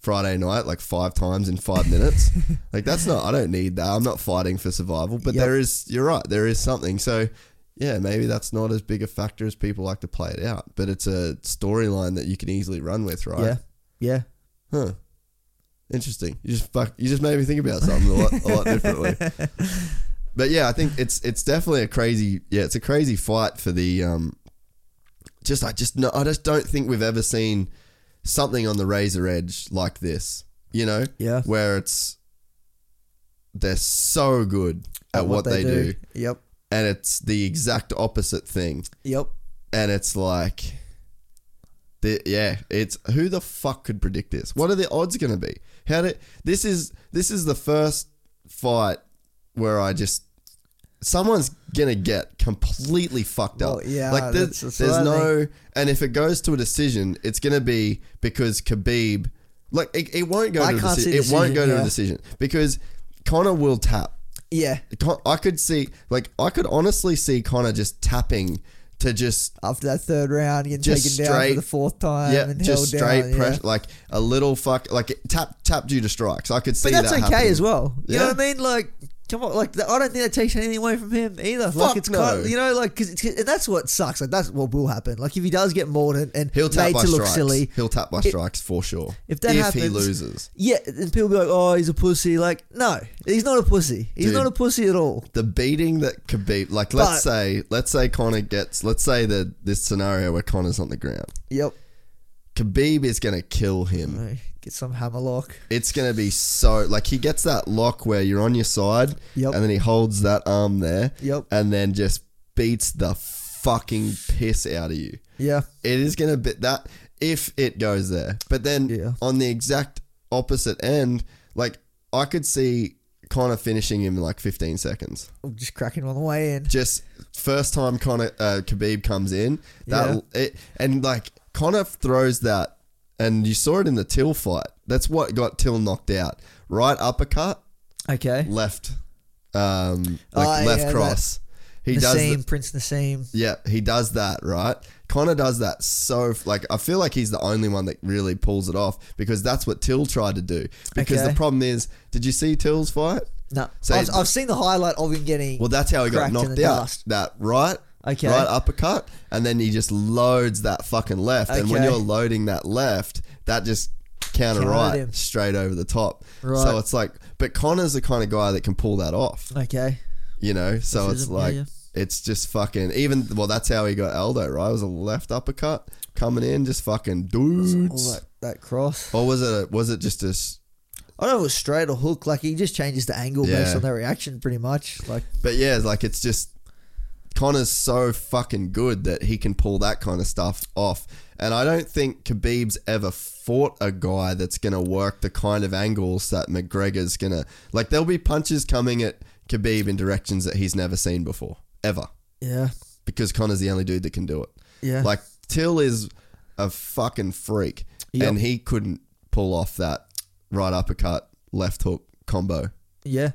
Friday night like five times in five minutes. like that's not I don't need that. I'm not fighting for survival. But Yep. there is you're right, there is something. So yeah, maybe that's not as big a factor as people like to play it out. But it's a storyline that you can easily run with, right? Yeah. Yeah. Huh. Interesting. You just fuck. You just made me think about something a lot, a lot differently. But yeah, I think it's it's definitely a crazy. Yeah, it's a crazy fight for the. Um, just I just no, I just don't think we've ever seen something on the razor edge like this. You know, Yeah. where it's they're so good at, what, they, do. Yep. and it's the exact opposite thing Yep. and it's like the, yeah it's who the fuck could predict this what are the odds going to be how did this is this is the first fight where i just someone's gonna get completely fucked up Well, yeah, like there- that's- that's there's no and if it goes to a decision it's gonna be because khabib like it, it won't go I to a can't decision it won't go to yeah. a decision because conor will tap Yeah. Con- I could see, like, I could honestly see Conor just tapping to just, After that third round, getting Just taken down straight- for the fourth time yeah, and just held straight down. yeah. pressure, like a little fuck, like tap tap due to strikes. I could see But that's that okay happening. as well. You know Yeah. what I mean? Like, come on, like I don't think that takes anything away from him either. Fuck like it's no. kind of, you know, like because that's what sucks. Like that's what will happen. Like if he does get mauled and, and He'll tap made by to look strikes. silly, He'll tap by strikes for sure. if that if happens, he loses, yeah, and people be like, "Oh, he's a pussy." Like, no, he's not a pussy. He's Dude. not a pussy at all. the beating that could Khabib, like, let's But- say, let's say Conor gets, let's say that this scenario where Conor's on the ground, Yep. Khabib is gonna kill him. Get some hammerlock. It's gonna be so like he gets that lock where you're on your side, Yep. and then he holds that arm there, Yep. and then just beats the fucking piss out of you. Yeah. It is gonna be that if it goes there, but then Yeah. on the exact opposite end, like I could see Conor finishing him in like 15 seconds. Just cracking on the way in. Just first time Conor uh, Khabib comes in, that it, and like Conor throws that, and you saw it in the Till fight. That's what got Till knocked out. Right uppercut, Okay. left, um, like Oh, left yeah, cross. He does Naseem, the, Prince Naseem. yeah, he does that, right? Conor does that so like I feel like he's the only one that really pulls it off because that's what Till tried to do. Because Okay. the problem is, did you see Till's fight? No, So- I've, I've seen the highlight of him getting. Well, that's how he got cracked in knocked the out. dust. That right, Okay. right uppercut, and then he just loads that fucking left. And when Okay. you're loading that left, that just counter Countered right him. straight over the top. Right. So it's like, but Conor's the kind of guy that can pull that off. Okay. You know, so This it's like yeah, it's just fucking even. Well, that's how he got Aldo, right? It was a left uppercut coming in, just fucking All dudes. that, that cross. Or was it? A, was it just a? s- I don't know if it was straight or hook. Like he just changes the angle based Yeah. on their reaction, pretty much. Like But yeah, it's like it's just Conor's so fucking good that he can pull that kind of stuff off. And I don't think Khabib's ever fought a guy that's gonna work the kind of angles that McGregor's gonna like. There'll be punches coming at Khabib in directions that he's never seen before, ever, yeah, because Conor's the only dude that can do it. yeah. Like Till is a fucking freak, Yep. and he couldn't pull off that right uppercut, left hook combo. yeah,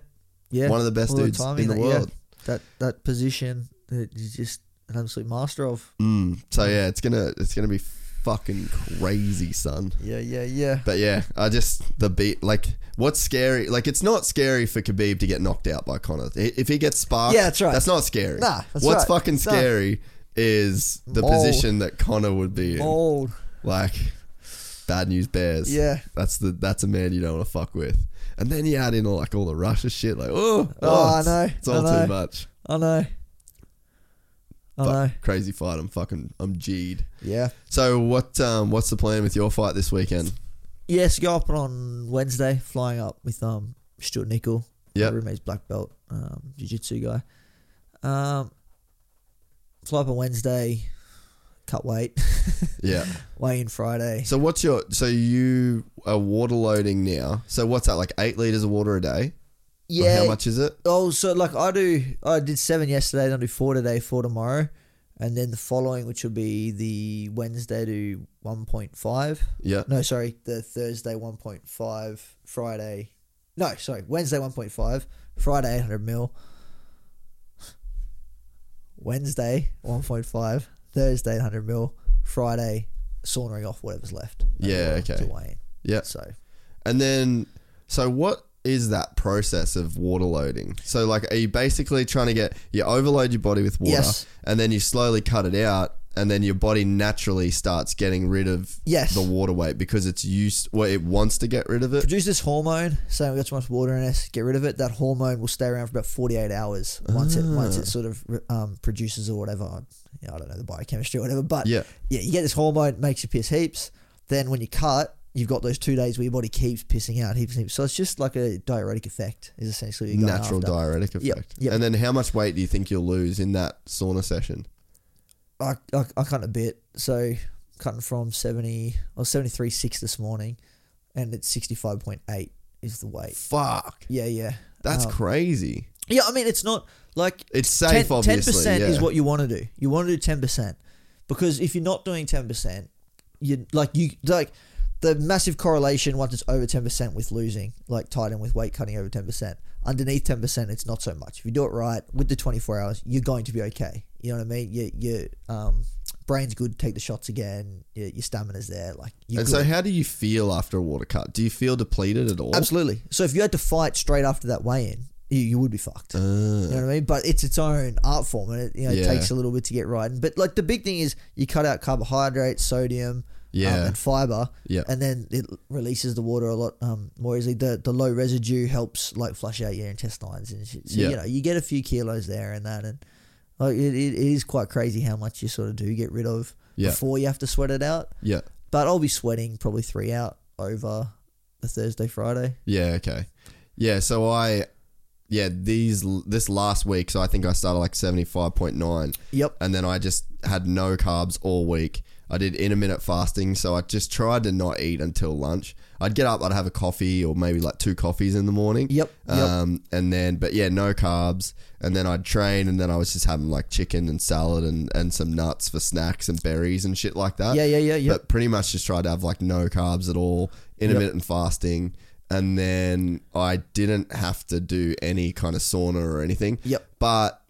yeah. One of the best dudes in the that- yeah. world. That that position that he's just an absolute master of. Mm, so yeah, it's gonna it's gonna be fucking crazy, son. Yeah, yeah, yeah. But yeah, I just the beat like What's scary? Like, it's not scary for Khabib to get knocked out by Conor. If he gets sparked, Yeah, that's right. That's not scary. Nah, that's What's right. fucking scary is the Mold. position that Conor would be in. Old. Like, bad news bears. Yeah. that's the that's a man you don't want to fuck with. And then you add in all like all the Russia shit. Like, oh, Oh, I know, It's I all know. too much. I know. I But know. crazy fight. I'm fucking. I'm G'd. Yeah. So what? Um, what's the plan with your fight this weekend? Yes, go up on Wednesday, flying up with um Stuart Nickel. Yeah. Roommate's black belt, um, jiu jitsu guy. Um, fly up on Wednesday, cut weight, Yeah. weigh in Friday. So what's your? So you are water loading now. So what's that? Like eight liters of water a day. Or Yeah. how much is it? Oh, so like I do, I did seven yesterday. Then I do four today, four tomorrow, and then the following, which will be the Wednesday to one point five. Yeah. No, sorry, the Thursday one point five, Friday. No, sorry, Wednesday one point five, Friday eight hundred mil. Wednesday one point five, Thursday eight hundred mil, Friday saunering off whatever's left. Yeah, To okay. weigh in. Yeah. So And then, so what is that process of water loading? So like, are you basically trying to get you overload your body with water, Yes. and then you slowly cut it out, and then your body naturally starts getting rid of Yes. the water weight because it's used. Well, it wants to get rid of it. produce this hormone saying we got too much water in us get rid of it that hormone will stay around for about 48 hours once it once Ah. it sort of um, produces or whatever you know, I don't know the biochemistry or whatever but Yeah. yeah you get this hormone makes you piss heaps then when you cut you've got those two days where your body keeps pissing out heaps and heaps so it's just like a diuretic effect is essentially what you're going Natural after. diuretic effect. yep. And then, how much weight do you think you'll lose in that sauna session? I, I, I cut a bit so cutting from 70 I was 73.6 this morning and it's 65.8 is the weight Fuck, yeah yeah that's Um, crazy. yeah I mean it's not like It's safe, obviously. ten percent yeah. is what you want to do. You want to do ten percent because if you're not doing ten percent, you like you like the massive correlation once it's over ten percent with losing, like tied in with weight cutting over ten percent. Underneath ten percent, it's not so much. If you do it right with the twenty four hours, you're going to be okay. You know what I mean? Your your um, brain's good. Take the shots again. Your, your stamina's there. Like you're And good. so, how do you feel after a water cut? Do you feel depleted at all? Absolutely. So if you had to fight straight after that weigh in, you, you would be fucked. Uh, You know what I mean? But it's its own art form, and it you know Yeah. it takes a little bit to get right. But like the big thing is you cut out carbohydrates, sodium, Yeah. um, and fiber, Yeah. and then it releases the water a lot um, more easily. The the low residue helps like flush out your intestines and shit. So Yeah. you know you get a few kilos there and that, and like it, it, it is quite crazy how much you sort of do get rid of Yeah. before you have to sweat it out. yeah. But I'll be sweating probably three out over the Thursday Friday. Yeah, okay. Yeah, so I yeah, these this last week, so I think I started like 75.9 Yep. and then I just had no carbs all week. I did intermittent fasting, so I just tried to not eat until lunch. I'd get up, I'd have a coffee or maybe like two coffees in the morning. Yep, yep. Um, and then, but yeah, no carbs. And then I'd train, and then I was just having like chicken and salad and, and some nuts for snacks and berries and shit like that. Yeah, yeah, yeah, yeah. But pretty much just tried to have like no carbs at all, intermittent fasting. And then I didn't have to do any kind of sauna or anything. Yep. But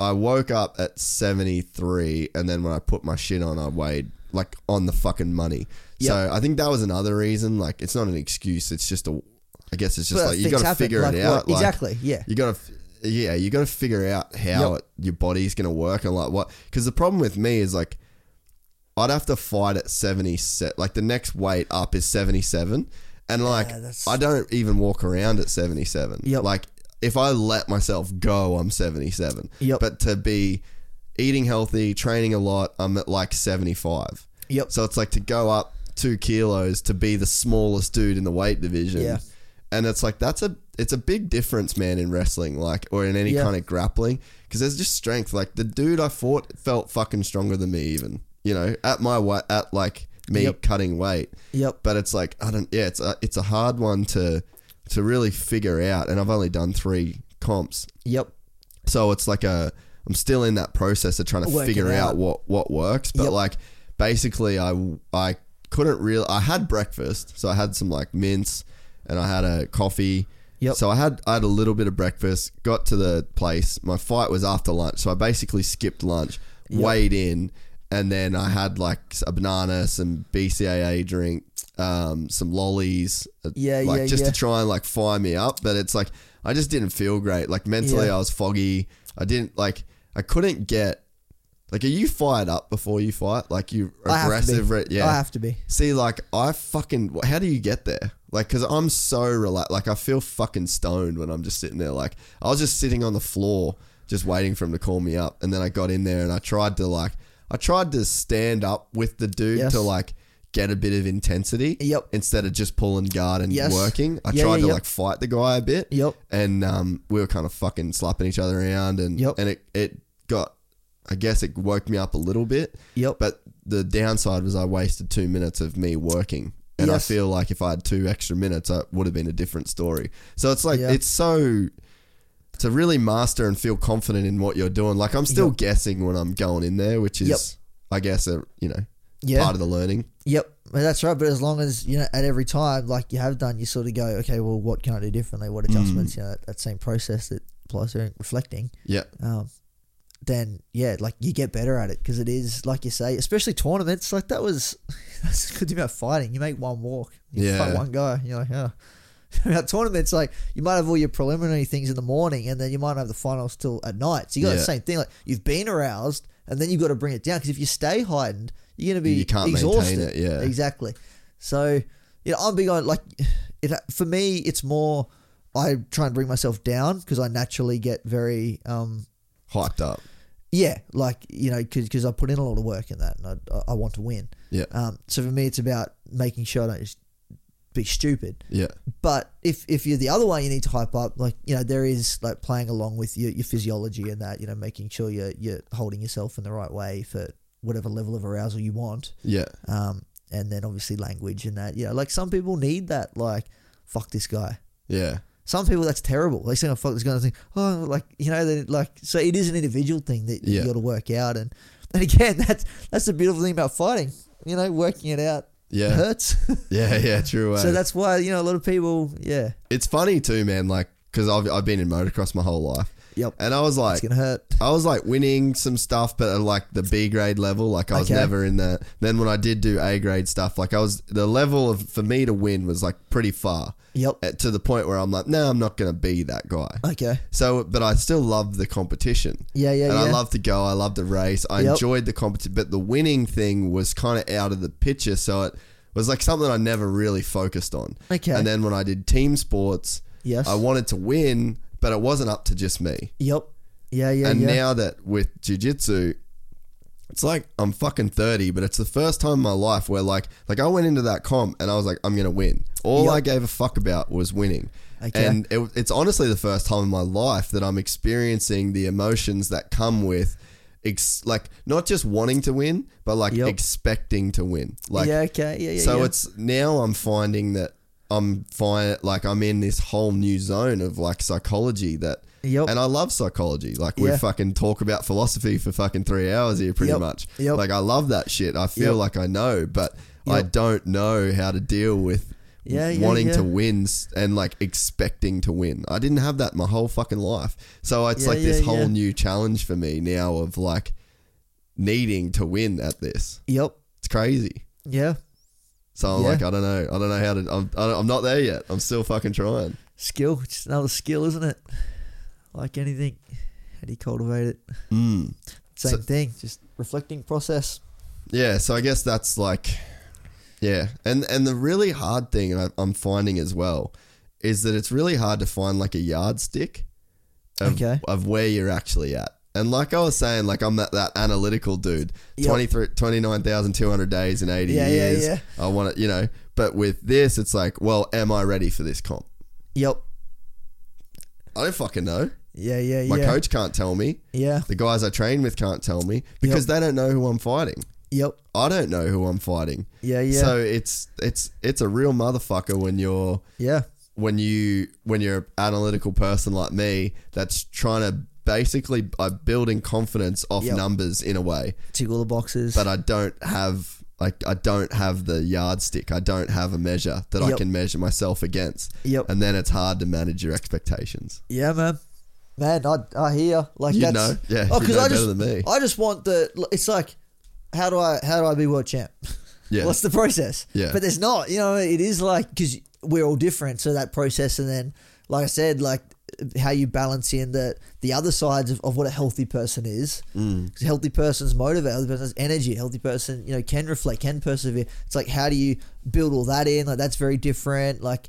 I woke up at 73, and then when I put my shit on, I weighed like on the fucking money. Yep. So I think that was another reason. Like, it's not an excuse. It's just a, I guess it's just But like you things got to happen, figure like it what- out. Like, exactly, yeah. You got to, yeah, you got to figure out how Yep. it, your body's going to work and like what. Because the problem with me is like, I'd have to fight at 70 set. Like the next weight up is 77. And like, that's- I don't even walk around at 77. Yep. Like, if I let myself go, I'm 77. Yep. But to be eating healthy, training a lot, I'm at like 75. Yep. So it's like to go up two kilos to be the smallest dude in the weight division. Yeah. And it's like that's a it's a big difference, man, in wrestling, like or in any Yeah. kind of grappling, because there's just strength. Like the dude I fought felt fucking stronger than me, even you know, at my weight, at like me Yep. cutting weight. Yep. But it's like I don't. Yeah, it's a, it's a hard one to to really figure out, and I've only done three comps, Yep. so it's like a I'm still in that process of trying to figure out. out. what what works. But Yep. like basically, I I couldn't real. I had breakfast, so I had some like mints and I had a coffee. Yep. So I had I had a little bit of breakfast. Got to the place. My fight was after lunch, so I basically skipped lunch, weighed in, and then I had like a banana, some BCAA drink, um, some lollies, uh, Yeah, like yeah, just yeah. to try and like fire me up. But it's like I just didn't feel great. Like mentally, Yeah. I was foggy. I didn't like. I couldn't get. Like, are you fired up before you fight? Like you I have to aggressive? re- yeah, I have to be. See, like I fucking. How do you get there? Like, cause I'm so relaxed. Like I feel fucking stoned when I'm just sitting there. Like I was just sitting on the floor, just waiting for him to call me up, and then I got in there and I tried to like, I tried to stand up with the dude Yes. to like get a bit of intensity. Yep. Instead of just pulling guard and Yes. working, I Yeah, tried yeah, to yep. like fight the guy a bit. Yep. And um, we were kind of fucking slapping each other around, and Yep. and it it got. I guess it woke me up a little bit. Yep. But the downside was I wasted two minutes of me working. And I feel like if I had two extra minutes, it would have been a different story. So it's like, it's so, to really master and feel confident in what you're doing. Like, I'm still Yep. guessing when I'm going in there, which is, Yep. I guess, a, you know, Yeah. part of the learning. Yep, well, that's right. But as long as you know, at every time, like you have done, you sort of go, okay, well, what can I do differently? What adjustments? Mm. You know, that, that same process that applies to reflecting. Yeah. Um, then yeah, like you get better at it because it is like you say, especially tournaments. Like that was that's the good thing about fighting. You make one walk, you Yeah. fight one guy. You're like, oh. About tournaments, like you might have all your preliminary things in the morning, and then you might have the finals till at night. So you got Yeah. the same thing. Like you've been aroused, and then you've got to bring it down because if you stay heightened, you're going to be You can't maintain exhausted. it, yeah. exactly. So you know, I'm big on like it. For me, it's more I try and bring myself down because I naturally get very um, Hyped up. Yeah, like you know, because I put in a lot of work in that, and I, I want to win. Yeah. Um, so for me, it's about making sure I don't just be stupid. Yeah. But if if you're the other way, you need to hype up. Like you know, there is like playing along with your, your physiology and that. You know, making sure you're you're holding yourself in the right way for whatever level of arousal you want. Yeah. Um, and then obviously language and that. Yeah, like some people need that. Like, fuck this guy. Yeah. Some people that's terrible. They say, "Oh fuck this guy," and think, "Oh, like you know, they, like so." It is an individual thing that Yeah. you got to work out, and and again, that's that's the beautiful thing about fighting. You know, working it out Yeah. hurts. Yeah. Yeah. True. so eh? that's why you know a lot of people. Yeah. it's funny too, man. Like, because I've, I've been in motocross my whole life. Yep. And I was like, It's gonna hurt. I was like winning some stuff, but at like the B grade level, like I was Okay. never in that. Then when I did do A grade stuff, like I was the level of for me to win was like pretty far. Yep. uh, To the point where I'm like, no, I'm not gonna be that guy. Okay. So, but I still love the competition. Yeah, yeah, and yeah. I love to go. I love the race. I Yep. enjoyed the competition, but the winning thing was kind of out of the picture. So it was like something I never really focused on. Okay. And then when I did team sports, Yes. I wanted to win, but it wasn't up to just me. Yep. Yeah. Yeah. and yeah. now that with jujitsu, it's like I'm fucking 30, but it's the first time in my life where like like I went into that comp and I was like, I'm gonna win. All Yep. I gave a fuck about was winning. Okay. And it, it's honestly the first time in my life that I'm experiencing the emotions that come with ex- like not just wanting to win, but like Yep. expecting to win. Like yeah. Okay. Yeah. Yeah. so yeah. it's now I'm finding that I'm fine like I'm in this whole new zone of like psychology that Yep. and I love psychology. Like we Yeah. fucking talk about philosophy for fucking three hours here pretty Yep. much. Yep. Like I love that shit. I feel Yep. like I know, but I don't know how to deal with Yeah, yeah, wanting to win and like expecting to win. I didn't have that my whole fucking life. So it's Yeah, like this yeah, whole yeah. new challenge for me now of like needing to win at this. Yep. It's crazy. Yeah. So I'm Yeah. like, I don't know. I don't know how to. I'm, I don't- I'm not there yet. I'm still fucking trying. Skill. Just another skill, isn't it? Like anything. How do you cultivate it? Mm. Same So- thing. Just reflecting process. Yeah. So I guess that's like, yeah. And and the really hard thing, I, I'm finding as well, is that it's really hard to find like a yardstick of, Okay. of where you're actually at. And like I was saying, like I'm that, that analytical dude. Yep. 23 29,200 days in 80 Yeah, yeah, years. yeah. I want to, you know, but with this, it's like, well, am I ready for this comp? Yep. I don't fucking know. Yeah. Yeah. My yeah. coach can't tell me. Yeah. The guys I train with can't tell me because they don't know who I'm fighting. Yep. I don't know who I'm fighting. Yeah. Yeah. So it's it's it's a real motherfucker when you're yeah. when you when you're an analytical person like me that's trying to basically uh, building confidence off Yep. numbers in a way, Tick all the boxes. but I don't have like I don't have the yardstick. I don't have a measure that I Yep. can measure myself against. Yep. And then it's hard to manage your expectations. Yeah, man. Man, I, I hear like You that's know. Yeah, Oh, you because know I better just than me. I just want the. It's like how do I how do I be world champ? Yeah. What's the process? Yeah. But there's not. You know, it is like because we're all different. So that process, and then like I said, like how you balance in the the other sides of, of what a healthy person is. Mm. Healthy person's motivated, healthy person's energy, a healthy person, you know, can reflect, can persevere. It's like how do you build all that in? Like that's very different. Like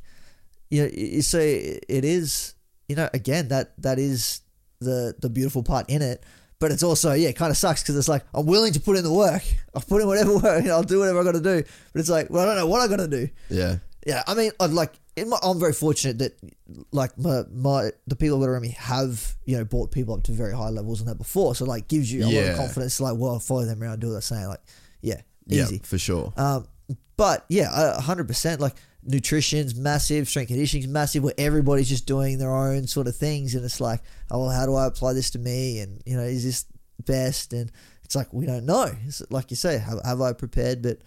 you know, you so it is. You know, again, that that is the the beautiful part in it. But it's also yeah, it kind of sucks because it's like I'm willing to put in the work. I'll put in whatever work. You know, I'll do whatever I got to do. But it's like, well, I don't know what I got to do. Yeah. Yeah, I mean, I'd like. In my, I'm very fortunate that, like my, my the people that are around me have you know brought people up to very high levels and that before. So like gives you a lot of confidence. Like, well, I'll follow them around, do what they're saying. Like, yeah, Yeah, easy. for sure. Um, but yeah, a hundred percent. Like nutrition's massive, strength conditioning's massive, where everybody's just doing their own sort of things, and it's like, oh well, how do I apply this to me? And you know, is this best? And it's like we don't know. It's like you say, have, have I prepared? But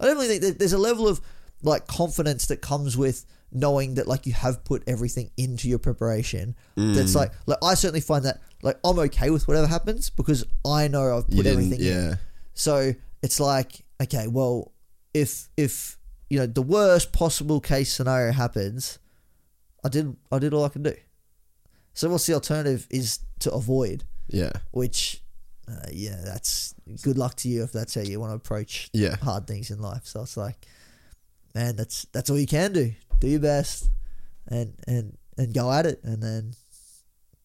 I definitely think that there's a level of like confidence that comes with knowing that like you have put everything into your preparation. Mm. That's like like I certainly find that like I'm okay with whatever happens because I know I've put everything in. yeah. So it's like, okay, well, if if you know the worst possible case scenario happens, I did I did all I can do. So what's the alternative is to avoid, Yeah. which uh, yeah, that's good luck to you if that's how you want to approach Yeah. hard things in life. So it's like, man, that's that's all you can do. Do your best, and and and go at it, and then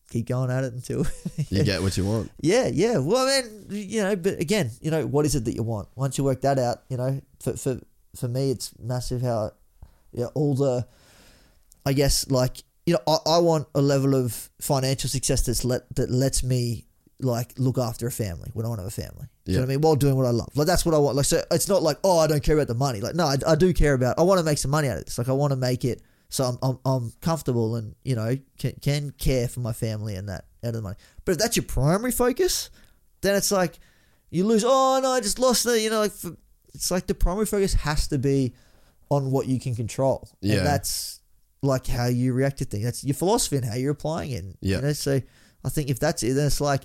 keep going at it until You get what you want. yeah, yeah. Well, I mean, you know, but again, you know, what is it that you want? Once you work that out, you know, for for for me, it's massive how, yeah, all the, I guess, like you know, I, I want a level of financial success that's let that lets me like look after a family when I want to have a family. Do you know what I mean? While doing what I love, like that's what I want. Like, so it's not like oh, I don't care about the money. Like, no, I, I do care about. I want to make some money out of this. Like, I want to make it so I'm, I'm I'm comfortable and you know can can care for my family and that out of the money. But if that's your primary focus, then it's like you lose. Oh no, I just lost the. You know, like for, it's like the primary focus has to be on what you can control. Yeah. and that's like how you react to things. That's your philosophy and how you're applying it. Yeah. you know. So I think if that's it, then it's like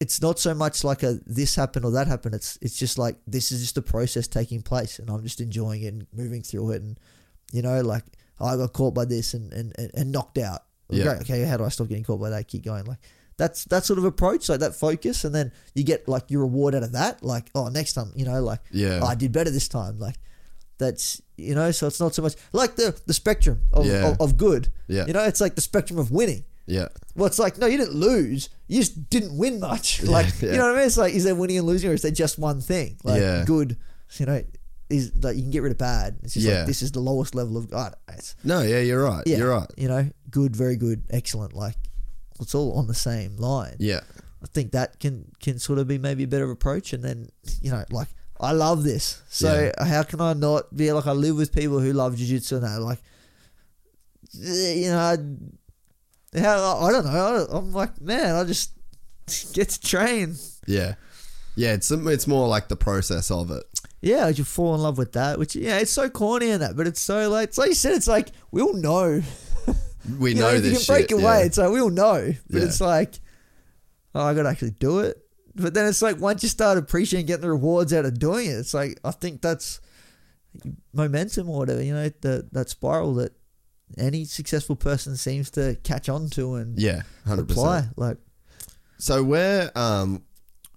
it's not so much like a this happened or that happened. It's it's just like this is just a process taking place, and I'm just enjoying it and moving through it, and you know, like oh, I got caught by this and and, and, and knocked out. Yeah. Great. Okay, how do I stop getting caught by that? Keep going. Like that's that sort of approach, like that focus, and then you get like your reward out of that. Like oh, next time, you know, like Yeah. oh, I did better this time. Like that's you know, so it's not so much like the the spectrum of, Yeah. of, of good. Yeah. You know, it's like the spectrum of winning. Yeah. Well, it's like no, you didn't lose. You just didn't win much. Like yeah. you know what I mean? It's like is there winning and losing, or is there just one thing? Like Yeah. good, you know, is like you can get rid of bad. It's just Yeah. like this is the lowest level of. I don't know, it's, No, yeah, you're right. yeah, You're right. You know, good, very good, excellent. Like it's all on the same line. Yeah. I think that can can sort of be maybe a better approach, and then you know, like I love this. So how can I not be like I live with people who love jiu-jitsu and that like, you know, I, how I don't know. I, I'm like, man, I just get to train. Yeah. Yeah, it's it's more like the process of it. Yeah, you fall in love with that, which yeah, it's so corny and that, but it's so like it's like you said, it's like we all know. We know, know, if you can break shit, away, yeah. it's like we all know. But Yeah. it's like, oh, I got to actually do it. But then it's like once you start appreciating getting the rewards out of doing it, it's like I think that's momentum or whatever. You know, the, that spiral that any successful person seems to catch on to and Yeah, hundred apply. percent. Like, So where um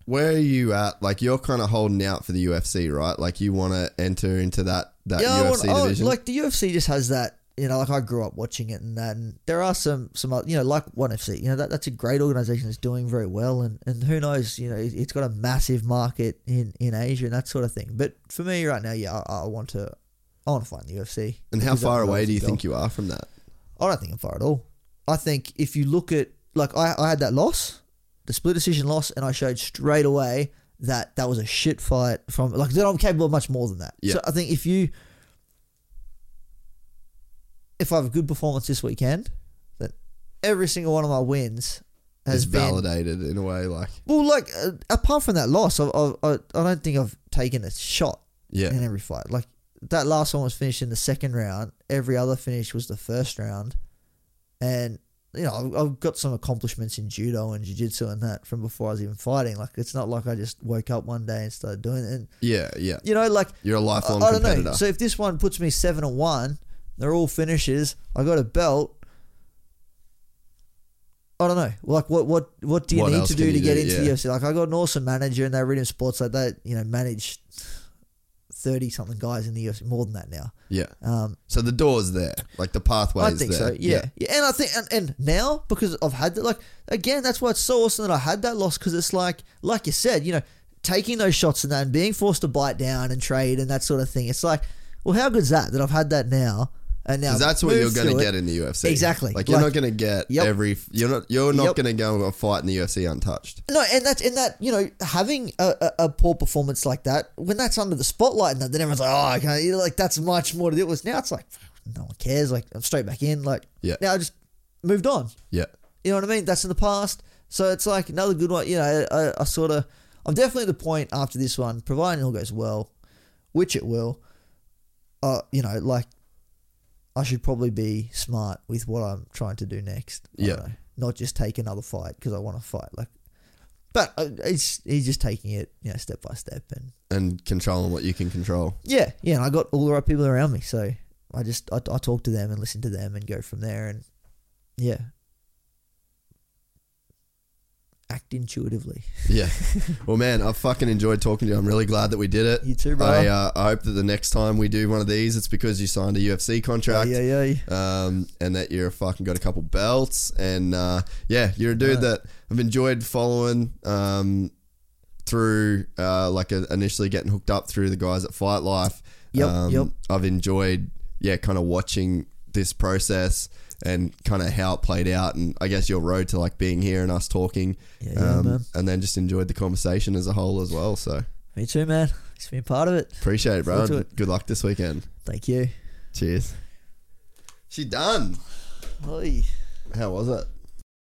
where are you at? Like you're kind of holding out for the UFC, right? Like you want to enter into that that yeah, UFC want- oh, division. like the UFC just has that. You know, like I grew up watching it and that, and there are some some you know like One FC. You know that that's a great organization that's doing very well, and and who knows, you know, it, it's got a massive market in in Asia and that sort of thing. But for me right now, yeah, I, I want to I want to find the UFC. and how far away do you think you are from that? I don't think I'm far at all. I think if you look at like I, I had that loss, the split decision loss, and I showed straight away that that was a shit fight from like that I'm capable of much more than that. Yeah. So I think if you if I have a good performance this weekend, that every single one of my wins has It's been validated in a way, like well, like uh, apart from that loss, I, I, I I don't think I've taken a shot yeah, in every fight. Like that last one was finished in the second round. Every other finish was the first round, and you know, I've, I've got some accomplishments in judo and jiu-jitsu and that from before I was even fighting. Like, it's not like I just woke up one day and started doing it. And, Yeah, yeah. you know, like, You're a lifelong I, I don't competitor. know. So if this one puts me seven and one, they're all finishes. I got a belt. I don't know. Like what what what do you What need to do to get do? into Yeah. the UFC? Like I got an awesome manager and they read in sports like that, you know, managed thirty something guys in the UFC, more than that now. yeah. Um, So the door's there, like the pathway. I think there. so. Yeah. yeah, And I think and, and now because I've had that, like again, that's why it's so awesome that I had that loss because it's like like you said, you know, taking those shots and that and being forced to bite down and trade and that sort of thing. It's like, well, how good's that that I've had that now and now Because that's what you're going to get in the UFC. Exactly. Like you're Like- not going to get Yep. every. You're not. You're not Yep. going to go and fight in the UFC untouched. No, and that's and that you know having a, a, a poor performance like that when that's under the spotlight and that, then everyone's like, oh, okay, like that's much more to deal with. Now it's like no one cares. Like I'm straight back in. Like Yeah. now I just moved on. Yeah. You know what I mean? That's in the past. So it's like another good one. You know, I, I sort of, I'm definitely at the point after this one, providing it all goes well, which it will. Uh, you know, like I should probably be smart with what I'm trying to do next. I Yeah. know. not just take another fight because I want to fight. Like, but uh, it's he's just taking it, you know, step by step, and And controlling what you can control. yeah, yeah. And I got all the right people around me, so I just I, I talk to them and listen to them and go from there, and yeah, act intuitively. Yeah. well, man, I fucking enjoyed talking to you. I'm really glad that we did it. You too, bro. I, uh, I hope that the next time we do one of these, it's because you signed a UFC contract. yeah, yeah, yeah. um, and that you're fucking got a couple belts, and uh, yeah, you're a dude that I've enjoyed following um, through, uh, like uh initially getting hooked up through the guys at Fight Life. Yep, um, yep. I've enjoyed, yeah, kind of watching this process and kind of how it played out, and I guess your road to like being here and us talking, Yeah, yeah, um, man. and then just enjoyed the conversation as a whole as well. So Me too, man. It's been part of it. appreciate it, bro. It. Good luck this weekend. Thank you. Cheers. She done. Oi. How was it?